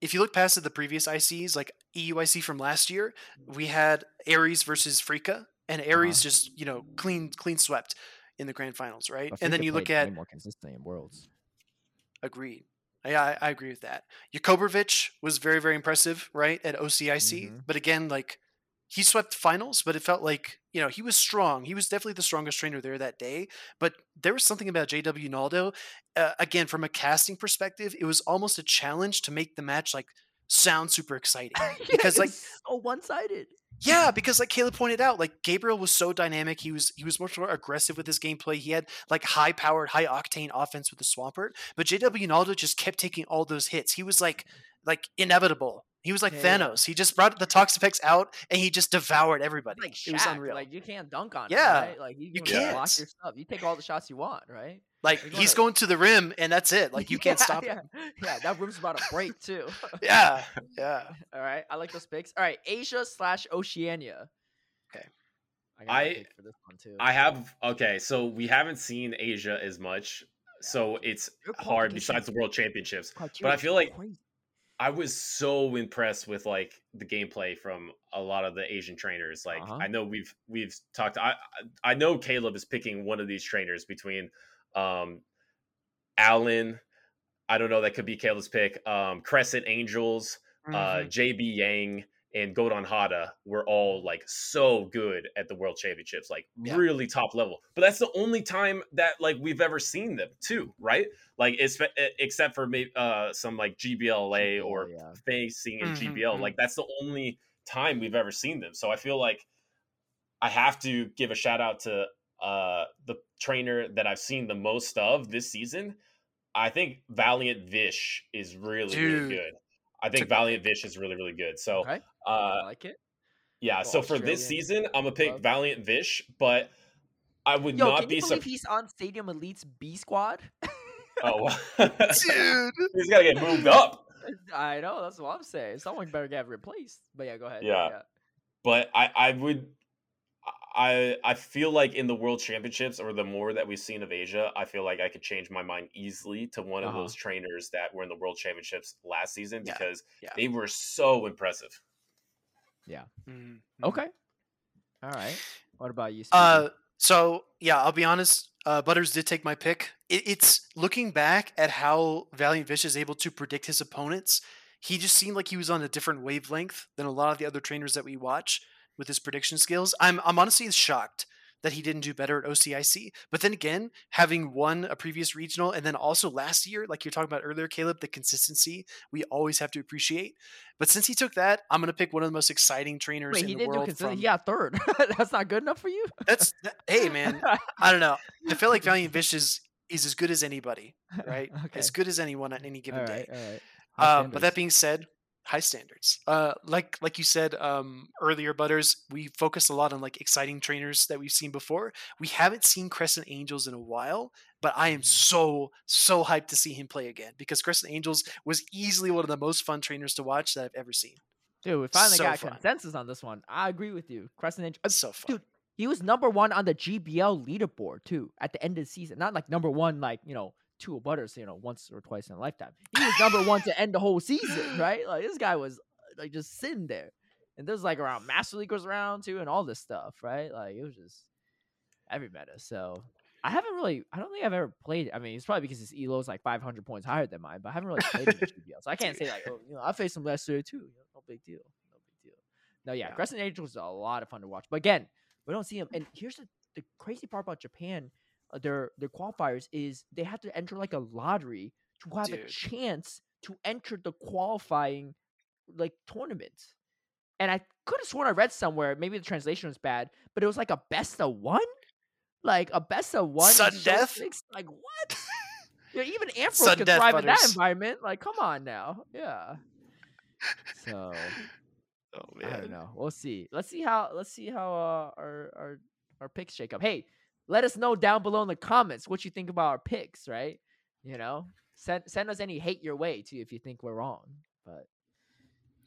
if you look past the previous ICs, like EUIC from last year, we had Aries versus Frika, and Aries Uh-huh. just you know clean clean swept in the grand finals, right? and then you look at more consistently in worlds. Agreed. Yeah, I, I agree with that. Jakobrovic was very very impressive, right, at OCIC. Mhm. But again, like he swept finals, but it felt like you know he was strong. He was definitely the strongest trainer there that day. But there was something about JW Naldo. Uh, again, from a casting perspective, it was almost a challenge to make the match like sound super exciting. Because, like- so one sided. Yeah, because like Caleb pointed out, like Gabriel was so dynamic. He was he was much more aggressive with his gameplay. He had like high powered, high octane offense with the Swampert. But JW Naldo just kept taking all those hits. He was like like inevitable. He was like Yeah. Thanos. He just brought the Toxapex out and he just devoured everybody. Like it was unreal. Like you can't dunk on. Yeah, him, right? Like you, you can just block can't. your stuff. You take all the shots you want, right? Like You're he's gonna- going to the rim and that's it. Like you can't stop yeah. him. Yeah, that rim's about to break too. Yeah, yeah. all right, I like those picks. All right, Asia slash Oceania. Okay. I, got I- pick for this one too. I have okay, so we haven't seen Asia as much, so it's hard besides the World Championships. but I feel like- crazy. I was so impressed with like the gameplay from a lot of the Asian trainers. Like Uh-huh. I know we've we've talked. I I know Caleb is picking one of these trainers between um Allen. I don't know. That could be Caleb's pick. Um, Crescent Angels, uh, Mhm. JB Yang, and Godon Hada were all like so good at the World Championships, like Yeah. really top level. But that's the only time that like we've ever seen them too, right? Like it's, except for maybe uh, some like GBLA or yeah. facing in Mhm, GBL. mhm. Like that's the only time we've ever seen them. So I feel like I have to give a shout out to uh, the trainer that I've seen the most of this season. I think Valiant Vish is really Dude. really good. I think Valiant Vish is really really good. So okay, I uh, like it. yeah, so for this season, I'm gonna pick club. Valiant Vish, but I would Yo, not be you believe surprised. he's on Stadium Elite's B squad? Oh, Dude. he's gotta get moved up. I know that's what I'm saying. Someone better get replaced. But yeah, go ahead. Yeah. but I I would I I feel like in the World Championships or the more that we've seen of Asia, I feel like I could change my mind easily to one of Uh-huh. those trainers that were in the World Championships last season Yeah, because yeah. they were so impressive. Mhm. Okay. All right. What about you? Speedy? Uh, so yeah, I'll be honest. Uh, Butters did take my pick. It, it's looking back at how Valiant Vish is able to predict his opponents. He just seemed like he was on a different wavelength than a lot of the other trainers that we watch with his prediction skills. I'm I'm honestly shocked that he didn't do better at OCIC. But then again, having won a previous regional and then also last year, like you're talking about earlier, Caleb, the consistency we always have to appreciate. But since he took that, I'm going to pick one of the most exciting trainers Wait, in he the didn't do world. consider- From, he got third. That's not good enough for you. that's that- hey man, I don't know. I feel like Valiant Vish is is as good as anybody, right? okay. As good as anyone on any given day. right, all right. Um, but that being said, high standards. Uh, like like you said um, earlier, Butters, we focus a lot on like exciting trainers that we've seen before. We haven't seen Crescent Angels in a while, but I am Mhm. so so hyped to see him play again because Crescent Angels was easily one of the most fun trainers to watch that I've ever seen. dude, we finally so got fun. consensus on this one. I agree with you. Crescent Angel. uh, so fun. dude, he was number one on the GBL leaderboard too at the end of the season. Not like number one, like you know, two butters, you know, once or twice in a lifetime. He was number one to end the whole season, right? Like this guy was like just sitting there, and there's like around Master League was around too, and all this stuff, right? Like it was just every meta. So I haven't really, I don't think I've ever played. I mean, it's probably because his elo is like 500 points higher than mine, but I haven't really played in so I can't say like, oh, you know, I faced him last year too. You know, no big deal, no big deal. No, yeah, Yeah. Crescent Angels is a lot of fun to watch, but again, we don't see him. And here's the, the crazy part about Japan, their their qualifiers is they have to enter like a lottery to have a chance to enter the qualifying like tournament. And I could have sworn I read somewhere, maybe the translation was bad, but it was like a best of one, like a best of one. Sudden death? Six? Like what? yeah, even can death, thrive in that environment. Like, come on now, yeah. So Oh I don't know. We'll see. Let's see how let's see how uh, our our our picks shake up. Hey, let us know down below in the comments what you think about our picks. Right? You know, send send us any hate your way too if you think we're wrong. But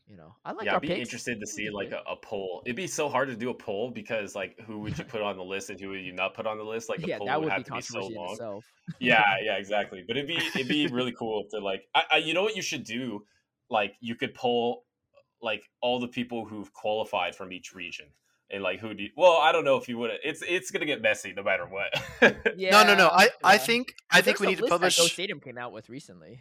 you know, I like yeah, I'd be picks. interested to see like a, a poll. It'd be so hard to do a poll because like who would you put on the list and who would you not put on the list? Like the yeah, poll that would would be have to be so long. yeah, yeah, exactly. But it'd be it'd be really cool to like I, I you know what you should do? Like you could poll like all the people who've qualified from each region. And like who do you, well, I don't know if you would it's it's gonna get messy no matter what. Yeah, no, no, no. I, I think I think we need to list that publish. Go Stadium came out with recently.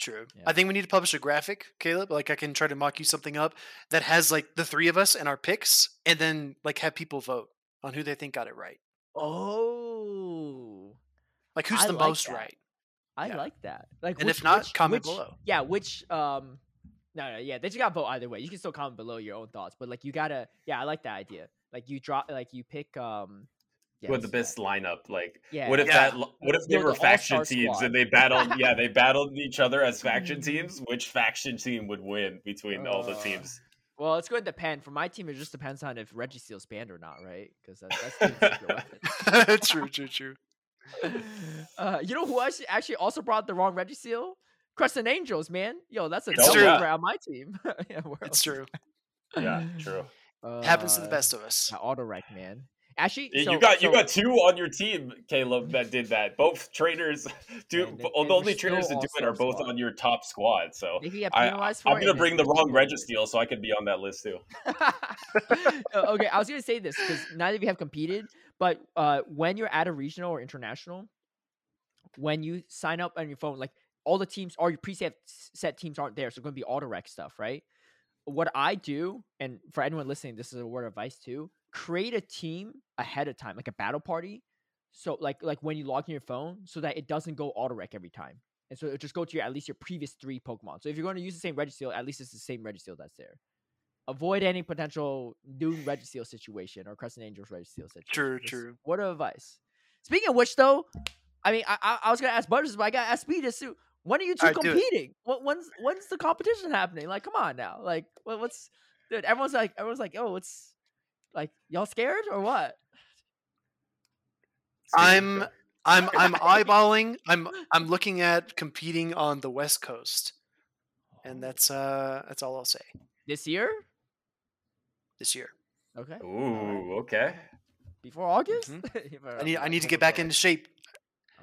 True. Yeah. I think we need to publish a graphic, Caleb. Like I can try to mock you something up that has like the three of us and our picks, and then like have people vote on who they think got it right. Oh, Like who's I the like most that. right? I Yeah. like that. Like, And which- if not, which- comment which- below. Yeah, which um, no, no, yeah, they just gotta vote either way. You can still comment below your own thoughts, but like you gotta, yeah, I like that idea. Like you drop, like you pick um, yeah, what the best do lineup? Like Yeah. what if Yeah. that what if they Build were the faction teams squad. and they battled yeah, they battled each other as faction teams? Which faction team would win between all the Uh, teams? that. Well, it's going to depend. For my team, it just depends on if Registeel's banned or not, right? Because that's, that's team secret weapon. true, true, true. Uh, you know who actually actually also brought the wrong Registeel? Crescent Angels, man. Yo, that's a It's double true. threat on my team. yeah, It's true. Yeah, true. Happens to the Uh, best of us. Auto rec, man. Actually, Y- so- you got you got two on your team, Caleb, that did that. Both trainers do. And they- the only trainers still that do it are both squad. on your top squad. So I, I'm it, gonna bring the wrong just do. Registeel so I could be on that list too. Uh, okay, I was gonna say this because neither of you have competed, but uh, when you're at a regional or international, when you sign up on your phone, like all the teams, all your preset set teams aren't there, so it's gonna be auto rec stuff, right? What I do, and for anyone listening, this is a word of advice too: create a team ahead of time, like a battle party. So, like, like when you log in your phone, so that it doesn't go auto rec every time, and so it just go to your at least your previous three Pokemon. So if you're going to use the same Registeel, at least it's the same Registeel that's there avoid any potential Doom Registeel situation or Crescent Angels Registeel situation. True, Just true. Of advice. Speaking of which, though, I mean, I, I, was gonna ask Butters, but I gotta ask Speedus too. When are you two Alright, do it. competing? What when's when's the competition happening? Like, come on now. Like, what, what's dude? Everyone's like, everyone's like, oh, what's like, y'all scared or what? I'm I'm I'm eyeballing. I'm I'm looking at competing on the West Coast, and that's uh that's all I'll say this year. this year. Okay. Ooh, okay. Before August. Mm-hmm. I need I need to get back into shape.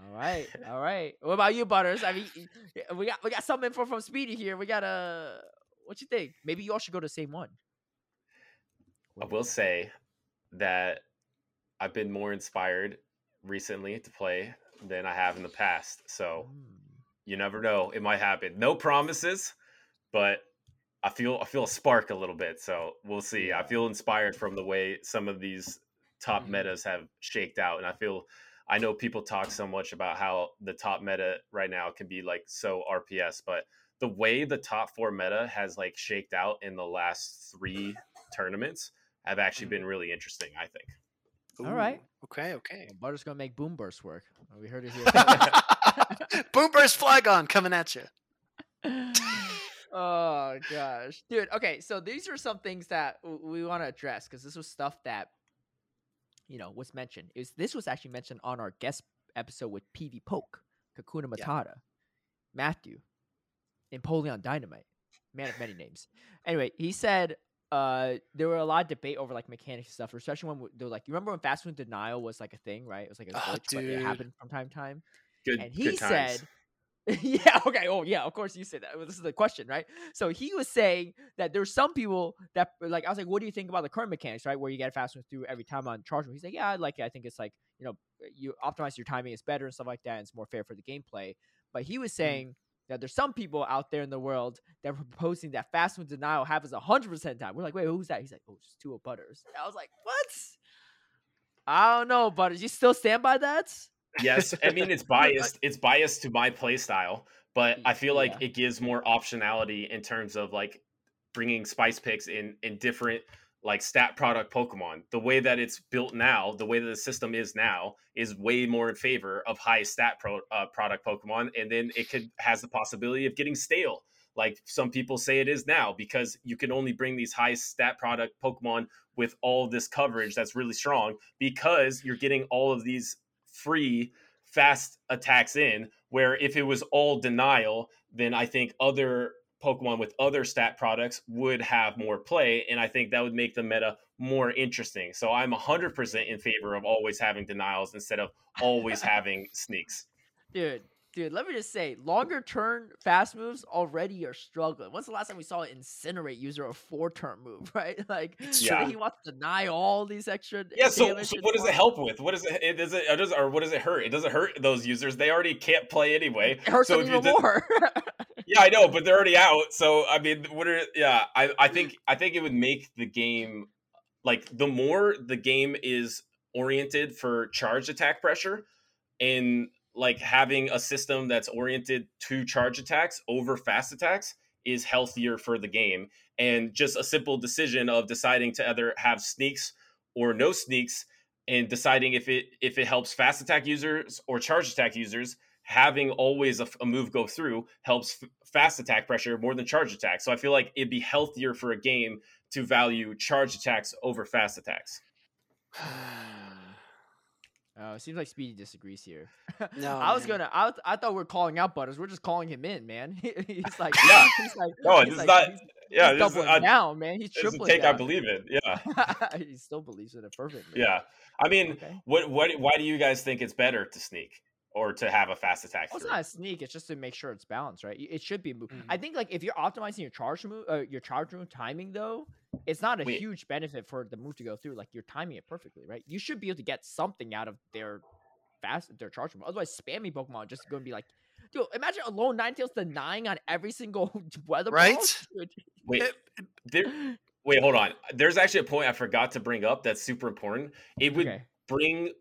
All right, all right. What about you, Butters? I mean, we got we got some info from Speedy here. We got a what you think? Maybe you all should go to the same one. I will say that I've been more inspired recently to play than I have in the past. So Mm. you never know; it might happen. No promises, but I feel I feel a spark a little bit. So we'll see. I feel inspired from the way some of these top Mhm. metas have shaked out, and I feel I know people talk so much about how the top meta right now can be like so RPS, but the way the top four meta has like shaked out in the last three tournaments have actually Mhm. been really interesting. I think. All right. Okay, okay. Well, Butter's gonna make Boom Burst work. We heard it here. Boom burst Flygon coming at you. oh gosh, dude. Okay, so these are some things that we want to address because this was stuff that you know was mentioned. Is this was actually mentioned on our guest episode with PvPoke, Kakuna Yeah. Matata, Matthew, Napoleon Dynamite, man of many names. Anyway, he said uh there were a lot of debate over like mechanics and stuff, especially when they were like, you remember when fast food denial was like a thing, right? It was like a Ah, glitch, but it happened from time to time. Good. And he said, yeah, okay. Oh, yeah, of course you said that. Well, This is the question, right? So he was saying that there's some people that like I was like, what do you think about the current mechanics, right? Where you get a fast one through every time on charge. He's like, yeah, I like it. I think it's like you know you optimize your timing is better and stuff like that. And it's more fair for the gameplay. But he was mm-hmm. saying that there's some people out there in the world that were proposing that fast one denial happens hundred percent time. We're like, wait, who's that? He's like, oh, it's 2O Butters. I was like, what? I don't know, butters. You still stand by that? Yes i mean it's biased it's biased to my play style but i feel like Yeah. it gives more optionality in terms of like bringing spice picks in in different like stat product pokemon the way that it's built now the way that the system is now is way more in favor of high stat pro, uh, product pokemon and then it could has the possibility of getting stale like some people say it is now because you can only bring these high stat product pokemon with all this coverage that's really strong because you're getting all of these free fast attacks in where if it was all denial then i think other pokemon with other stat products would have more play and i think that would make the meta more interesting. So i'm 100% in favor of always having denials instead of always having sneaks. Dude, dude, let me just say, longer turn fast moves already are struggling. When's the last time we saw an incinerate user a four turn move, right? Like, Yeah. he wants to deny all these extra. yeah so, so what does it help with what does it, it does it, it does, or what does it hurt it doesn't hurt those users they already can't play anyway It hurts so them even did- more. Yeah, I know, but they're already out. So I mean, what are yeah? I I think I think it would make the game like the more the game is oriented for charge attack pressure and like having a system that's oriented to charge attacks over fast attacks is healthier for the game and just a simple decision of deciding to either have sneaks or no sneaks and deciding if it if it helps fast attack users or charge attack users having always a, a move go through helps f- fast attack pressure more than charge attack so i feel like it'd be healthier for a game to value charge attacks over fast attacks Oh, it seems like Speedy disagrees here. No, I was man. gonna. I, I thought we are calling out Butters. We're just calling him in, man. he's like, Yeah. He's like, No, he's this is not- He's, yeah he's this is, doubling I, down, man. He's this is a tripling take i believe it. yeah he still believes in it perfectly. yeah i mean Okay. what what why do you guys think it's better to sneak or to have a fast attack Well, it's not a sneak. It's just to make sure it's balanced, right? It should be a move. Mhm. I think like if you're optimizing your charge move, uh, your charge move timing though, it's not a Wait. huge benefit for the move to go through. Like you're timing it perfectly, right? You should be able to get something out of their fast their charge move. Otherwise, spammy Pokemon just going to be like, dude, imagine Alolan Ninetales denying on every single weather. Right? Wait there, wait hold on there's actually a point i forgot to bring up that's super important it would Okay. bring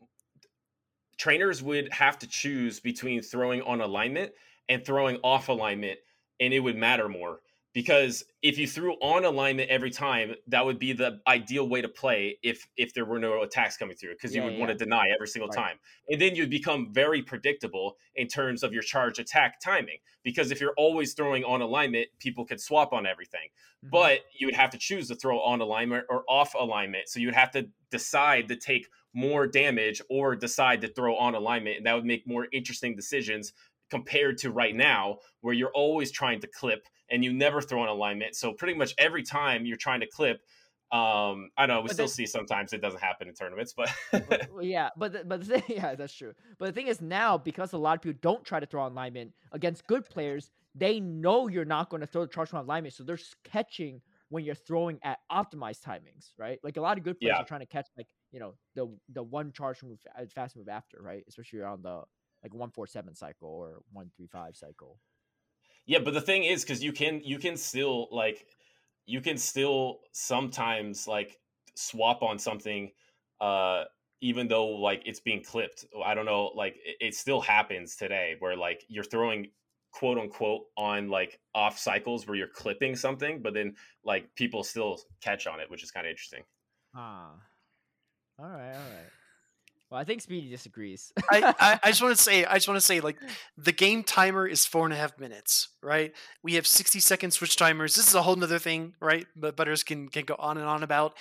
trainers would have to choose between throwing on alignment and throwing off alignment and it would matter more because if you threw on alignment every time that would be the ideal way to play if if there were no attacks coming through because you Yeah, would yeah, want to deny every single Right. time and then you'd become very predictable in terms of your charge attack timing because if you're always throwing on alignment people could swap on everything Mhm. but you would have to choose to throw on alignment or off alignment. So you would have to decide to take more damage or decide to throw on alignment. And that would make more interesting decisions compared to right now, where you're always trying to clip and you never throw an alignment. So pretty much every time you're trying to clip, um, I know we But still then- see sometimes it doesn't happen in tournaments, but yeah, but the, but the thing, yeah, that's true. But the thing is now because a lot of people don't try to throw on alignment against good players, they know you're not going to throw the charge on alignment, so they're catching when you're throwing at optimized timings, right? Like a lot of good players Yeah. are trying to catch like you know the the one charge move uh, fast move after, right? Especially on the like one four seven cycle or one three five cycle. Yeah, but the thing is, because you can you can still like you can still sometimes like swap on something uh, even though like it's being clipped. I don't know, like it, it still happens today where like you're throwing quote unquote on like off cycles where you're clipping something, but then like people still catch on it, which is kind of interesting. Ah. All right, all right. Well, I think Speedy disagrees. I, I, I just want to say, I just want to say, like the game timer is four and a half minutes, right? We have sixty second switch timers. This is a whole nother thing, right? But Butters can can go on and on about.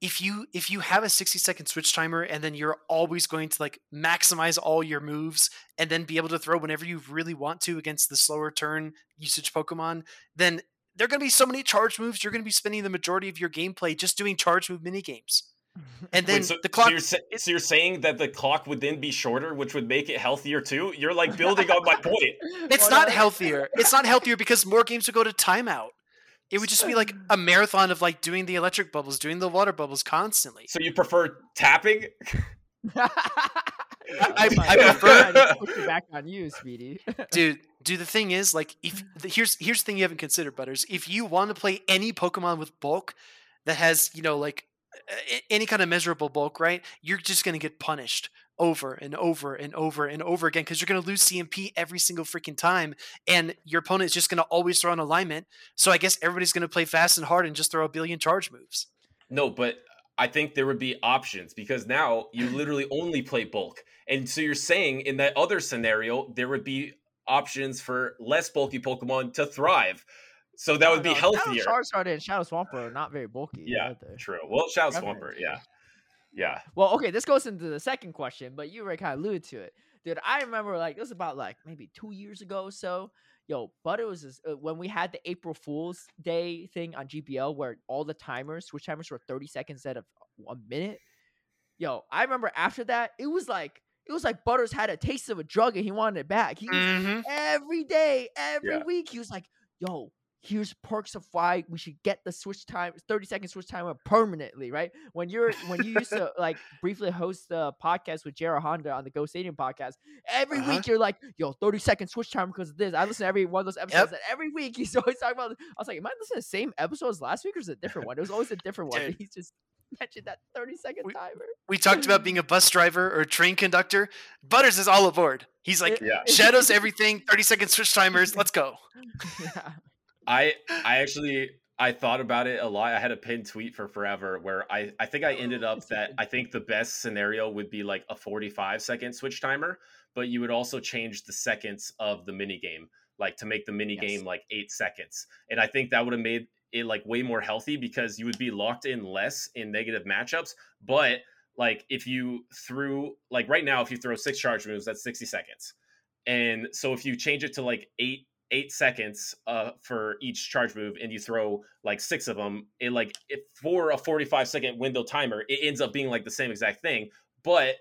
If you if you have a sixty second switch timer and then you're always going to like maximize all your moves and then be able to throw whenever you really want to against the slower turn usage Pokemon, then there are going to be so many charge moves. You're going to be spending the majority of your gameplay just doing charge move mini games. And then Wait, so, the clock. So you're, sa- so you're saying that the clock would then be shorter, which would make it healthier too? You're like building on my point. It's not healthier. It's not healthier because more games would go to timeout. It would just be like a marathon of like doing the electric bubbles, doing the water bubbles constantly. So you prefer tapping? I- I prefer- I just pushed it back on you, Speedy. Dude, dude, the thing is, like, if the, here's here's the thing you haven't considered, Butters. If you want to play any Pokemon with bulk that has, you know, like a- any kind of measurable bulk, right? You're just gonna get punished over and over and over and over again because you're gonna lose CMP every single freaking time, and your opponent is just gonna always throw an alignment. So I guess everybody's gonna play fast and hard and just throw a billion charge moves. No, but I think there would be options because now you literally only play bulk. And so you're saying in that other scenario, there would be options for less bulky Pokemon to thrive. So that would be healthier. Shadow Charizard and Shadow Swampert are not very bulky. Yeah, they? True. Well, Shadow. Swampert, yeah. Yeah. Well, okay, this goes into the second question, but you already kind of alluded to it, dude. I remember like this was about like maybe two years ago or so. Yo, but it was this, uh, when we had the April Fool's Day thing on GBL where all the timers, switch timers, were thirty seconds instead of a minute. Yo, I remember after that, it was like it was like Butters had a taste of a drug and he wanted it back. He was Mm-hmm. every day, every Yeah. week. He was like, "Yo, here's perks of why we should get the switch time, thirty second switch timer permanently." Right? When you're when you used to like briefly host the podcast with Jared Honda on the Go Stadium podcast, every Uh-huh. week you're like, "Yo, thirty second switch timer because of this." I listen to every one of those episodes, Yep. and every week he's always talking about. I was like, "Am I listening to the same episode as last week, or is it a different one?" It was always a different one. And he's just mentioned that thirty second We- timer. We talked about being a bus driver or train conductor. Butters is all aboard. He's like, Yeah. shadows everything, 30 second switch timers, let's go. yeah. I I actually I thought about it a lot. I had a pinned tweet for forever where I I think I ended up that I think the best scenario would be like a 45 second switch timer, but you would also change the seconds of the mini game like to make the mini Yes. game like 8 seconds. And I think that would have made it like way more healthy because you would be locked in less in negative matchups, but like if you threw like right now if you throw 6 charge moves that's 60 seconds. And so if you change it to like 8 eight seconds uh, for each charge move and you throw like six of them it like for a 45 second window timer it ends up being like the same exact thing but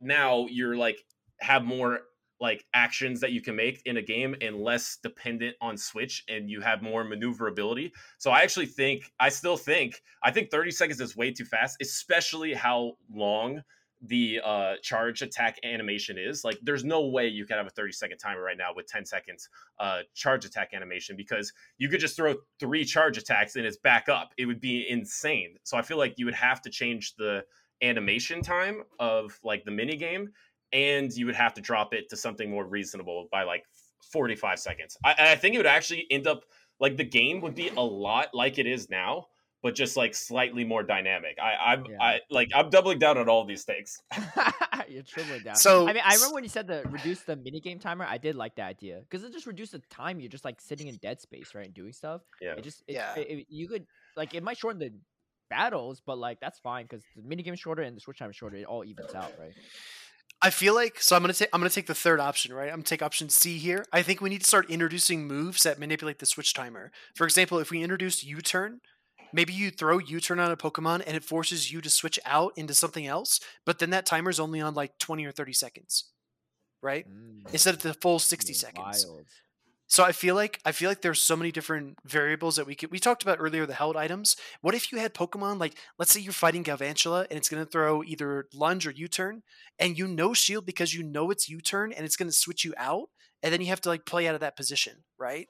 now you're like have more like actions that you can make in a game and less dependent on switch and you have more maneuverability. So i actually think i still think i think 30 seconds is way too fast especially how long the uh charge attack animation is like there's no way you could have a 30 second timer right now with 10 seconds uh charge attack animation because you could just throw three charge attacks and it's back up. It would be insane. So i feel like you would have to change the animation time of like the mini game and you would have to drop it to something more reasonable by like 45 seconds. I, I think it would actually end up like the game would be a lot like it is now but just like slightly more dynamic i i'm Yeah. i like i'm doubling down on all these things You're tripling down. So- I mean, I remember when you said the reduce the minigame timer. I did like that idea because it just reduced the time you're just like sitting in dead space, right, and doing stuff. yeah It just, it, Yeah. it- it- you could like it might shorten the battles, but like that's fine because the minigame is shorter and the switch time is shorter. It all evens out, right? I feel like so I'm gonna take I'm gonna take the third option, right? I'm gonna take option C here. I think we need to start introducing moves that manipulate the switch timer. For example, if we introduce U-turn, maybe you throw U-turn on a Pokemon and it forces you to switch out into something else, but then that timer's only on like 20 or 30 seconds. Right? Mm, Instead of the full 60 yeah, seconds. wild. So I feel like I feel like there's so many different variables that we could we talked about earlier the held items. What if you had Pokemon like let's say you're fighting Galvantula and it's gonna throw either lunge or U-turn and you know shield because you know it's U-turn and it's gonna switch you out and then you have to like play out of that position, right?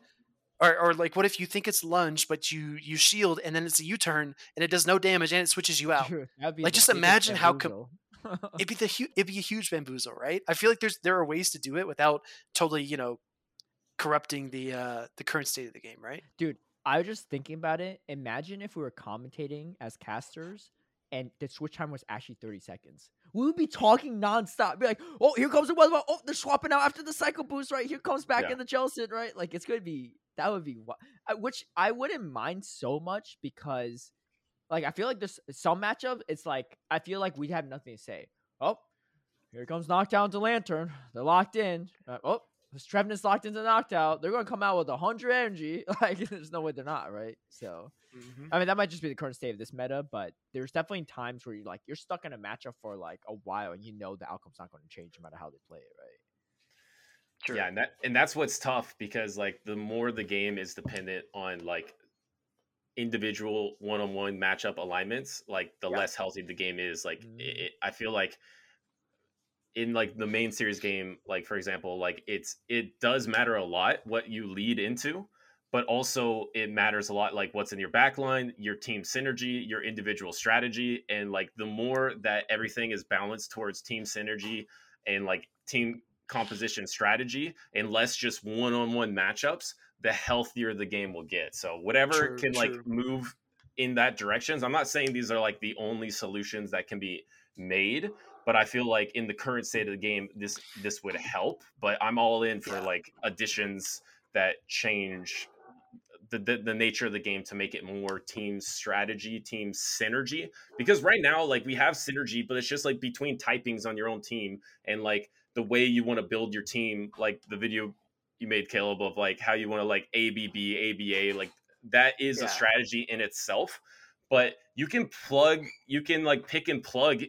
Or, or like, what if you think it's lunge, but you you shield and then it's a U turn and it does no damage and it switches you out? Like, just imagine how com- It'd be the hu- it'd be a huge bamboozle, right? I feel like there's there are ways to do it without totally, you know, corrupting the uh the current state of the game, right? Dude, I was just thinking about it. Imagine if we were commentating as casters and the switch time was actually 30 seconds. We would be talking nonstop. Be like, oh, here comes the weather. Oh, they're swapping out after the cycle boost, right? Here comes back Yeah. in the Jellicent, right? Like, it's going to be, that would be, which I wouldn't mind so much because, like, I feel like there's some matchup, it's like, I feel like we have nothing to say. Oh, here comes knockdown to Lanturn. They're locked in. Uh, oh, this Trevenant's locked into knockout. They're going to come out with 100 energy. Like, there's no way they're not, right? So, I mean, that might just be the current state of this meta, but there's definitely times where you're like you're stuck in a matchup for like a while, and you know the outcome's not going to change no matter how they play it, right? Sure. Yeah, and that and that's what's tough because like the more the game is dependent on like individual one-on-one matchup alignments, like the Yeah. less healthy the game is. Like Mhm. it, it- I feel like in like the main series game, like for example, like it's it does matter a lot what you lead into, but also it matters a lot like what's in your backline, your team synergy, your individual strategy, and like the more that everything is balanced towards team synergy and like team composition strategy and less just one-on-one matchups, the healthier the game will get. So whatever True, can like move in that directions. I'm not saying these are like the only solutions that can be made, but I feel like in the current state of the game, this this would help. But I'm all in for Yeah. like additions that change the, the the nature of the game to make it more team strategy, team synergy. Because right now, like we have synergy, but it's just like between typings on your own team and like the way you want to build your team, like the video you made Caleb of like how you want to like ABB, ABA, like that is Yeah. a strategy in itself. But you can plug, you can like pick and plug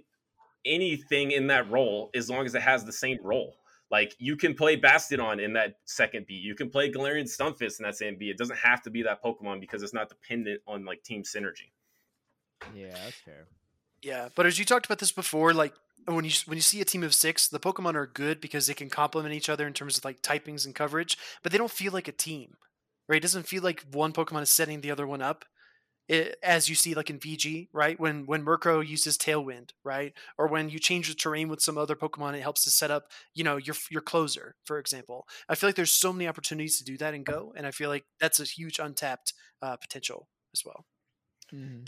anything in that role as long as it has the same role. Like you can play Bastiodon in that second beat. You can play Galarian Stunfisk in that same beat. It doesn't have to be that Pokemon because it's not dependent on like team synergy. Yeah, that's fair. Yeah, but as you talked about this before, like when you when you see a team of six, the Pokemon are good because they can complement each other in terms of like typings and coverage, but they don't feel like a team, right? It doesn't feel like one Pokemon is setting the other one up. It, as you see, like in VG, right? When when Murkrow uses Tailwind, right, or when you change the terrain with some other Pokemon, it helps to set up, you know, your your closer, for example. I feel like there's so many opportunities to do that and go, and I feel like that's a huge untapped uh, potential as well. Mhm.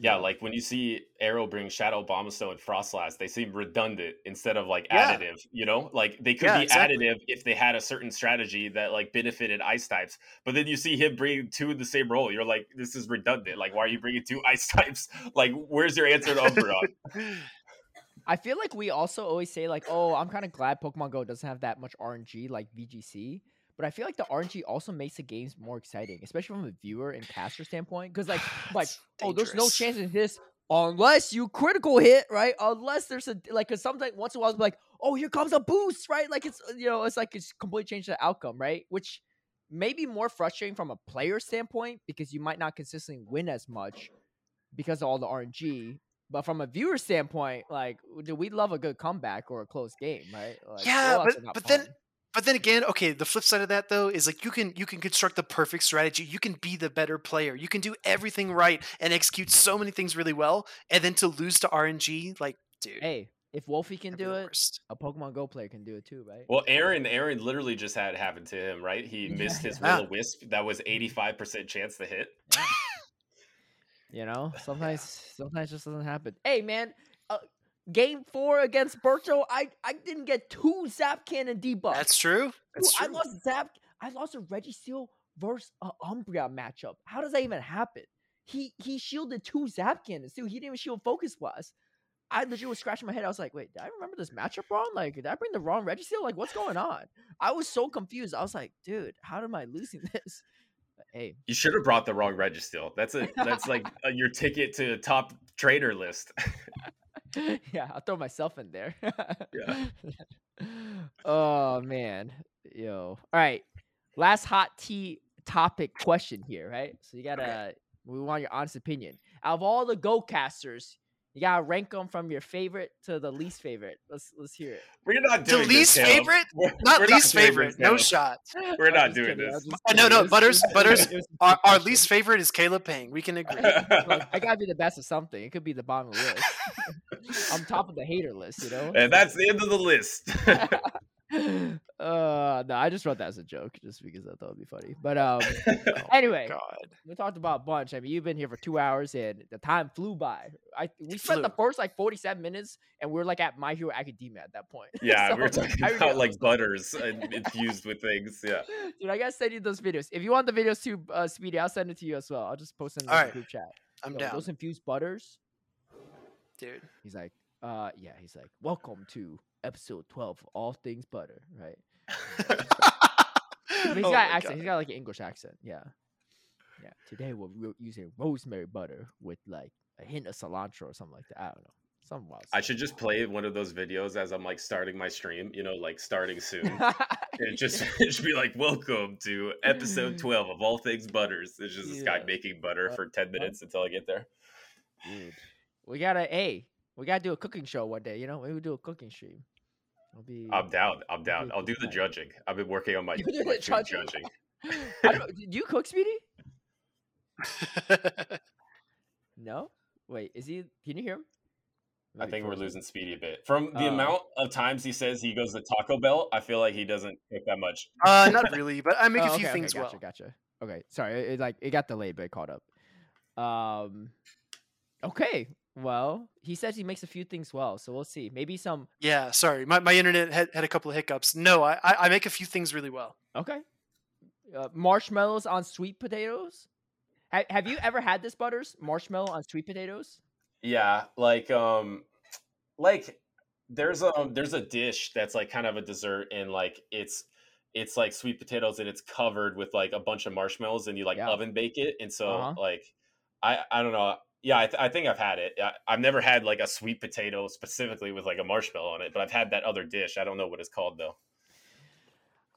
Yeah, like when you see Arrow bring Shadow Abomasnow and Froslass, they seem redundant instead of like Yeah. additive, you know? Like they could Yeah, be exactly. additive if they had a certain strategy that like benefited ice types. But then you see him bring two in the same role. You're like, this is redundant. Like, why are you bringing two ice types? Like, where's your answer to Umbreon? I feel like we also always say like, oh, I'm kind of glad Pokemon Go doesn't have that much RNG like VGC. But I feel like the RNG also makes the games more exciting, especially from a viewer and caster standpoint. Because like, like, oh, there's no chance in this unless you critical hit, right? Unless there's a like, cause sometimes once in a while, it's like, oh, here comes a boost, right? Like it's you know, it's like it's completely changed the outcome, right? Which may be more frustrating from a player standpoint because you might not consistently win as much because of all the RNG. But from a viewer standpoint, like, do we love a good comeback or a close game, right? Like, Yeah, but- but then-. But then again, okay, the flip side of that though is like you can you can construct the perfect strategy. You can be the better player. You can do everything right and execute so many things really well, and then to lose to RNG, like, dude, hey, if Wolfey can do it, worst. a Pokemon Go player can do it too, right? Well, Aaron, Aaron literally just had it happen to him, right? He Yeah, missed his yeah. will o ah. wisp that was 85% chance to hit. You know, sometimes sometimes it just doesn't happen. Hey, man, game four against Berto, I I didn't get two Zap Cannon debuffs. That's true. Dude, That's I lost Zap. I lost a Reggie Registeel versus a Umbreon matchup. How does that even happen? He he shielded two Zap cannons, dude. He didn't even shield Focus Blast. I legit was scratching my head. I was like, wait, did I remember this matchup wrong? Like, did I bring the wrong Registeel? Like, what's going on? I was so confused. I was like, dude, how am I losing this? But, hey, You should have brought the wrong Registeel. That's a that's like uh your ticket to the top trader list. yeah, I'll throw myself in there. Yeah. oh man, yo. All right, last hot tea topic question here, right? So you gotta, we want your honest opinion. Out of all the Go casters, You gotta rank them from your favorite to the least favorite. Let's let's hear it. We're not The doing least this, Caleb. favorite? We're- Not we're least doing favorite. this, No shot. We're I'm not doing kidding, this. just Uh, no, no, Butters- Butters it was a Our, our least favorite is Caleb Peng. We can agree. Look, I gotta be the best of something. It could be the bottom of the list. I'm top of the hater list, you know. and that's the end of the list. Uh, no, I just wrote that as a joke, just because I thought it'd be funny. But um, Oh anyway, God. we talked about a bunch. I mean, you've been here for two hours, and the time flew by. I we spent the first like 47 minutes, and we are like at My Hero Academia at that point. yeah, So, we were talking about like butters and infused with things. Yeah. Dude, I gotta send you those videos. If you want the videos too, uh, Speedy, I'll send it to you as well. I'll just post them in the Alright. group chat. I'm Yo, down, Those infused butters. dude. He's like, uh, yeah. He's like, welcome to episode 12 of All Things Butter, right? But he's Oh got accent. God. He's got like an English accent. Yeah. Yeah. Today we're ro- using rosemary butter with like a hint of cilantro or something like that. I don't know. Some wild. I should just play one of those videos as I'm like starting my stream, you know, like starting soon. And it just it should be like, welcome to episode 12 of All Things Butters. It's just this guy making butter for 10 minutes until I get there. Dude, we gotta a. We gotta do a cooking show one day. You know, maybe we do a cooking stream. It'll be. I'm down. I'm It'll down. a I'll do the time. judging. I've been working on my, You do my the food judging? judging. I don't, do you cook, Speedy? No. Wait, is he? Can you hear him? I think we're losing Speedy a bit. From the Oh. amount of times he says he goes to Taco Bell, I feel like he doesn't cook that much. uh, not really, but I make Oh, a few okay, things okay, gotcha, well. Gotcha. Okay, sorry. It, it, like it got delayed, but it caught up. Um. Okay. Well, he says he makes a few things well, so we'll see. Maybe some. Yeah, sorry, my, my internet had, had a couple of hiccups. No, I, I I make a few things really well. Okay. Uh, marshmallows on sweet potatoes. Ha- have you ever had this butters marshmallow on sweet potatoes? Yeah, like um like there's a there's a dish that's like kind of a dessert and like it's it's like sweet potatoes and it's covered with like a bunch of marshmallows and you like Yeah. oven bake it and so Uh-huh. like I I don't know yeah I, th- I think I've had it I, I've never had like a sweet potato specifically with like a marshmallow on it but I've had that other dish I don't know what it's called though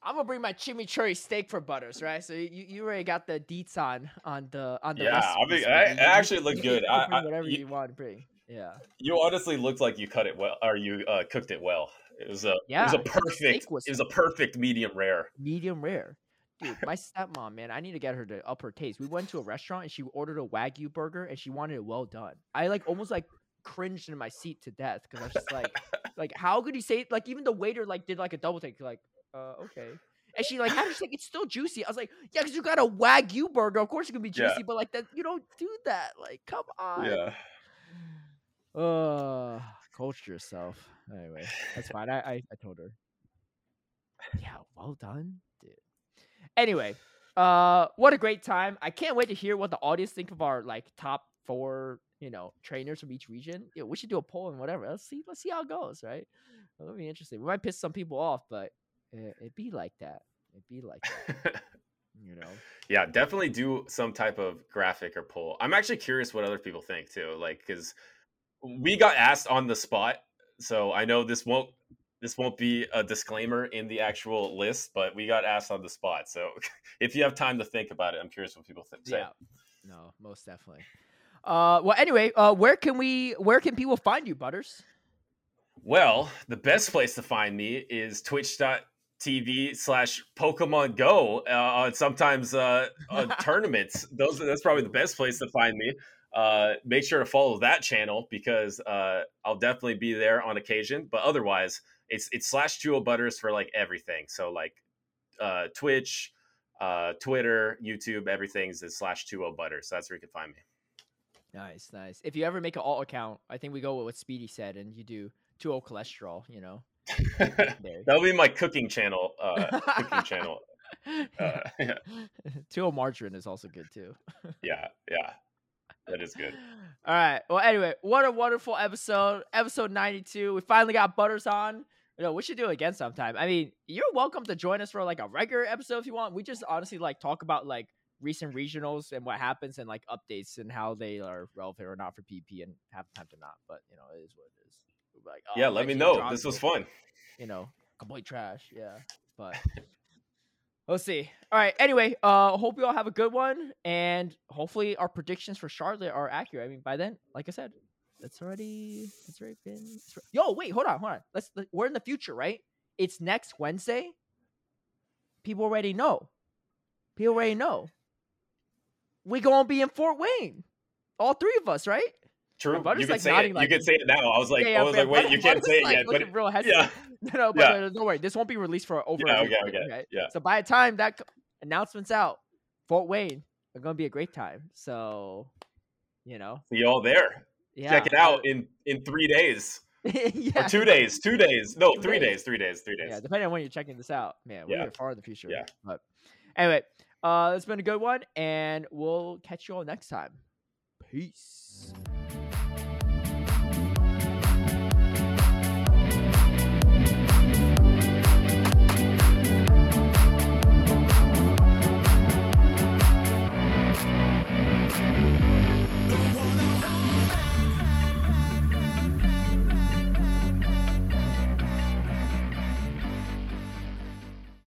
I'm gonna bring my chimichurri steak for butters, right? So you, you already got the deets on on the on the Yeah, I mean, so I- you- it actually looked good. I- whatever you- you want to bring. Yeah. you honestly looked like you cut it well or you uh, cooked it well it was a it was a perfect was- it was a perfect medium rare medium rare. Dude, my stepmom, man, I need to get her to up her taste. We went to a restaurant and she ordered a wagyu burger and she wanted it well done. I like almost like cringed in my seat to death because I was just like, like how could he say it? Like even the waiter like did like a double take, like, uh, okay. And she like, how she's like, it's still juicy. I was like, yeah, because you got a wagyu burger. Of course it can be Yeah. juicy, but like that, you don't do that. Like, come on. yeah Uh, culture yourself. Anyway, that's fine. I, I, I told her. Yeah, well done. Anyway, uh, what a great time! I can't wait to hear what the audience think of our like top four, you know, trainers from each region. Yeah, we should do a poll and whatever. Let's see. Let's see how it goes. Right? That'll be interesting. We might piss some people off, but it, it'd be like that. It'd be like that. You know. yeah definitely do some type of graphic or poll i'm actually curious what other people think too like because we got asked on the spot so i know this won't this won't be a disclaimer in the actual list but we got asked on the spot so if you have time to think about it i'm curious what people think. Yeah. No, most definitely. Uh, well, anyway, uh, where can we? Where can people find you, Butters? Well, the best place to find me is twitch.tv slash Pokemon Go uh, on sometimes uh, on tournaments. Those That's probably the best place to find me. Uh, make sure to follow that channel because uh, I'll definitely be there on occasion. But otherwise, it's it's slash 2O Butters for like everything. So like uh, Twitch, uh, Twitter, YouTube, everything's is slash 2O Butters. So that's where you can find me. Nice, nice. If you ever make an alt account, I think we go with what Speedy said, and you do 2 cholesterol. You know. That'll be my cooking channel. Uh, cooking channel. Uh, yeah. 2 margarine is also good too. yeah, yeah, that is good. All right. Well, anyway, what a wonderful episode. Episode 92. We finally got Butters on. You know, we should do it again sometime. I mean, you're welcome to join us for like a regular episode if you want. We just honestly like talk about like recent regionals and what happens and like updates and how they are relevant or not for PP and half the time to not. But you know, it is what it is. We're like, oh, yeah, let me know. This was fun. You know, complete trash. Yeah, but we'll see. All right. Anyway, uh, hope you all have a good one, and hopefully our predictions for Charlotte are accurate. I mean, by then, like I said, That's already. That's already been. it's al- Yo, wait, hold on, hold on. Let's. let- We're in the future, right? It's next Wednesday. People already know. People already know. We gonna be in Fort Wayne, all three of us, right? True. You can like, say nodding it. like- you can say it now. I was like, I was like, wait, you can't say it like, yet. But looking real yeah. No, no, but Yeah. uh, don't worry. This won't be released for over. Yeah, a okay, week, okay, right? yeah. So by the time that announcement's out, Fort Wayne are gonna be a great time. So, you know, see you all there. Yeah. Check it out in in three days yeah. or two days. Two days. No, Two three days. days. Three days. Three days. Yeah, depending on when you're checking this out, man, Yeah. we're far in the future. Yeah. But anyway, uh, it's been a good one, and we'll catch you all next time. Peace.